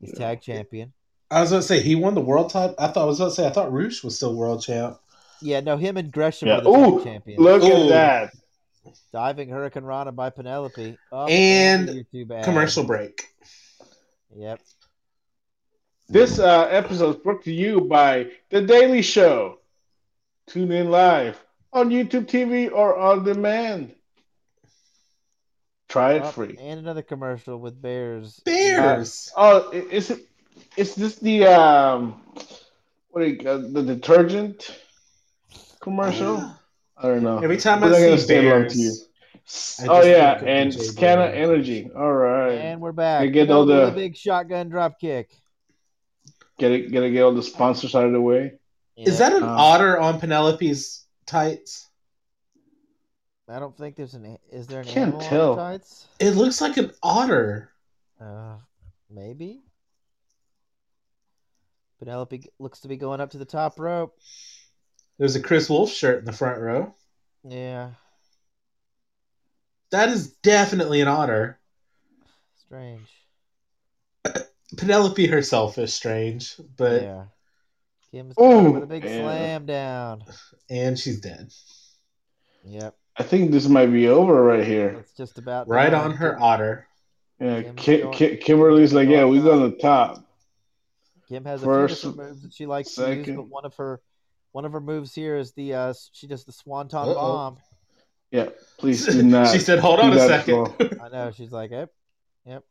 [SPEAKER 2] He's tag champion.
[SPEAKER 3] I was going to say he won the world title. I thought I was going to say I thought Roosh was still world champ.
[SPEAKER 2] Yeah, no, him and Gresham
[SPEAKER 1] Yeah.
[SPEAKER 2] are the
[SPEAKER 1] Ooh,
[SPEAKER 2] tag champions.
[SPEAKER 1] Look
[SPEAKER 3] Ooh.
[SPEAKER 1] at that.
[SPEAKER 2] Diving Hurricane Rana by Penelope. Up
[SPEAKER 3] And
[SPEAKER 2] into YouTube ad.
[SPEAKER 3] Commercial break.
[SPEAKER 2] Yep.
[SPEAKER 1] This uh, episode is brought to you by The Daily Show. Tune in live on YouTube TV or on demand. Try it
[SPEAKER 2] Up,
[SPEAKER 1] free.
[SPEAKER 2] and another commercial with Bears.
[SPEAKER 3] Bears.
[SPEAKER 1] Oh, is it? Is this the um? What do you, uh, the detergent commercial? [GASPS] I don't know.
[SPEAKER 3] Every time
[SPEAKER 1] We're
[SPEAKER 3] I see
[SPEAKER 1] gonna stay long
[SPEAKER 3] Bears,
[SPEAKER 1] to you.
[SPEAKER 3] I
[SPEAKER 1] Oh yeah, and
[SPEAKER 3] the JBL.
[SPEAKER 1] Scanner Energy. All right,
[SPEAKER 2] And we're back.
[SPEAKER 1] They get all
[SPEAKER 2] with
[SPEAKER 1] the-
[SPEAKER 2] big shotgun drop kick.
[SPEAKER 1] Get it, get it, get all the sponsors out of the way.
[SPEAKER 3] Is that an
[SPEAKER 1] Um,
[SPEAKER 3] otter on Penelope's tights?
[SPEAKER 2] I don't think there's an. Is there an
[SPEAKER 1] Can't
[SPEAKER 2] animal
[SPEAKER 1] tell.
[SPEAKER 2] on tights?
[SPEAKER 3] It looks like an otter.
[SPEAKER 2] Uh, maybe. Penelope looks to be going up to the top rope.
[SPEAKER 3] There's a Chris Wolf shirt in the front row.
[SPEAKER 2] Yeah,
[SPEAKER 3] That is definitely an otter.
[SPEAKER 2] strange. [COUGHS]
[SPEAKER 3] Penelope herself is strange, but
[SPEAKER 2] yeah. Kim's got her with a big
[SPEAKER 1] yeah.
[SPEAKER 2] slam down.
[SPEAKER 3] and she's dead.
[SPEAKER 2] Yep,
[SPEAKER 1] I think this might be over right here.
[SPEAKER 2] it's just about
[SPEAKER 3] Right
[SPEAKER 2] done.
[SPEAKER 3] on her
[SPEAKER 2] Kim,
[SPEAKER 3] otter.
[SPEAKER 1] Yeah,
[SPEAKER 2] Kim's
[SPEAKER 1] Ki-
[SPEAKER 2] going-
[SPEAKER 1] Ki- Kimberly's like, yeah, we go on the top.
[SPEAKER 2] Kim has a
[SPEAKER 1] First,
[SPEAKER 2] few different moves that she likes to use, but one of her one of her moves here is the uh she does the swanton
[SPEAKER 3] Uh-oh.
[SPEAKER 2] bomb.
[SPEAKER 1] Yeah, please [LAUGHS] do not.
[SPEAKER 3] she said, "Hold on a
[SPEAKER 1] that
[SPEAKER 3] second.
[SPEAKER 2] I know she's like, yep, yep.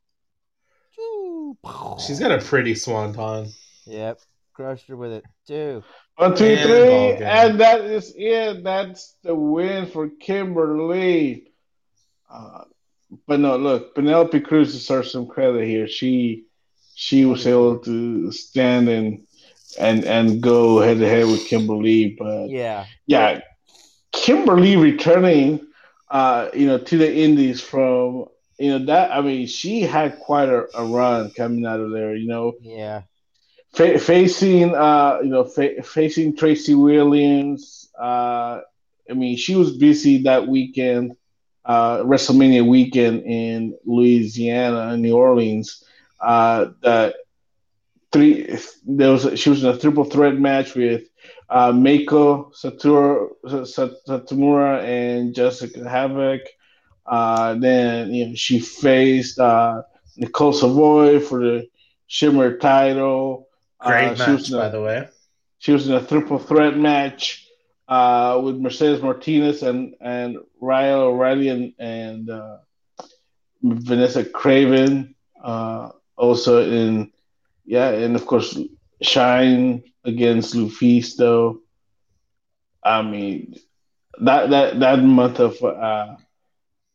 [SPEAKER 2] Choo.
[SPEAKER 3] she's got a pretty swanton.
[SPEAKER 2] Yep, crushed her with it too.
[SPEAKER 1] One, two,
[SPEAKER 3] And
[SPEAKER 1] three, and that is it. That's the win for Kimberly. Uh, but no, look, Penelope Cruz deserves some credit here. She she was able to stand and and and go head to head with Kimberly. But
[SPEAKER 2] Yeah,
[SPEAKER 1] yeah, Kimberly returning, uh, you know, to the Indies from you know that. I mean, she had quite a, a run coming out of there. You know,
[SPEAKER 2] yeah,
[SPEAKER 1] fa- facing uh you know fa- facing Tracy Williams uh I mean she was busy that weekend uh WrestleMania weekend in Louisiana New Orleans uh that three there was she was in a triple threat match with uh Meiko Satura, Sat- Satomura and Jessica Havoc uh then you know she faced uh Nicole Savoy for the Shimmer title
[SPEAKER 3] Great
[SPEAKER 1] uh, she was
[SPEAKER 3] match,
[SPEAKER 1] a-
[SPEAKER 3] by the way.
[SPEAKER 1] she was in a triple threat match uh, with Mercedes Martinez and and Rhia O'Reilly and, and uh, Vanessa Kraven. Uh, also in yeah, and of course Shine against LuFisto. I mean that that that month of uh,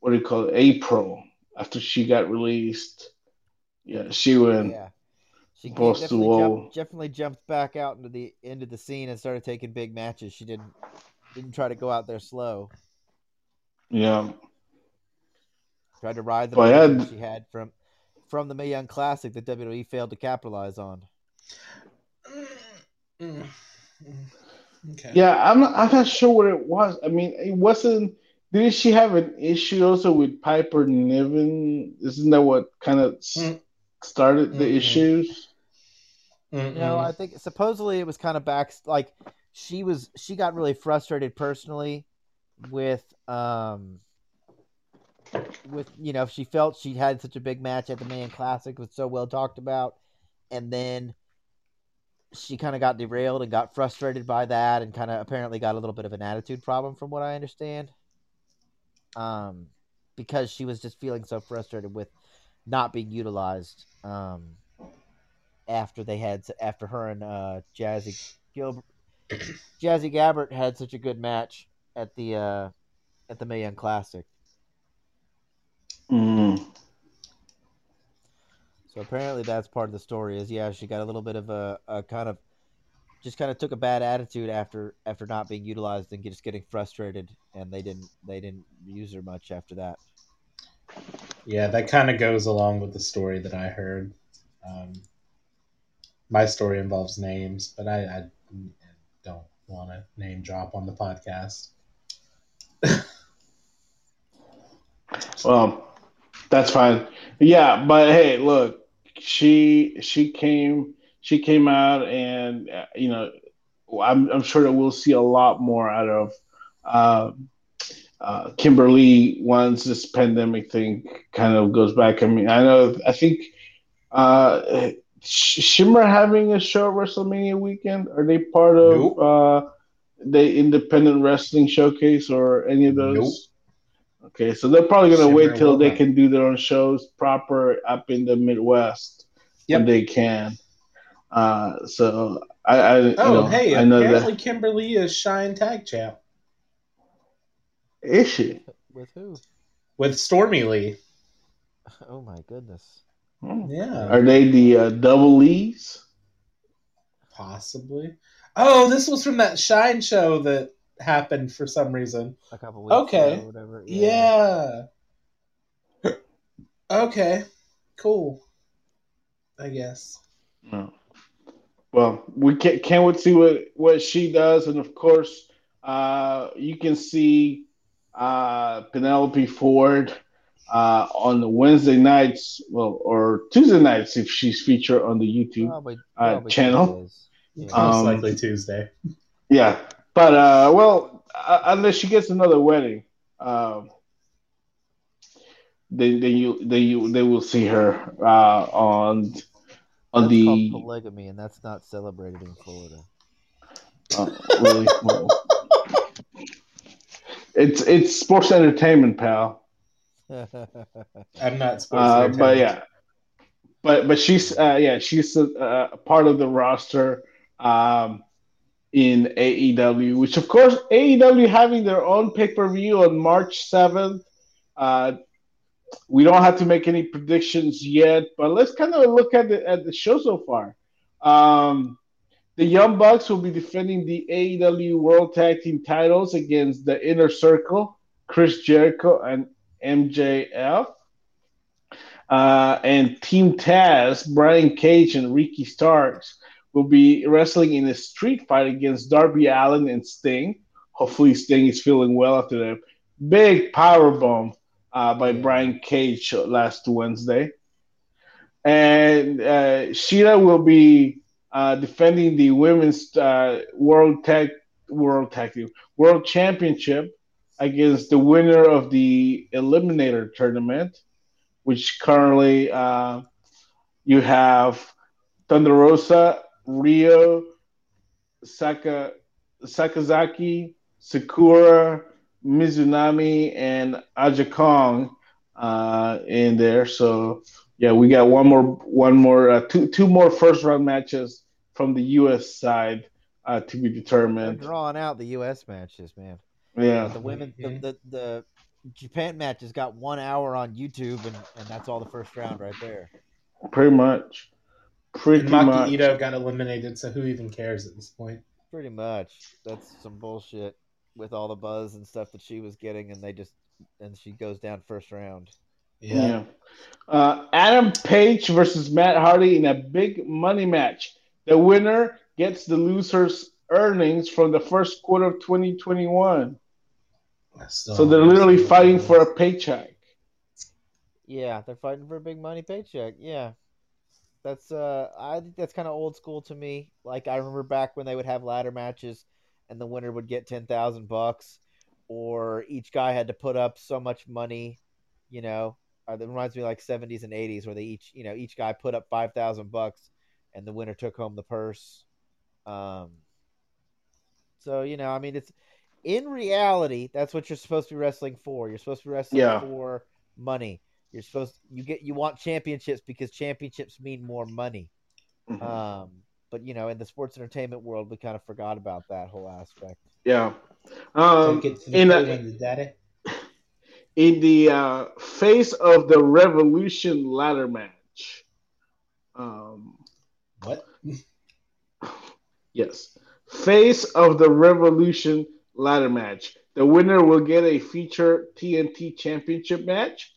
[SPEAKER 1] what do you call it? April after she got released. Yeah, she went.
[SPEAKER 2] yeah. She came- definitely
[SPEAKER 1] wall.
[SPEAKER 2] jumped, definitely jumped back out into the into the scene and started taking big matches. She didn't didn't try to go out there slow.
[SPEAKER 1] Yeah.
[SPEAKER 2] Tried to ride the
[SPEAKER 1] Well,
[SPEAKER 2] momentum she had from from the Mae Young Classic that WWE failed to capitalize on.
[SPEAKER 3] Mm, Okay.
[SPEAKER 1] Yeah, I'm not, I'm not sure what it was. I mean, it wasn't. Didn't she have an issue also with Piper Niven? Isn't that what kind of
[SPEAKER 3] Mm.
[SPEAKER 1] started the
[SPEAKER 3] Mhm.
[SPEAKER 1] issues?
[SPEAKER 3] Mm-mm.
[SPEAKER 2] No, I think supposedly it was kind of back like she was she got really frustrated personally with um with you know she felt she had such a big match at the Man Classic was so well talked about and then she kind of got derailed and got frustrated by that and kind of apparently got a little bit of an attitude problem from what I understand um because she was just feeling so frustrated with not being utilized um after they had after her and uh, Jazzy Gilbert, Jazzy Gabbert had such a good match at the uh, at the Mae Young Classic.
[SPEAKER 1] Mm.
[SPEAKER 2] So apparently that's part of the story. Is yeah, she got a little bit of a, a kind of just kind of took a bad attitude after after not being utilized and just getting frustrated, and they didn't they didn't use her much after that.
[SPEAKER 3] Yeah, that kind of goes along with the story that I heard. Um, my story involves names, but I, I don't want to name drop on the podcast. [LAUGHS]
[SPEAKER 1] Well, that's fine. Yeah, but hey, look, she she came she came out, and uh, you know, I'm I'm sure that we'll see a lot more out of uh, uh, Kimberly once this pandemic thing kind of goes back. I mean, I know I think uh, Shimmer having a show at WrestleMania weekend. Are they part of
[SPEAKER 3] Nope.
[SPEAKER 1] uh, the Independent Wrestling Showcase or any of those?
[SPEAKER 3] Nope.
[SPEAKER 1] Okay, so they're probably gonna wait till they can do their own shows proper up in the Midwest
[SPEAKER 3] Yep.
[SPEAKER 1] when they can. Uh, so I, I you
[SPEAKER 3] Oh,
[SPEAKER 1] know,
[SPEAKER 3] hey,
[SPEAKER 1] I know
[SPEAKER 3] apparently
[SPEAKER 1] that
[SPEAKER 3] Kimberly is Shine Tag Champ.
[SPEAKER 1] is she?
[SPEAKER 2] With who?
[SPEAKER 3] with Stormy Lee.
[SPEAKER 2] Oh my goodness.
[SPEAKER 3] Yeah,
[SPEAKER 1] Are they the uh, double Lees?
[SPEAKER 3] possibly. Oh, this was from that Shine show that happened for some reason.
[SPEAKER 2] A couple weeks
[SPEAKER 3] Okay.
[SPEAKER 2] ago or whatever.
[SPEAKER 3] Yeah. okay. Cool. I guess.
[SPEAKER 1] No. Well, we can't, can't wait to see what, what she does. And of course, uh, you can see uh, Penelope Ford uh, on the Wednesday nights, well, or Tuesday nights if she's featured on the YouTube.
[SPEAKER 2] Probably,
[SPEAKER 1] Uh,
[SPEAKER 2] probably
[SPEAKER 1] channel?
[SPEAKER 2] Tuesdays. Yeah.
[SPEAKER 1] Um,
[SPEAKER 3] Most likely Tuesday.
[SPEAKER 1] Yeah, but uh, well, uh, unless she gets another wedding, um, then then you then you they will see her uh, on on
[SPEAKER 2] That's
[SPEAKER 1] the
[SPEAKER 2] called polygamy, and that's not celebrated in Florida.
[SPEAKER 1] uh, really well, it's it's sports entertainment, pal. [LAUGHS]
[SPEAKER 3] I'm not sports.
[SPEAKER 1] Uh,
[SPEAKER 3] entertainment.
[SPEAKER 1] but yeah, but but she's uh, yeah she's a, a part of the roster um, in AEW, which of course AEW having their own pay per view on March seventh. Uh, we don't have to make any predictions yet, but let's kind of look at the at the show so far. Um, the Young Bucks will be defending the AEW World Tag Team titles against the Inner Circle, Chris Jericho and MJF. Uh, and Team Taz, Brian Cage and Ricky Starks will be wrestling in a street fight against Darby Allin and Sting. Hopefully, Sting is feeling well after that big power bomb uh, by Brian Cage last Wednesday. And uh, Shida will be uh, defending the women's uh, world tag world tag team world championship against the winner of the eliminator tournament, which currently uh, you have Thunder Rosa, Rio, Saka, Sakazaki, Sakura, Mizunami, and Aja Kong uh, in there. So yeah, we got one more, one more, uh, two, two more first round matches from the U.S. side uh, to be
[SPEAKER 2] They're
[SPEAKER 1] determined.
[SPEAKER 2] drawing out the U.S. matches, man.
[SPEAKER 1] Yeah,
[SPEAKER 2] But the women, the,
[SPEAKER 3] Mhm.
[SPEAKER 2] the the Japan match has got one hour on YouTube, and, and that's all the first round right there.
[SPEAKER 1] pretty much, pretty
[SPEAKER 3] And Maki
[SPEAKER 1] much.
[SPEAKER 3] Ito got eliminated, so who even cares at this point?
[SPEAKER 2] Pretty much, that's some bullshit with all the buzz and stuff that she was getting, and they just and she goes down first round.
[SPEAKER 1] Yeah. Uh, Adam Page versus Matt Hardy in a big money match. The winner gets the loser's earnings from the first quarter of 2021. So they're literally fighting for a paycheck.
[SPEAKER 2] Yeah, they're fighting for a big money paycheck. Yeah. That's uh I think that's kind of old school to me. Like I remember back when they would have ladder matches and the winner would get 10,000 bucks or each guy had to put up so much money, you know. Uh, that reminds me of like 70s and 80s where they each, you know, each guy put up 5,000 bucks and the winner took home the purse. Um so, you know, I mean it's in reality, that's what you're supposed to be wrestling for. You're supposed to be wrestling
[SPEAKER 1] Yeah.
[SPEAKER 2] for money. You're supposed you get you want championships because championships mean more money.
[SPEAKER 1] Mhm.
[SPEAKER 2] Um, but you know, in the sports entertainment world, we kind of forgot about that whole aspect.
[SPEAKER 1] Yeah. Um, in,
[SPEAKER 3] pool the
[SPEAKER 1] in the uh, face of the Revolution ladder match. Um,
[SPEAKER 3] What?
[SPEAKER 1] Yes. Face of the Revolution ladder match. The winner will get a feature TNT championship match.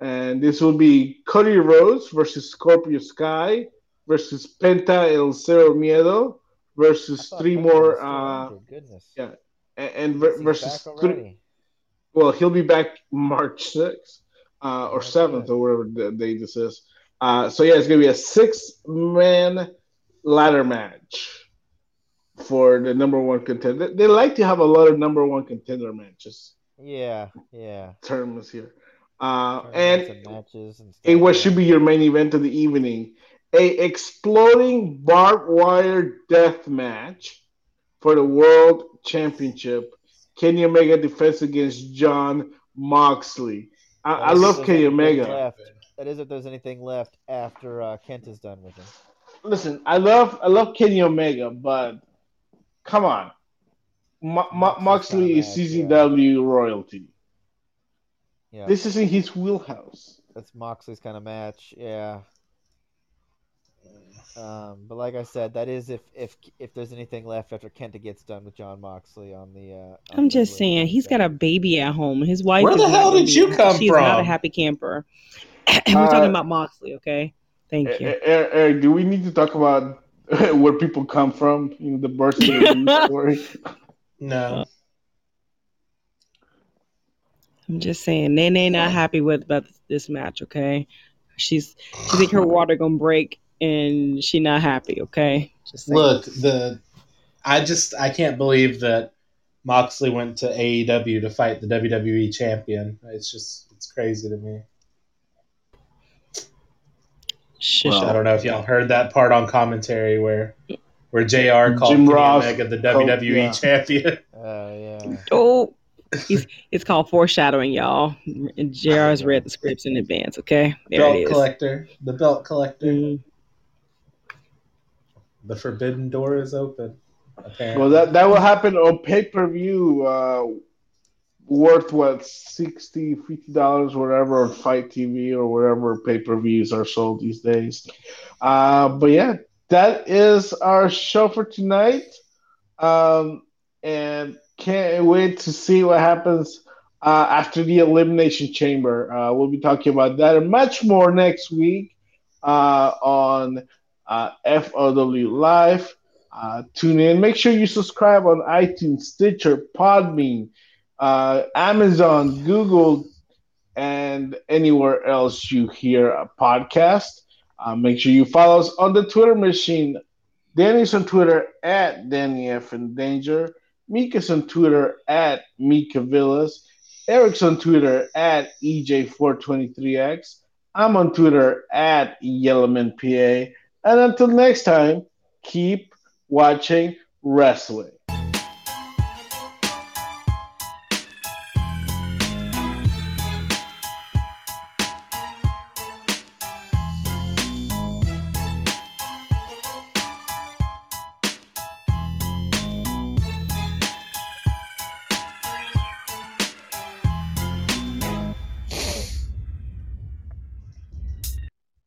[SPEAKER 1] And this will be Cody Rhodes versus Scorpio Sky versus Penta El Cero Miedo versus three
[SPEAKER 2] Penta
[SPEAKER 1] more uh
[SPEAKER 2] goodness.
[SPEAKER 1] yeah, and, and
[SPEAKER 2] He's
[SPEAKER 1] ver-
[SPEAKER 2] back
[SPEAKER 1] versus three, well he'll be back March 6th uh, or 7th or whatever the date this is. Uh, so yeah, it's gonna be a six man ladder match for the number one contender. They like to have a lot of number one contender matches.
[SPEAKER 2] Yeah, yeah.
[SPEAKER 1] Terms here, uh,
[SPEAKER 2] Tournaments
[SPEAKER 1] and
[SPEAKER 2] matches and stuff.
[SPEAKER 1] a, what should be your main event of the evening? A exploding barbed wire death match for the world championship. Kenny Omega defense against Jon Moxley. I, I love Kenny Omega.
[SPEAKER 2] Left. That is if there's anything left after uh, Kent is done with him.
[SPEAKER 1] Listen, I love I love Kenny Omega, but come on, Mo- Mo- Moxley is CZW royalty.
[SPEAKER 2] Yeah,
[SPEAKER 1] This is in his wheelhouse.
[SPEAKER 2] that's Moxley's kind of match. Yeah. Um, but like I said, that is if if if there's anything left after Kenta gets done with Jon Moxley on the. Uh, on
[SPEAKER 4] I'm
[SPEAKER 2] the
[SPEAKER 4] just
[SPEAKER 2] list.
[SPEAKER 4] saying, he's got a baby at home. His wife.
[SPEAKER 3] Where the hell did you come
[SPEAKER 4] She's not a happy camper. [CLEARS THROAT] we're
[SPEAKER 1] Uh,
[SPEAKER 4] talking about Moxley, okay? Thank you.
[SPEAKER 1] Eric, Eric, do we need to talk about [LAUGHS] where people come from? You know, the birth and [LAUGHS] story.
[SPEAKER 3] No.
[SPEAKER 4] I'm just saying, Nene not happy with about this match, okay? She's she think her water gonna break, and she not happy, okay? Just.
[SPEAKER 3] Look, the I just I can't believe that Moxley went to AEW to fight the WWE champion. It's just it's crazy to me.
[SPEAKER 4] Shush
[SPEAKER 1] Well,
[SPEAKER 3] I don't know if y'all heard that part on commentary where where JR called
[SPEAKER 1] Jim
[SPEAKER 3] Kenny
[SPEAKER 1] Ross
[SPEAKER 3] Omega the
[SPEAKER 1] called-
[SPEAKER 3] WWE
[SPEAKER 1] yeah.
[SPEAKER 3] champion. [LAUGHS]
[SPEAKER 2] Oh yeah.
[SPEAKER 4] Oh, he's, it's called foreshadowing, y'all. And JR's read the scripts in advance, okay? There
[SPEAKER 3] belt
[SPEAKER 4] it is.
[SPEAKER 3] collector. The belt collector.
[SPEAKER 4] Mm.
[SPEAKER 3] The forbidden door is open. Apparently.
[SPEAKER 1] Well, that that will happen on pay per view, uh, worth what 60 50 dollars, whatever, on FITE TV or wherever pay per views are sold these days. Uh, but yeah, that is our show for tonight, um, and can't wait to see what happens uh, after the Elimination Chamber. Uh, we'll be talking about that and much more next week uh, on uh, FOW Live. Uh, tune in. Make sure you subscribe on iTunes, Stitcher, Podbean, uh, Amazon, Google, and anywhere else you hear a podcast. Uh, make sure you follow us on the Twitter machine. Danny's on Twitter at Danny F in Danger. Mika's on Twitter at Mika Villas. Eric's on Twitter at EJ423X. I'm on Twitter at YellowmanPA. And until next time, keep watching wrestling.